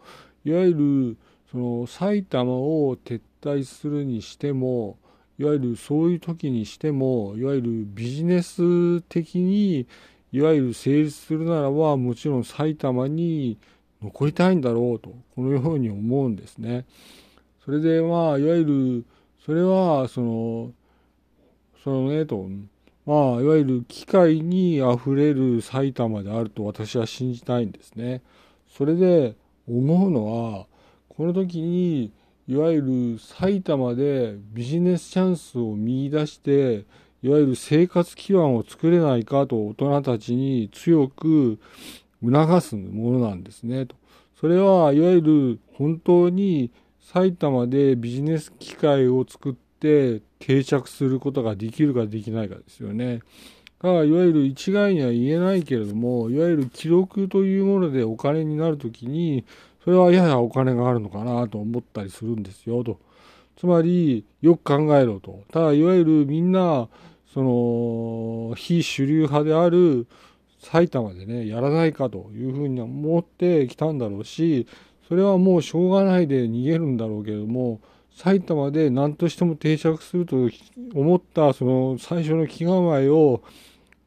いわゆるその埼玉を撤退するにしてもいわゆるそういう時にしてもいわゆるビジネス的にいわゆる成立するならばもちろん埼玉に残りたいんだろうとこのように思うんですね。それでまあいわゆるそれは、その、そのね、と、まあ、いわゆる機械にあふれる埼玉であると私は信じたいんですね。それで思うのは、この時に、いわゆる埼玉でビジネスチャンスを見出して、いわゆる生活基盤を作れないかと大人たちに強く促すものなんですね。とそれはいわゆる本当に埼玉でビジネス機会を作って定着することができるかできないかですよね。だからいわゆる一概には言えないけれどもいわゆる記録というものでお金になるときにそれはややお金があるのかなと思ったりするんですよと。つまりよく考えろと。ただいわゆるみんなその非主流派である埼玉でねやらないかというふうに思ってきたんだろうしそれはもうしょうがないで逃げるんだろうけれども埼玉で何としても定着すると思ったその最初の気構えを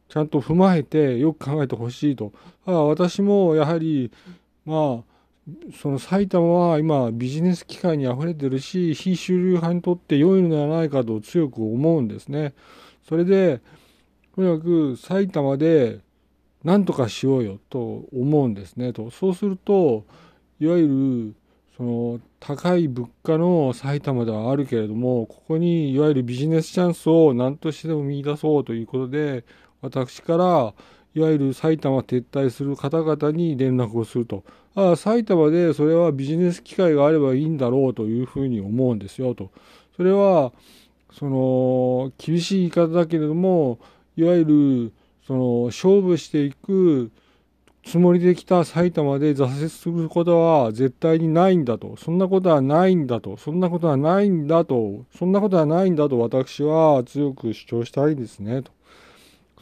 ちゃんと踏まえてよく考えてほしいと。私もやはりまあその埼玉は今ビジネス機会にあふれてるし非主流派にとって良いのではないかと強く思うんですね。それでとにかく埼玉で何とかしようよと思うんですねと。そうするといわゆるその高い物価の埼玉ではあるけれどもここにいわゆるビジネスチャンスを何としてでも見出そうということで私からいわゆる埼玉撤退する方々に連絡をすると。ああ埼玉でそれはビジネス機会があればいいんだろうというふうに思うんですよと。それはその厳しい言い方だけれどもいわゆるその勝負していくつもりで来た埼玉で挫折することは絶対にないんだと。そんなことはないんだと。そんなことはないんだと。そんなことはないんだと私は強く主張したいですねと。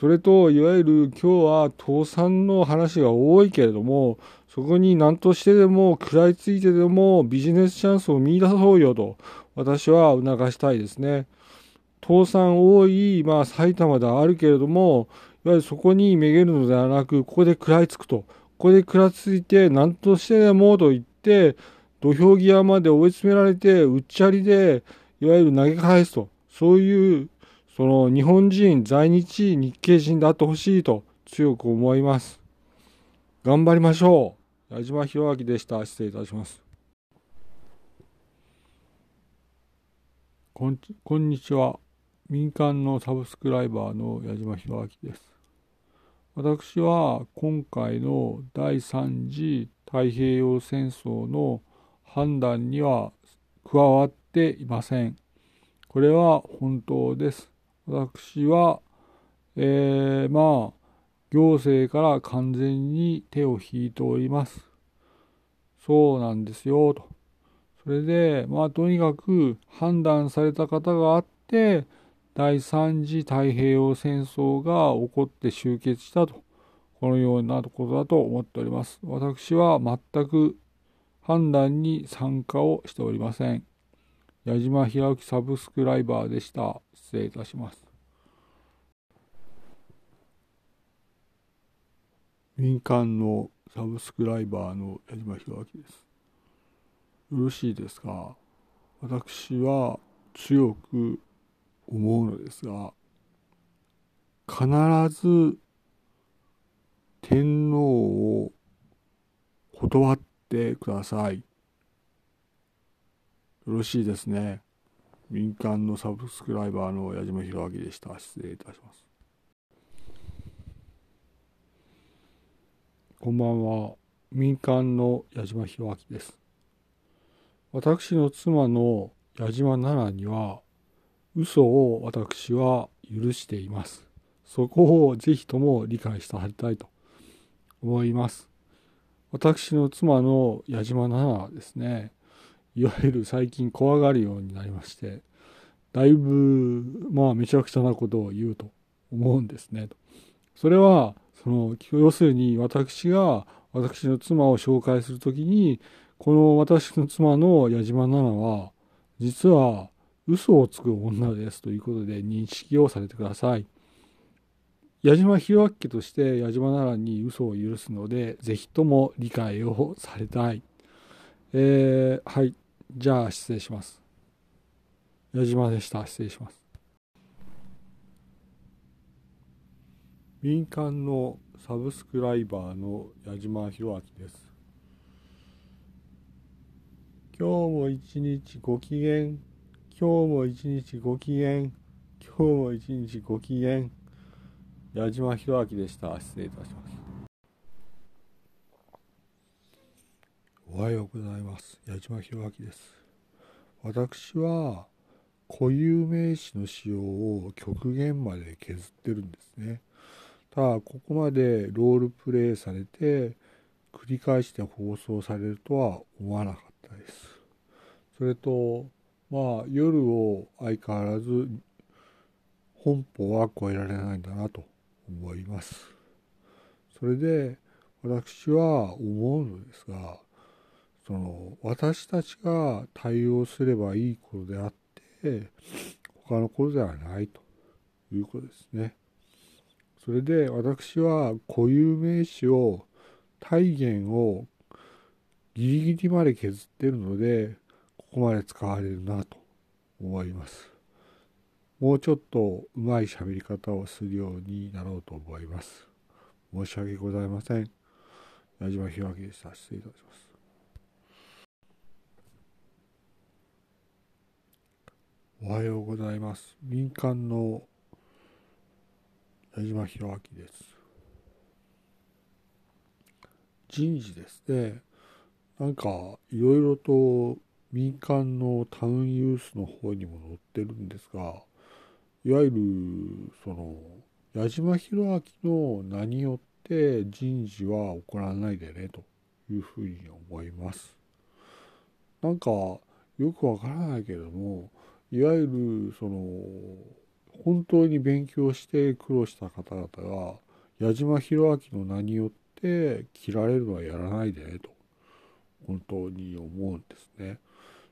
それと、いわゆる今日は倒産の話が多いけれども、そこに何としてでも食らいついてでもビジネスチャンスを見出そうよと私は促したいですね。倒産多い、まあ埼玉ではあるけれども、わゆるそこにめげるのではなく、ここで食らいつくと。ここで食らいついて、何としてでもと言って、土俵際まで追い詰められて、うっちゃりで、いわゆる投げ返すと。そういう、その日本人、在日日系人であってほしいと強く思います。頑張りましょう。矢島博明でした。失礼いたします。こんこんにちは。民間のサブスクライバーの矢島博明です。私は今回の第3次太平洋戦争の判断には加わっていません。これは本当です。私は、えー、まあ、行政から完全に手を引いております。そうなんですよ、と。それで、まあ、とにかく判断された方があって、第三次太平洋戦争が起こって終結したと、このようなことだと思っております。私は全く判断に参加をしておりません。矢島弘明サブスクライバーでした。失礼いたします。民間のサブスクライバーの矢島弘明です。よろしいですか？私は強く思うのですが必ず天皇を断ってください。よろしいですね。民間のサブスクライバーの矢島弘明でした。失礼いたします。こんばんは。民間の矢島博明です。私の妻の矢島奈々には、嘘を私は許しています。そこをぜひとも理解してあげたいと思います。私の妻の矢島奈々はですね、いわゆる最近怖がるようになりまして、だいぶ、まあ、めちゃくちゃなことを言うと思うんですね。それは、その、要するに私が私の妻を紹介するときに、この私の妻の矢島奈々は、実は嘘をつく女ですということで認識をされてください。矢島弘明として矢島奈々に嘘を許すので、ぜひとも理解をされたい。えー、はい。じゃあ失礼します。矢島でした。失礼します。民間のサブスクライバーの矢島博明です。今日も一日ご機嫌、今日も一日ご機嫌、今日も一日ご機嫌、矢島博明でした。失礼いたします。おはようございます。矢島博明です。私は固有名詞の使用を極限まで削ってるんですね。がここまでロールプレイされて繰り返して放送されるとは思わなかったです。それとまあ夜を相変わらず本邦は超えられないんだなと思います。それで私は思うのですがその私たちが対応すればいいことであって他のことではないということですね。それで私は固有名詞を体言をギリギリまで削ってるのでここまで使われるなと思います。もうちょっとうまい喋り方をするようになろうと思います。申し訳ございません。矢島弘明でした。失礼いたします。おはようございます。民間の矢島弘明です。人事ですね。なんかいろいろと民間のタウンユースの方にも載ってるんですが、いわゆるその矢島弘明の名によって人事は行わないでねというふうに思います。なんかよくわからないけれどもいわゆるその本当に勉強して苦労した方々が矢島弘明の名によって切られるのはやらないでねと本当に思うんですね。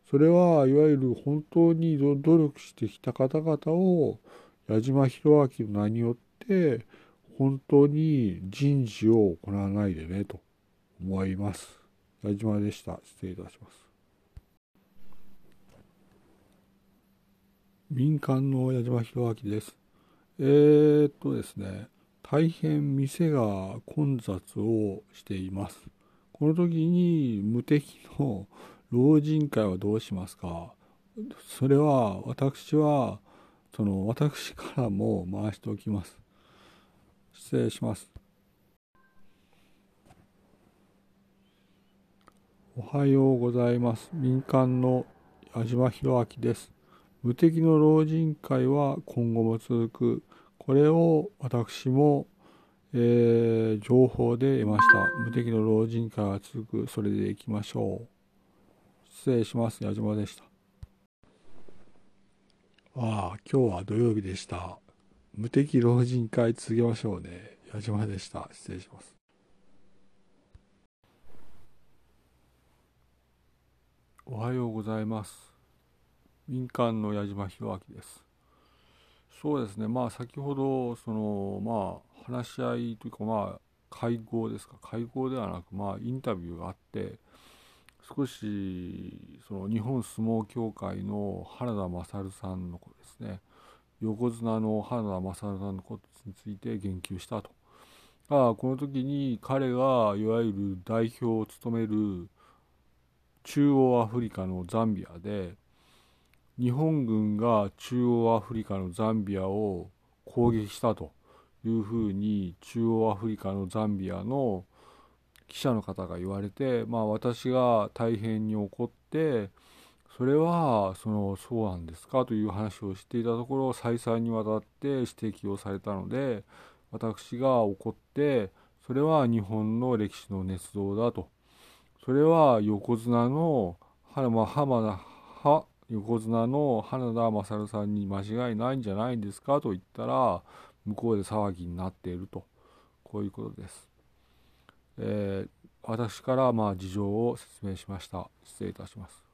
それはいわゆる本当に努力してきた方々を矢島弘明の名によって本当に人事を行わないでねと思います。矢島でした。失礼いたします。民間の矢島弘明です。えー、っとですね、大変店が混雑をしています。この時に無敵の老人会はどうしますか？それは私は、その私からも回しておきます。失礼します。おはようございます。民間の矢島弘明です。無敵の老人会は今後も続く。これを私も、えー、情報で得ました。無敵の老人会は続く。それでいきましょう。失礼します。矢島でした。ああ、今日は土曜日でした。無敵老人会続けましょうね。矢島でした。失礼します。おはようございます。民間の矢島弘明です。そうですね、まあ先ほど、その、まあ話し合いというか、まあ会合ですか、会合ではなく、まあインタビューがあって、少し、その日本相撲協会の原田勝さんのことですね、横綱の原田勝さんのことについて言及したと。あこの時に彼がいわゆる代表を務める中央アフリカのザンビアで日本軍が中央アフリカのザンビアを攻撃したというふうに中央アフリカのザンビアの記者の方が言われて、まあ、私が大変に怒ってそれはそのそうなんですかという話をしていたところ再三にわたって指摘をされたので私が怒ってそれは日本の歴史の捏造だとそれは横綱のまあ、浜田は横綱の花田勝さんに間違いないんじゃないんですかと言ったら向こうで騒ぎになっているとこういうことです。えー、私からまあ事情を説明しました。失礼いたします。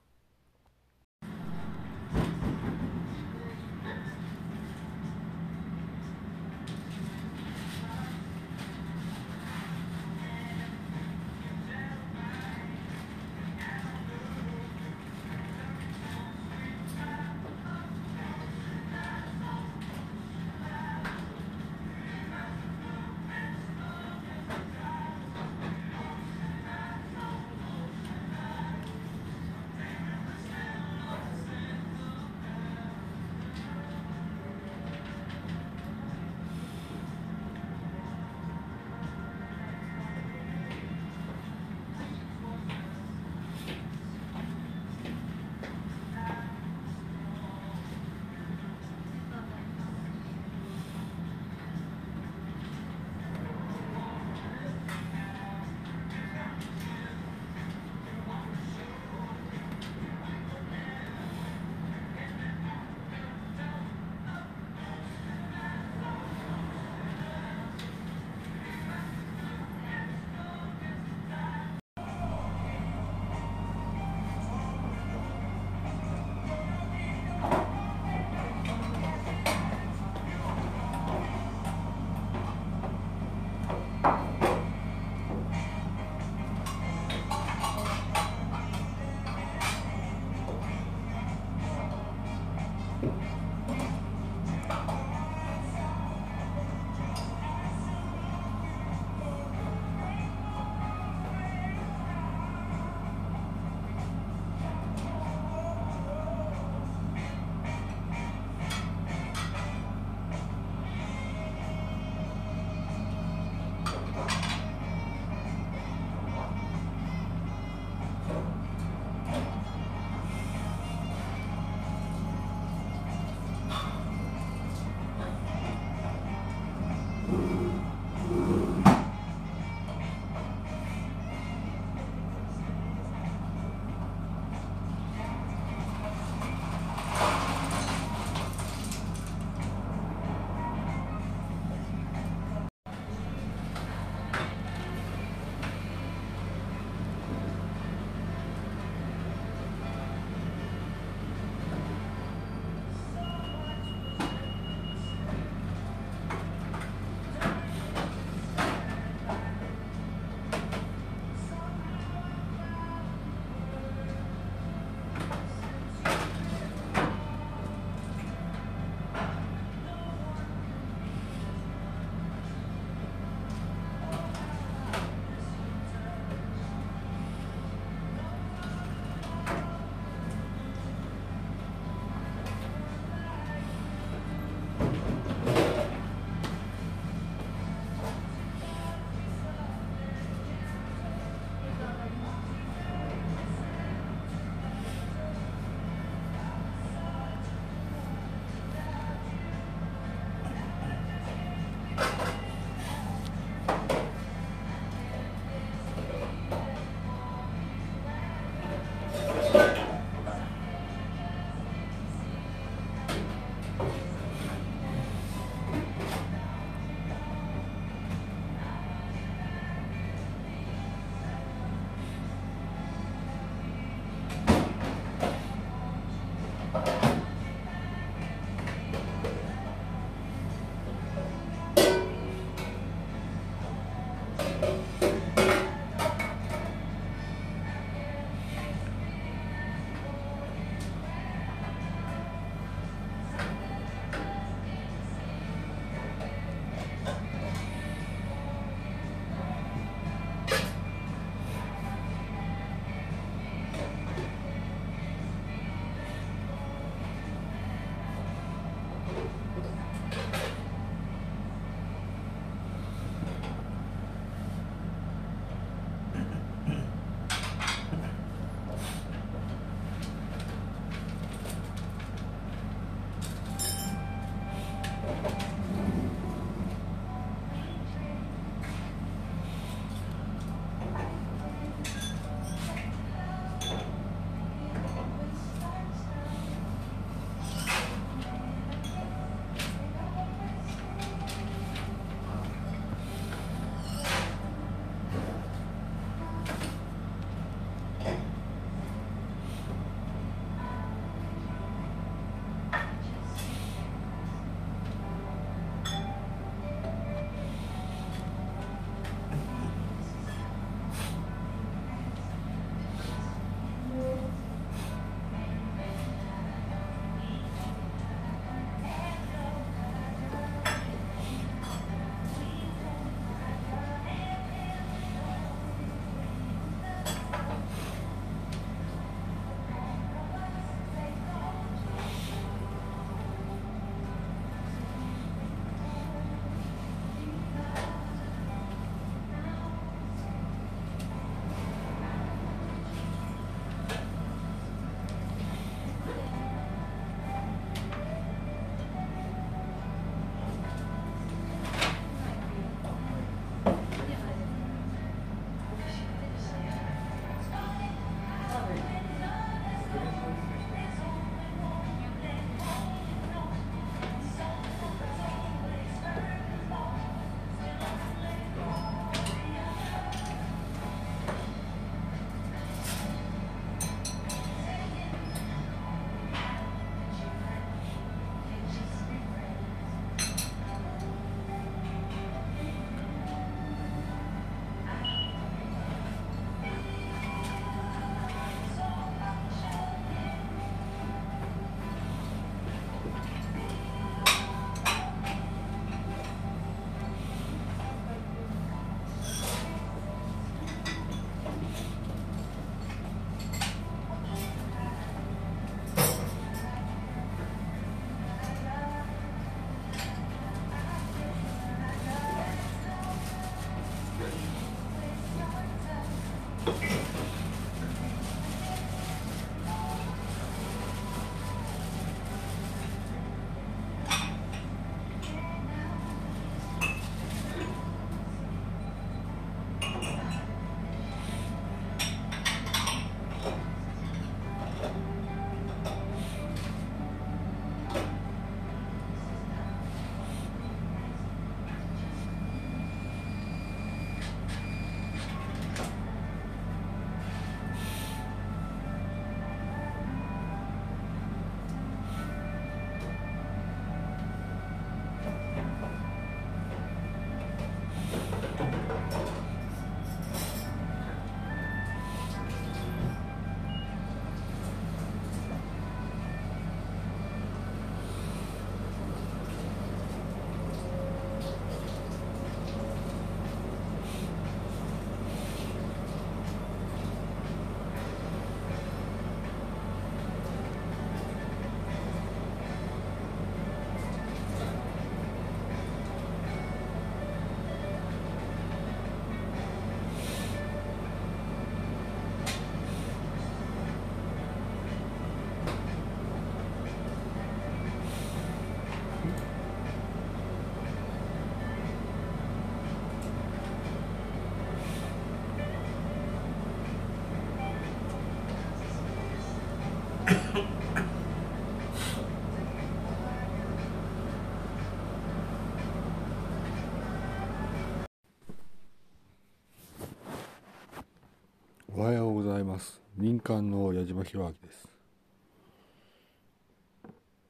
民間の矢島弘明です。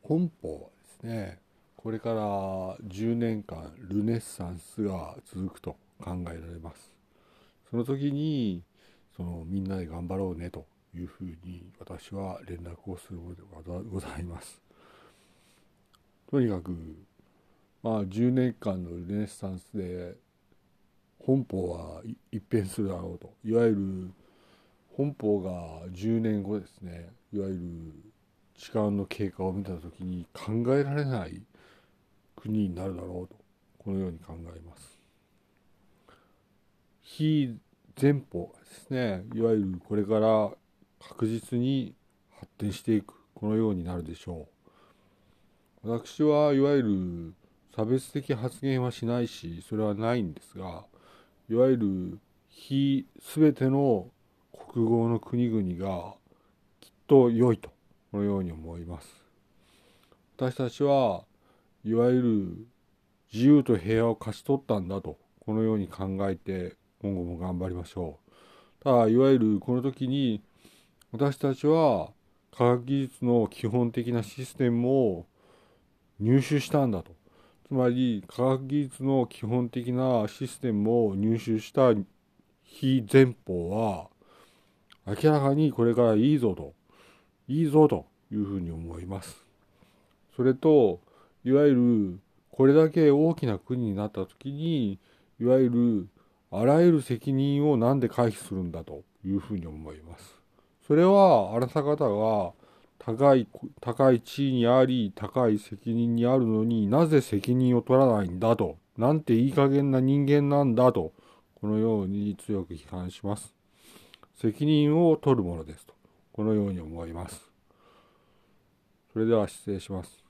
本邦はですね、これから10年間ルネッサンスが続くと考えられます。その時に、そのみんなで頑張ろうねというふうに私は連絡をするものでございます。とにかく、まあ10年間のルネッサンスで本邦は一変するだろうと。いわゆる本邦が10年後ですね、いわゆる時間の経過を見た時に考えられない国になるだろうと、このように考えます。非前方ですね、いわゆるこれから確実に発展していく、このようになるでしょう。私はいわゆる差別的発言はしないし、それはないんですが、いわゆる非全ての国語の国々がきっと良いとこのように思います。私たちはいわゆる自由と平和を勝ち取ったんだとこのように考えて今後も頑張りましょう。ただいわゆるこの時に私たちは科学技術の基本的なシステムを入手したんだと。つまり科学技術の基本的なシステムを入手した非前方は明らかにこれからいいぞといいぞというふうに思います。それといわゆるこれだけ大きな国になった時にいわゆるあらゆる責任を何で回避するんだというふうに思います。それはあなた方が高い、高い地位にあり、高い責任にあるのになぜ責任を取らないんだと、なんていい加減な人間なんだと、このように強く批判します。責任を取るものですと、このように思います。それでは失礼します。